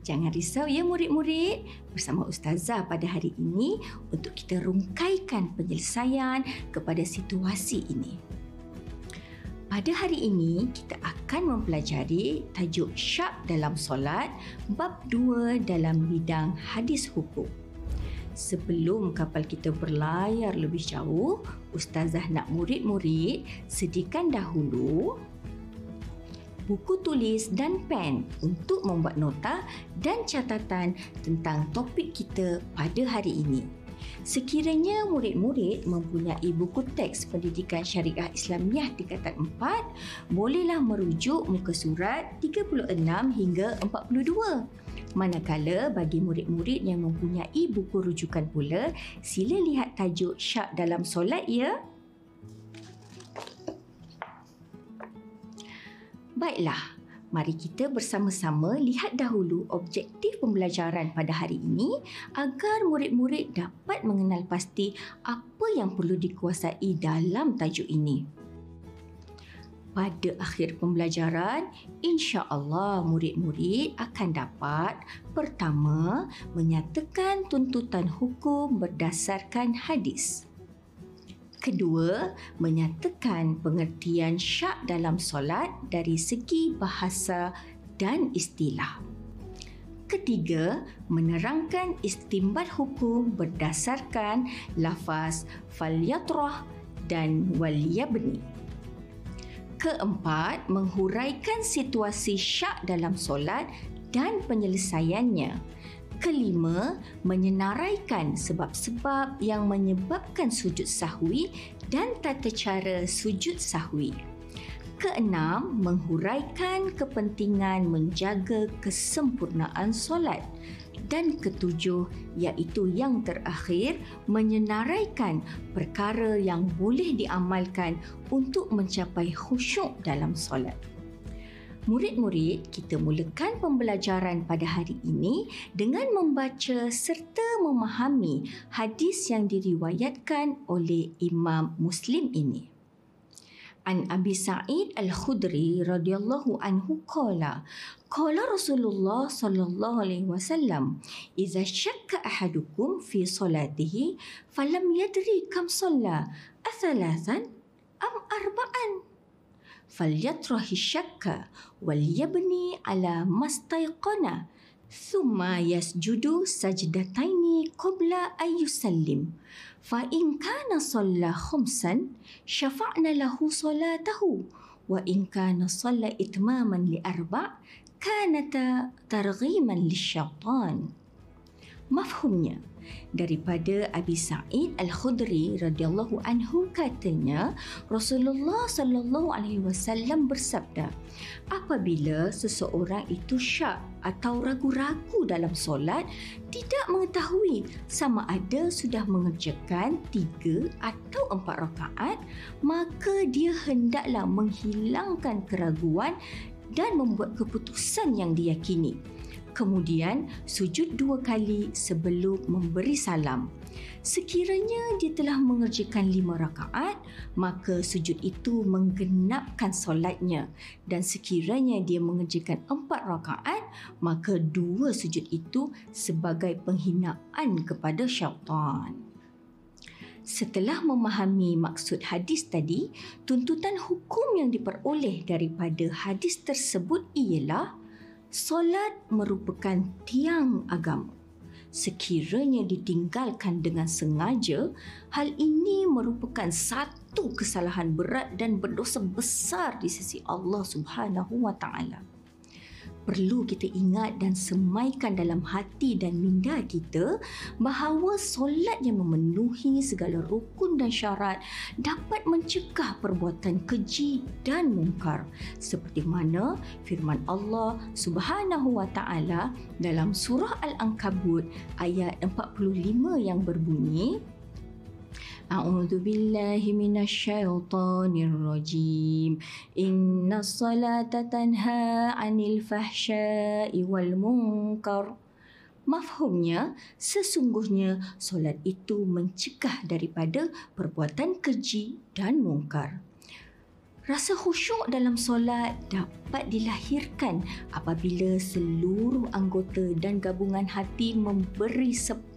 Jangan risau ya murid-murid, bersama Ustazah pada hari ini untuk kita rungkaikan penyelesaian kepada situasi ini. Pada hari ini, kita akan mempelajari tajuk syak dalam solat bab 2 dalam bidang hadis hukum. Sebelum kapal kita berlayar lebih jauh, Ustazah nak murid-murid sediakan dahulu buku tulis dan pen untuk membuat nota dan catatan tentang topik kita pada hari ini. Sekiranya murid-murid mempunyai buku teks pendidikan syariah Islamiah tingkatan 4, bolehlah merujuk muka surat 36 hingga 42. Manakala bagi murid-murid yang mempunyai buku rujukan pula, sila lihat tajuk syak dalam solat ya. Baiklah, Mari kita bersama-sama lihat dahulu objektif pembelajaran pada hari ini agar murid-murid dapat mengenal pasti apa yang perlu dikuasai dalam tajuk ini. Pada akhir pembelajaran, insya-Allah murid-murid akan dapat pertama menyatakan tuntutan hukum berdasarkan hadis. Kedua, menyatakan pengertian syak dalam solat dari segi bahasa dan istilah. Ketiga, menerangkan istimbat hukum berdasarkan lafaz falyatrah dan waliyabni. Keempat, menghuraikan situasi syak dalam solat dan penyelesaiannya. Kelima, menyenaraikan sebab-sebab yang menyebabkan sujud sahwi dan tata cara sujud sahwi. Keenam, menghuraikan kepentingan menjaga kesempurnaan solat. Dan ketujuh, iaitu yang terakhir, menyenaraikan perkara yang boleh diamalkan untuk mencapai khusyuk dalam solat. Murid-murid, kita mulakan pembelajaran pada hari ini dengan membaca serta memahami hadis yang diriwayatkan oleh Imam Muslim ini. An Abi Sa'id Al-Khudri radhiyallahu anhu qala qala Rasulullah sallallahu alaihi wasallam idza shakka ahadukum fi salatihi falam yadri kam shalla athalathan am arba'an فليطرح الشك وليبني على ما استيقن ثم يسجد سجدتين قبل أن يسلم فإن كان صلى خمسا شفعنا له صلاته وإن كان صلى إتماما لأربع كانت ترغيما للشيطان مفهومnya daripada Abi Sa'id Al-Khudri radhiyallahu anhu katanya Rasulullah sallallahu alaihi wasallam bersabda apabila seseorang itu syak atau ragu-ragu dalam solat tidak mengetahui sama ada sudah mengerjakan tiga atau empat rakaat maka dia hendaklah menghilangkan keraguan dan membuat keputusan yang diyakini kemudian sujud dua kali sebelum memberi salam. Sekiranya dia telah mengerjakan lima rakaat, maka sujud itu menggenapkan solatnya. Dan sekiranya dia mengerjakan empat rakaat, maka dua sujud itu sebagai penghinaan kepada syaitan. Setelah memahami maksud hadis tadi, tuntutan hukum yang diperoleh daripada hadis tersebut ialah solat merupakan tiang agama. Sekiranya ditinggalkan dengan sengaja, hal ini merupakan satu kesalahan berat dan berdosa besar di sisi Allah Subhanahu wa taala perlu kita ingat dan semaikan dalam hati dan minda kita bahawa solat yang memenuhi segala rukun dan syarat dapat mencegah perbuatan keji dan mungkar. Seperti mana firman Allah Subhanahu wa taala dalam surah Al-Ankabut ayat 45 yang berbunyi أعوذ بالله من الشيطان الرجيم إن الصلاة تنهى عن الفحشاء والمنكر Mafhumnya, sesungguhnya solat itu mencegah daripada perbuatan keji dan mungkar. Rasa khusyuk dalam solat dapat dilahirkan apabila seluruh anggota dan gabungan hati memberi sepenuh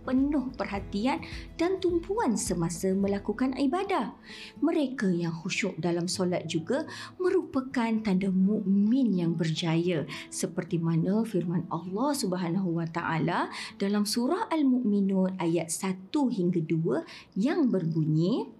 perhatian dan tumpuan semasa melakukan ibadah. Mereka yang khusyuk dalam solat juga merupakan tanda mukmin yang berjaya seperti mana firman Allah Subhanahu wa taala dalam surah Al-Mu'minun ayat 1 hingga 2 yang berbunyi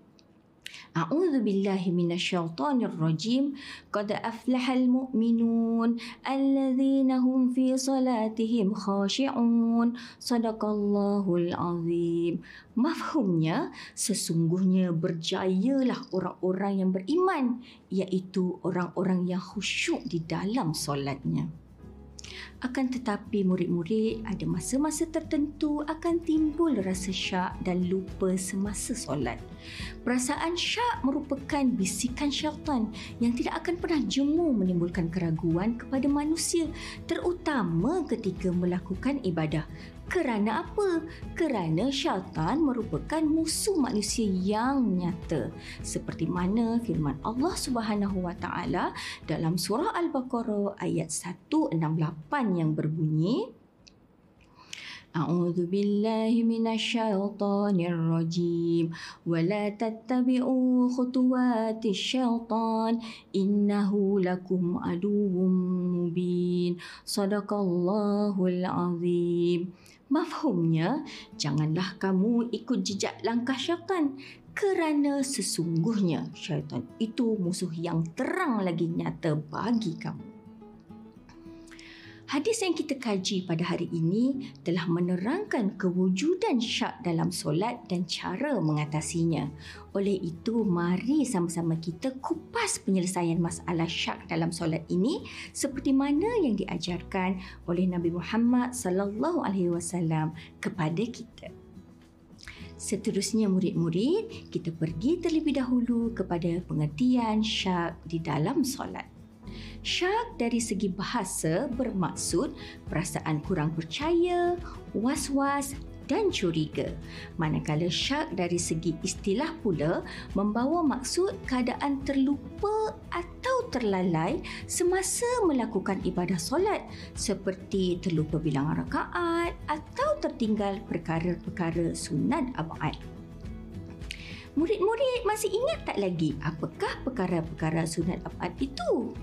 A'udzu billahi minasyaitonir rajim. Qad aflahal mu'minun alladzina hum fi salatihim khashi'un. Sadaqallahul azim. Mafhumnya, sesungguhnya berjayalah orang-orang yang beriman, iaitu orang-orang yang khusyuk di dalam solatnya. Akan tetapi murid-murid ada masa-masa tertentu akan timbul rasa syak dan lupa semasa solat. Perasaan syak merupakan bisikan syaitan yang tidak akan pernah jemu menimbulkan keraguan kepada manusia terutama ketika melakukan ibadah kerana apa? Kerana syaitan merupakan musuh manusia yang nyata. Seperti mana firman Allah Subhanahu Wa Taala dalam surah Al-Baqarah ayat 168 yang berbunyi أعوذ بالله من الشيطان الرجيم ولا تتبعوا خطوات الشيطان إنه لكم عدو مبين صدق الله العظيم Mafhumnya, janganlah kamu ikut jejak langkah syaitan kerana sesungguhnya syaitan itu musuh yang terang lagi nyata bagi kamu. Hadis yang kita kaji pada hari ini telah menerangkan kewujudan syak dalam solat dan cara mengatasinya. Oleh itu, mari sama-sama kita kupas penyelesaian masalah syak dalam solat ini seperti mana yang diajarkan oleh Nabi Muhammad sallallahu alaihi wasallam kepada kita. Seterusnya murid-murid, kita pergi terlebih dahulu kepada pengertian syak di dalam solat. Syak dari segi bahasa bermaksud perasaan kurang percaya, was-was dan curiga. Manakala syak dari segi istilah pula membawa maksud keadaan terlupa atau terlalai semasa melakukan ibadah solat seperti terlupa bilangan rakaat atau tertinggal perkara-perkara sunat abad. Murid-murid masih ingat tak lagi apakah perkara-perkara sunat abad itu?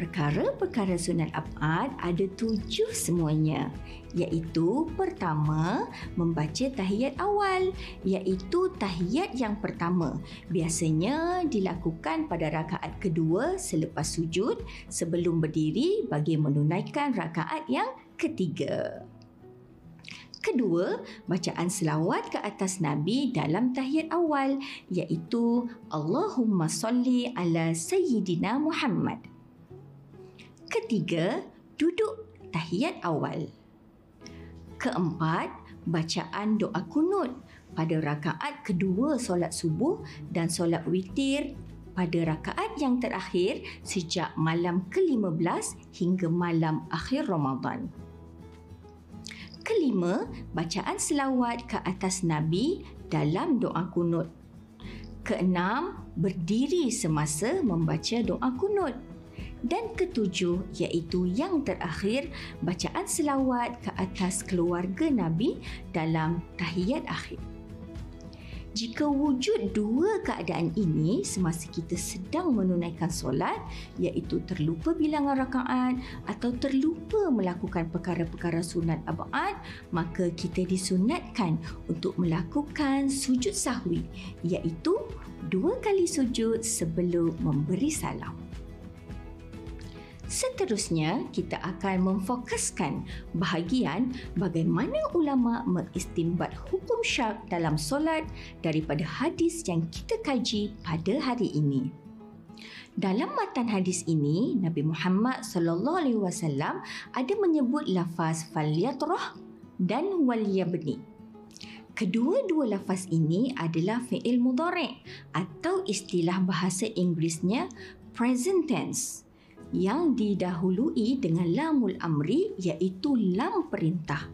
Perkara-perkara sunat abad ada tujuh semuanya iaitu pertama membaca tahiyat awal iaitu tahiyat yang pertama biasanya dilakukan pada rakaat kedua selepas sujud sebelum berdiri bagi menunaikan rakaat yang ketiga. Kedua, bacaan selawat ke atas Nabi dalam tahiyat awal iaitu Allahumma salli ala Sayyidina Muhammad. Ketiga, duduk tahiyat awal. Keempat, bacaan doa kunut pada rakaat kedua solat subuh dan solat witir pada rakaat yang terakhir sejak malam ke-15 hingga malam akhir Ramadan. Kelima, bacaan selawat ke atas Nabi dalam doa kunut. Keenam, berdiri semasa membaca doa kunut dan ketujuh iaitu yang terakhir bacaan selawat ke atas keluarga Nabi dalam tahiyat akhir. Jika wujud dua keadaan ini semasa kita sedang menunaikan solat iaitu terlupa bilangan rakaat atau terlupa melakukan perkara-perkara sunat abad maka kita disunatkan untuk melakukan sujud sahwi iaitu dua kali sujud sebelum memberi salam. Seterusnya, kita akan memfokuskan bahagian bagaimana ulama mengistimbat hukum syak dalam solat daripada hadis yang kita kaji pada hari ini. Dalam matan hadis ini, Nabi Muhammad sallallahu alaihi wasallam ada menyebut lafaz falyatrah dan waliyabni. Kedua-dua lafaz ini adalah fi'il mudhari' atau istilah bahasa Inggerisnya present tense yang didahului dengan lamul amri iaitu lam perintah.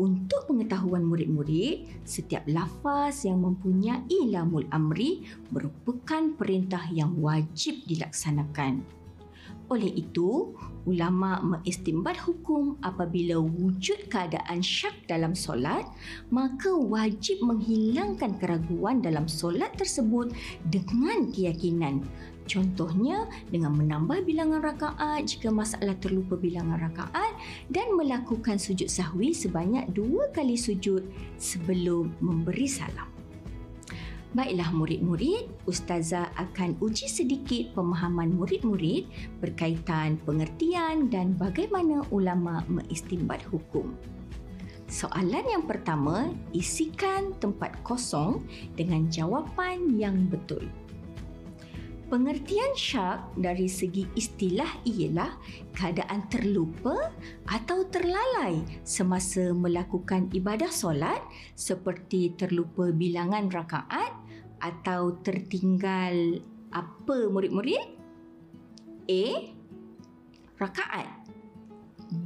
Untuk pengetahuan murid-murid, setiap lafaz yang mempunyai lamul amri merupakan perintah yang wajib dilaksanakan. Oleh itu, ulama mengistimbat hukum apabila wujud keadaan syak dalam solat, maka wajib menghilangkan keraguan dalam solat tersebut dengan keyakinan Contohnya dengan menambah bilangan rakaat jika masalah terlupa bilangan rakaat dan melakukan sujud sahwi sebanyak dua kali sujud sebelum memberi salam. Baiklah murid-murid, Ustazah akan uji sedikit pemahaman murid-murid berkaitan pengertian dan bagaimana ulama mengistimbat hukum. Soalan yang pertama, isikan tempat kosong dengan jawapan yang betul. Pengertian syak dari segi istilah ialah keadaan terlupa atau terlalai semasa melakukan ibadah solat seperti terlupa bilangan rakaat atau tertinggal apa murid-murid? A. Rakaat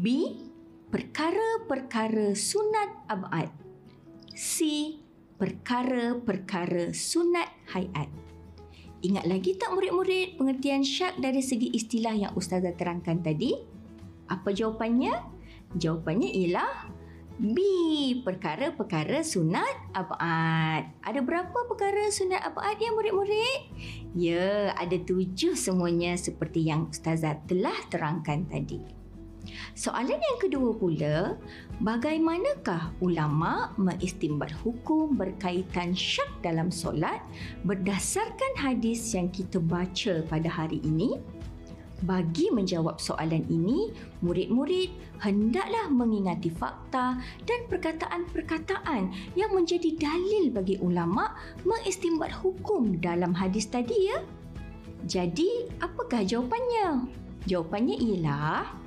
B. Perkara-perkara sunat abad C. Perkara-perkara sunat hayat Ingat lagi tak murid-murid pengertian syak dari segi istilah yang ustazah terangkan tadi? Apa jawapannya? Jawapannya ialah B. Perkara-perkara sunat abad. Ada berapa perkara sunat abad ya murid-murid? Ya, ada tujuh semuanya seperti yang ustazah telah terangkan tadi. Soalan yang kedua pula, bagaimanakah ulama mengistimbat hukum berkaitan syak dalam solat berdasarkan hadis yang kita baca pada hari ini? Bagi menjawab soalan ini, murid-murid hendaklah mengingati fakta dan perkataan-perkataan yang menjadi dalil bagi ulama mengistimbat hukum dalam hadis tadi ya. Jadi, apakah jawapannya? Jawapannya ialah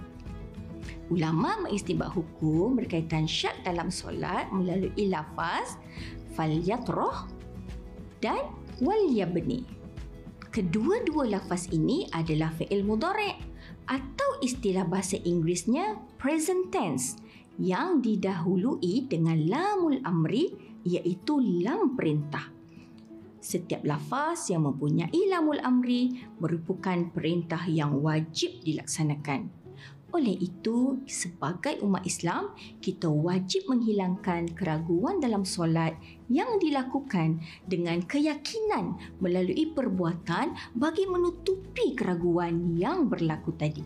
Ulama mengistibat hukum berkaitan syak dalam solat melalui lafaz falyatroh dan walyabni. Kedua-dua lafaz ini adalah fi'il mudhari' atau istilah bahasa Inggerisnya present tense yang didahului dengan lamul amri iaitu lam perintah. Setiap lafaz yang mempunyai lamul amri merupakan perintah yang wajib dilaksanakan. Oleh itu, sebagai umat Islam, kita wajib menghilangkan keraguan dalam solat yang dilakukan dengan keyakinan melalui perbuatan bagi menutupi keraguan yang berlaku tadi.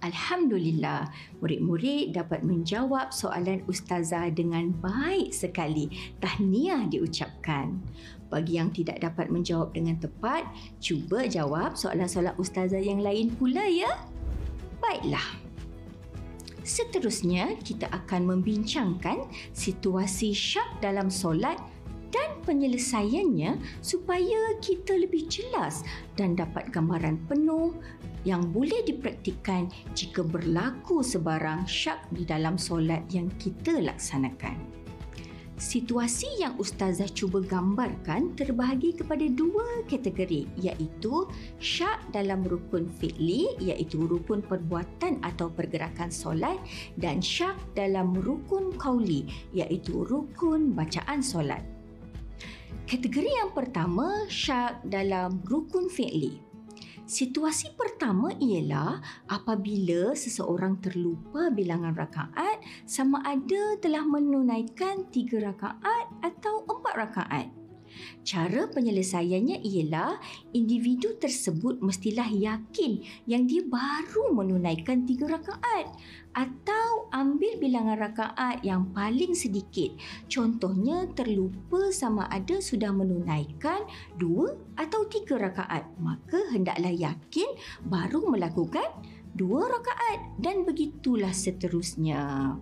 Alhamdulillah, murid-murid dapat menjawab soalan ustazah dengan baik sekali. Tahniah diucapkan. Bagi yang tidak dapat menjawab dengan tepat, cuba jawab soalan-soalan ustazah yang lain pula ya. Baiklah. Seterusnya, kita akan membincangkan situasi syak dalam solat dan penyelesaiannya supaya kita lebih jelas dan dapat gambaran penuh yang boleh dipraktikkan jika berlaku sebarang syak di dalam solat yang kita laksanakan. Situasi yang ustazah cuba gambarkan terbahagi kepada dua kategori iaitu syak dalam rukun fi'li iaitu rukun perbuatan atau pergerakan solat dan syak dalam rukun kauli iaitu rukun bacaan solat. Kategori yang pertama syak dalam rukun fi'li. Situasi pertama ialah apabila seseorang terlupa bilangan rakaat sama ada telah menunaikan tiga rakaat atau empat rakaat. Cara penyelesaiannya ialah individu tersebut mestilah yakin yang dia baru menunaikan tiga rakaat atau ambil bilangan rakaat yang paling sedikit. Contohnya terlupa sama ada sudah menunaikan dua atau tiga rakaat. Maka hendaklah yakin baru melakukan dua rakaat dan begitulah seterusnya.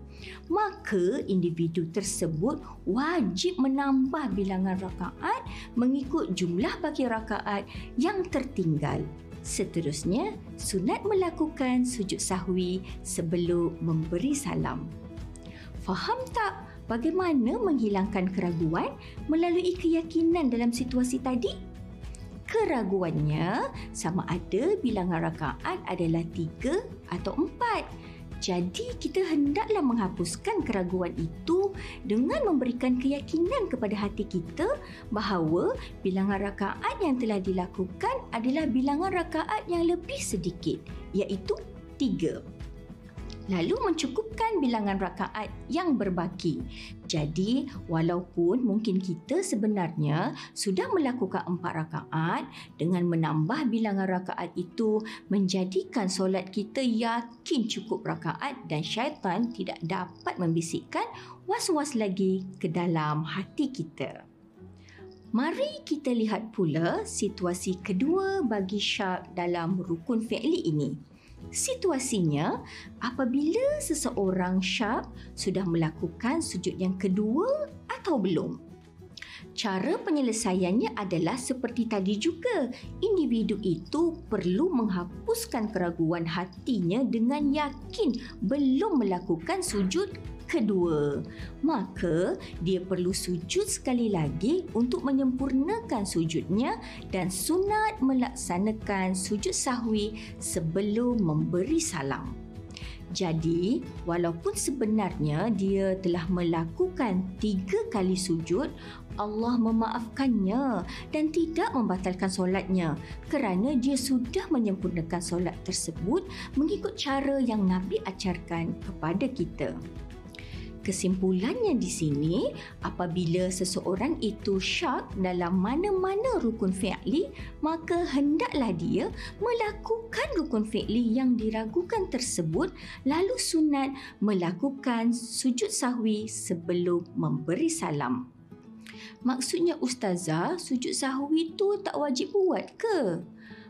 Maka individu tersebut wajib menambah bilangan rakaat mengikut jumlah bagi rakaat yang tertinggal. Seterusnya, sunat melakukan sujud sahwi sebelum memberi salam. Faham tak bagaimana menghilangkan keraguan melalui keyakinan dalam situasi tadi? Keraguannya sama ada bilangan rakaat adalah tiga atau empat. Jadi kita hendaklah menghapuskan keraguan itu dengan memberikan keyakinan kepada hati kita bahawa bilangan rakaat yang telah dilakukan adalah bilangan rakaat yang lebih sedikit iaitu tiga lalu mencukupkan bilangan rakaat yang berbaki. Jadi, walaupun mungkin kita sebenarnya sudah melakukan empat rakaat dengan menambah bilangan rakaat itu menjadikan solat kita yakin cukup rakaat dan syaitan tidak dapat membisikkan was-was lagi ke dalam hati kita. Mari kita lihat pula situasi kedua bagi syak dalam rukun fi'li ini. Situasinya, apabila seseorang syak sudah melakukan sujud yang kedua atau belum. Cara penyelesaiannya adalah seperti tadi juga. Individu itu perlu menghapuskan keraguan hatinya dengan yakin belum melakukan sujud kedua. Maka dia perlu sujud sekali lagi untuk menyempurnakan sujudnya dan sunat melaksanakan sujud sahwi sebelum memberi salam. Jadi, walaupun sebenarnya dia telah melakukan tiga kali sujud, Allah memaafkannya dan tidak membatalkan solatnya kerana dia sudah menyempurnakan solat tersebut mengikut cara yang Nabi ajarkan kepada kita. Kesimpulannya di sini, apabila seseorang itu syak dalam mana-mana rukun fi'li, maka hendaklah dia melakukan rukun fi'li yang diragukan tersebut lalu sunat melakukan sujud sahwi sebelum memberi salam. Maksudnya ustazah, sujud sahwi tu tak wajib buat ke?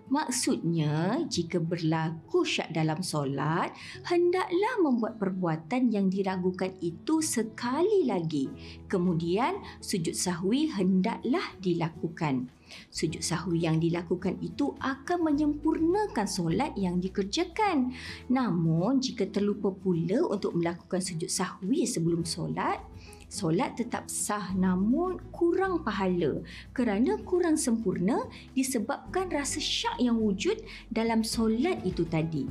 Maksudnya, jika berlaku syak dalam solat, hendaklah membuat perbuatan yang diragukan itu sekali lagi. Kemudian, sujud sahwi hendaklah dilakukan. Sujud sahwi yang dilakukan itu akan menyempurnakan solat yang dikerjakan. Namun, jika terlupa pula untuk melakukan sujud sahwi sebelum solat, solat tetap sah namun kurang pahala kerana kurang sempurna disebabkan rasa syak yang wujud dalam solat itu tadi.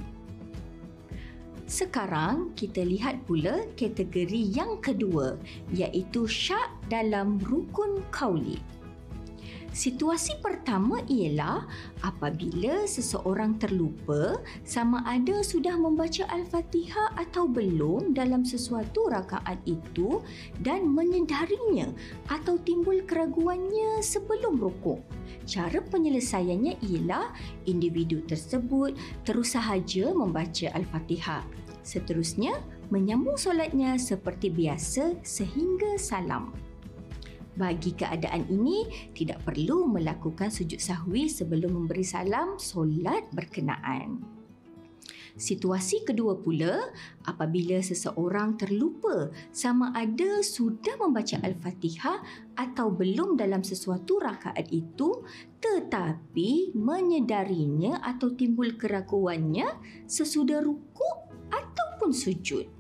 Sekarang kita lihat pula kategori yang kedua iaitu syak dalam rukun kauli. Situasi pertama ialah apabila seseorang terlupa sama ada sudah membaca Al-Fatihah atau belum dalam sesuatu rakaat itu dan menyedarinya atau timbul keraguannya sebelum rukuk. Cara penyelesaiannya ialah individu tersebut terus sahaja membaca Al-Fatihah. Seterusnya, menyambung solatnya seperti biasa sehingga salam. Bagi keadaan ini, tidak perlu melakukan sujud sahwi sebelum memberi salam solat berkenaan. Situasi kedua pula, apabila seseorang terlupa sama ada sudah membaca Al-Fatihah atau belum dalam sesuatu rakaat itu tetapi menyedarinya atau timbul keraguannya sesudah rukuk ataupun sujud.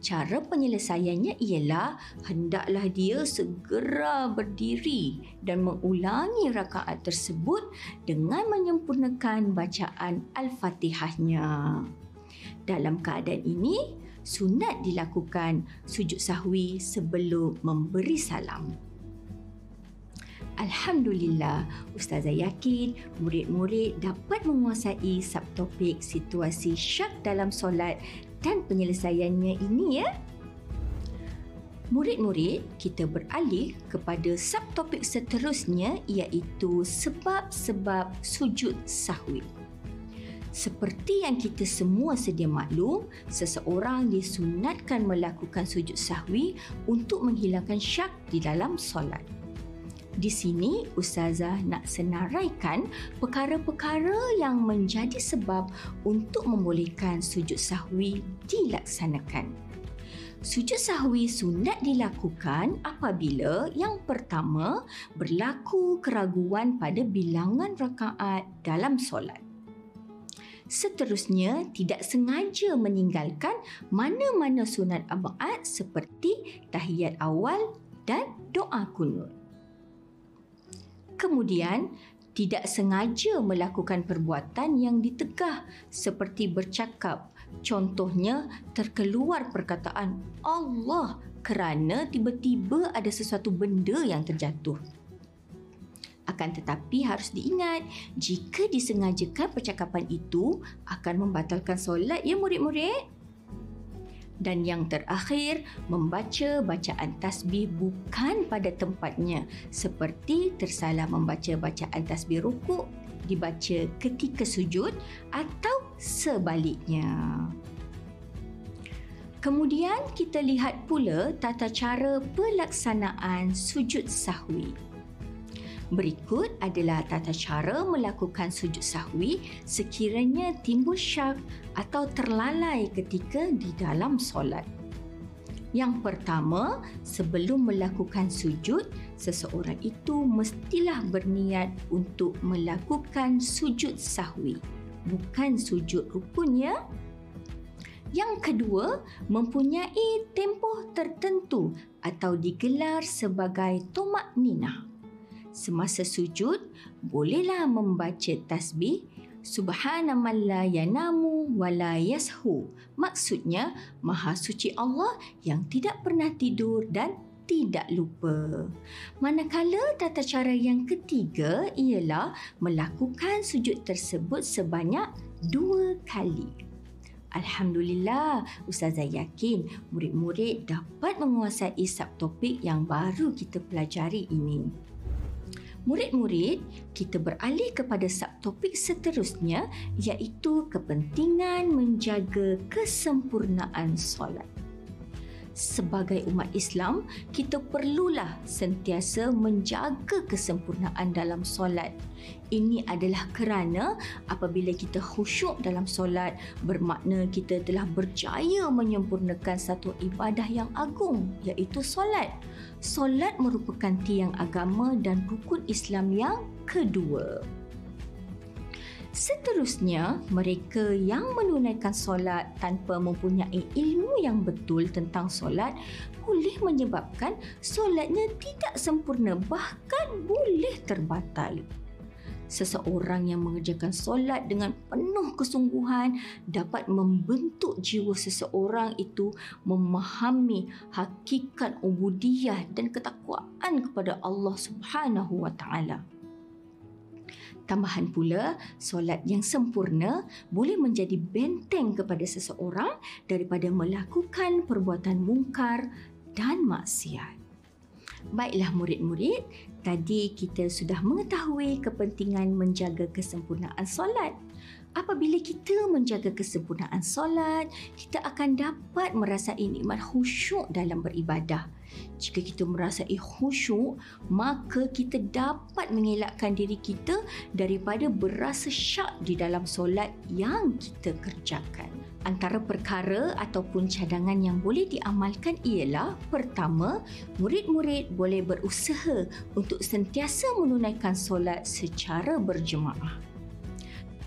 Cara penyelesaiannya ialah hendaklah dia segera berdiri dan mengulangi rakaat tersebut dengan menyempurnakan bacaan Al-Fatihahnya. Dalam keadaan ini, sunat dilakukan sujud sahwi sebelum memberi salam. Alhamdulillah, Ustazah yakin murid-murid dapat menguasai subtopik situasi syak dalam solat dan penyelesaiannya ini ya. Murid-murid, kita beralih kepada subtopik seterusnya iaitu sebab-sebab sujud sahwi. Seperti yang kita semua sedia maklum, seseorang disunatkan melakukan sujud sahwi untuk menghilangkan syak di dalam solat. Di sini ustazah nak senaraikan perkara-perkara yang menjadi sebab untuk membolehkan sujud sahwi dilaksanakan. Sujud sahwi sunat dilakukan apabila yang pertama berlaku keraguan pada bilangan rakaat dalam solat. Seterusnya, tidak sengaja meninggalkan mana-mana sunat abad seperti tahiyat awal dan doa kunut. Kemudian, tidak sengaja melakukan perbuatan yang ditegah seperti bercakap. Contohnya, terkeluar perkataan Allah kerana tiba-tiba ada sesuatu benda yang terjatuh. Akan tetapi harus diingat, jika disengajakan percakapan itu akan membatalkan solat ya murid-murid. Dan yang terakhir, membaca bacaan tasbih bukan pada tempatnya seperti tersalah membaca bacaan tasbih rukuk dibaca ketika sujud atau sebaliknya. Kemudian kita lihat pula tata cara pelaksanaan sujud sahwi. Berikut adalah tata cara melakukan sujud sahwi sekiranya timbul syak atau terlalai ketika di dalam solat. Yang pertama, sebelum melakukan sujud, seseorang itu mestilah berniat untuk melakukan sujud sahwi, bukan sujud rukun ya. Yang kedua, mempunyai tempoh tertentu atau digelar sebagai tomak ninah. Semasa sujud, bolehlah membaca tasbih Subhanaman la yanamu wa la yashu. Maksudnya, Maha Suci Allah yang tidak pernah tidur dan tidak lupa. Manakala tata cara yang ketiga ialah melakukan sujud tersebut sebanyak dua kali. Alhamdulillah, Ustazah yakin murid-murid dapat menguasai subtopik yang baru kita pelajari ini. Murid-murid, kita beralih kepada subtopik seterusnya iaitu kepentingan menjaga kesempurnaan solat sebagai umat Islam, kita perlulah sentiasa menjaga kesempurnaan dalam solat. Ini adalah kerana apabila kita khusyuk dalam solat, bermakna kita telah berjaya menyempurnakan satu ibadah yang agung iaitu solat. Solat merupakan tiang agama dan rukun Islam yang kedua. Seterusnya, mereka yang menunaikan solat tanpa mempunyai ilmu yang betul tentang solat boleh menyebabkan solatnya tidak sempurna bahkan boleh terbatal. Seseorang yang mengerjakan solat dengan penuh kesungguhan dapat membentuk jiwa seseorang itu memahami hakikat ubudiyah dan ketakwaan kepada Allah Subhanahu wa taala. Tambahan pula, solat yang sempurna boleh menjadi benteng kepada seseorang daripada melakukan perbuatan mungkar dan maksiat. Baiklah murid-murid, tadi kita sudah mengetahui kepentingan menjaga kesempurnaan solat. Apabila kita menjaga kesempurnaan solat, kita akan dapat merasai nikmat khusyuk dalam beribadah. Jika kita merasai khusyuk, maka kita dapat mengelakkan diri kita daripada berasa syak di dalam solat yang kita kerjakan. Antara perkara ataupun cadangan yang boleh diamalkan ialah pertama, murid-murid boleh berusaha untuk sentiasa menunaikan solat secara berjemaah.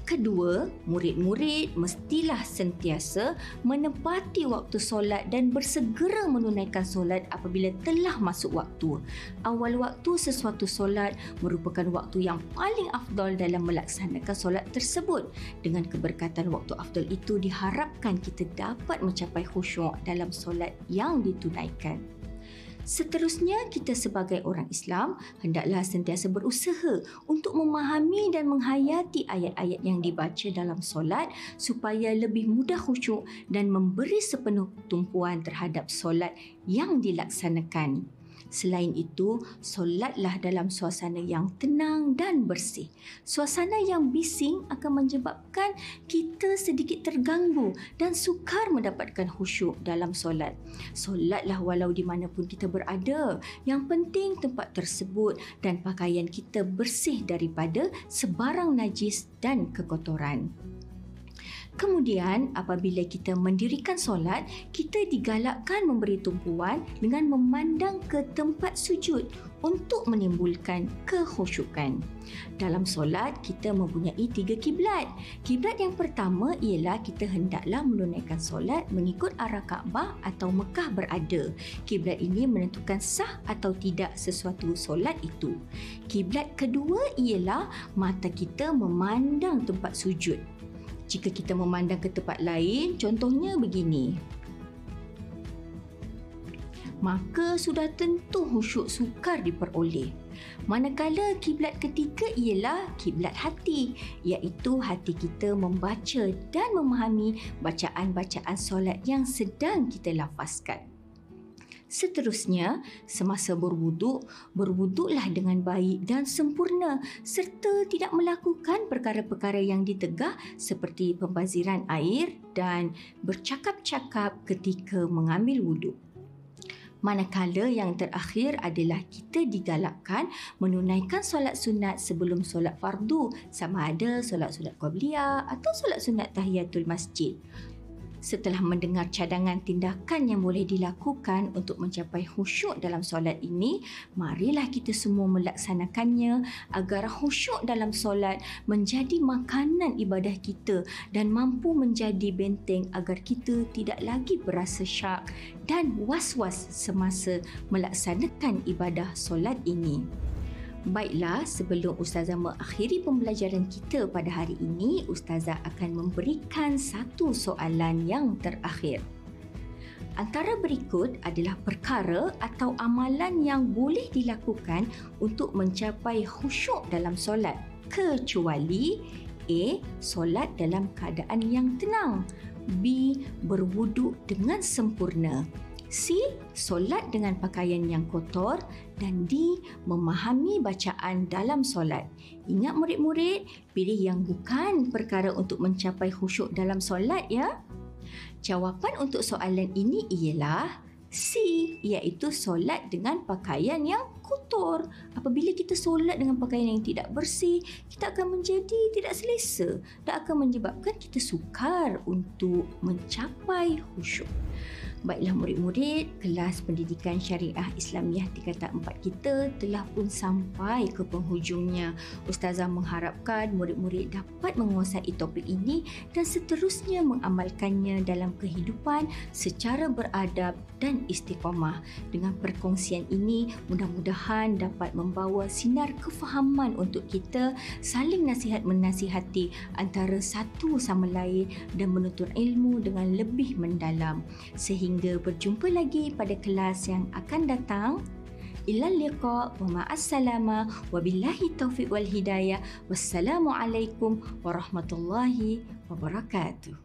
Kedua, murid-murid mestilah sentiasa menepati waktu solat dan bersegera menunaikan solat apabila telah masuk waktu. Awal waktu sesuatu solat merupakan waktu yang paling afdal dalam melaksanakan solat tersebut. Dengan keberkatan waktu afdal itu diharapkan kita dapat mencapai khusyuk dalam solat yang ditunaikan. Seterusnya, kita sebagai orang Islam hendaklah sentiasa berusaha untuk memahami dan menghayati ayat-ayat yang dibaca dalam solat supaya lebih mudah khusyuk dan memberi sepenuh tumpuan terhadap solat yang dilaksanakan. Selain itu, solatlah dalam suasana yang tenang dan bersih. Suasana yang bising akan menyebabkan kita sedikit terganggu dan sukar mendapatkan khusyuk dalam solat. Solatlah walau di mana pun kita berada. Yang penting tempat tersebut dan pakaian kita bersih daripada sebarang najis dan kekotoran. Kemudian apabila kita mendirikan solat, kita digalakkan memberi tumpuan dengan memandang ke tempat sujud untuk menimbulkan kekhusyukan. Dalam solat, kita mempunyai tiga kiblat. Kiblat yang pertama ialah kita hendaklah menunaikan solat mengikut arah Kaabah atau Mekah berada. Kiblat ini menentukan sah atau tidak sesuatu solat itu. Kiblat kedua ialah mata kita memandang tempat sujud jika kita memandang ke tempat lain, contohnya begini. Maka sudah tentu khusyuk sukar diperoleh. Manakala kiblat ketiga ialah kiblat hati, iaitu hati kita membaca dan memahami bacaan-bacaan solat yang sedang kita lafazkan. Seterusnya, semasa berwuduk, berwuduklah dengan baik dan sempurna serta tidak melakukan perkara-perkara yang ditegah seperti pembaziran air dan bercakap-cakap ketika mengambil wuduk. Manakala yang terakhir adalah kita digalakkan menunaikan solat sunat sebelum solat fardu sama ada solat sunat qabliyah atau solat sunat tahiyatul masjid setelah mendengar cadangan tindakan yang boleh dilakukan untuk mencapai khusyuk dalam solat ini, marilah kita semua melaksanakannya agar khusyuk dalam solat menjadi makanan ibadah kita dan mampu menjadi benteng agar kita tidak lagi berasa syak dan was-was semasa melaksanakan ibadah solat ini. Baiklah, sebelum Ustazah mengakhiri pembelajaran kita pada hari ini, Ustazah akan memberikan satu soalan yang terakhir. Antara berikut adalah perkara atau amalan yang boleh dilakukan untuk mencapai khusyuk dalam solat kecuali A. Solat dalam keadaan yang tenang B. Berwuduk dengan sempurna C. Solat dengan pakaian yang kotor dan D. Memahami bacaan dalam solat. Ingat murid-murid, pilih yang bukan perkara untuk mencapai khusyuk dalam solat ya. Jawapan untuk soalan ini ialah C iaitu solat dengan pakaian yang kotor. Apabila kita solat dengan pakaian yang tidak bersih, kita akan menjadi tidak selesa dan akan menyebabkan kita sukar untuk mencapai khusyuk. Baiklah murid-murid, kelas pendidikan syariah Islamiah tingkatan 4 kita telah pun sampai ke penghujungnya. Ustazah mengharapkan murid-murid dapat menguasai topik ini dan seterusnya mengamalkannya dalam kehidupan secara beradab dan istiqamah. Dengan perkongsian ini, mudah-mudahan dapat membawa sinar kefahaman untuk kita saling nasihat menasihati antara satu sama lain dan menuntut ilmu dengan lebih mendalam sehingga hingga berjumpa lagi pada kelas yang akan datang. Ila liqa wa ma'assalama wa billahi taufiq wal hidayah. Wassalamualaikum warahmatullahi wabarakatuh.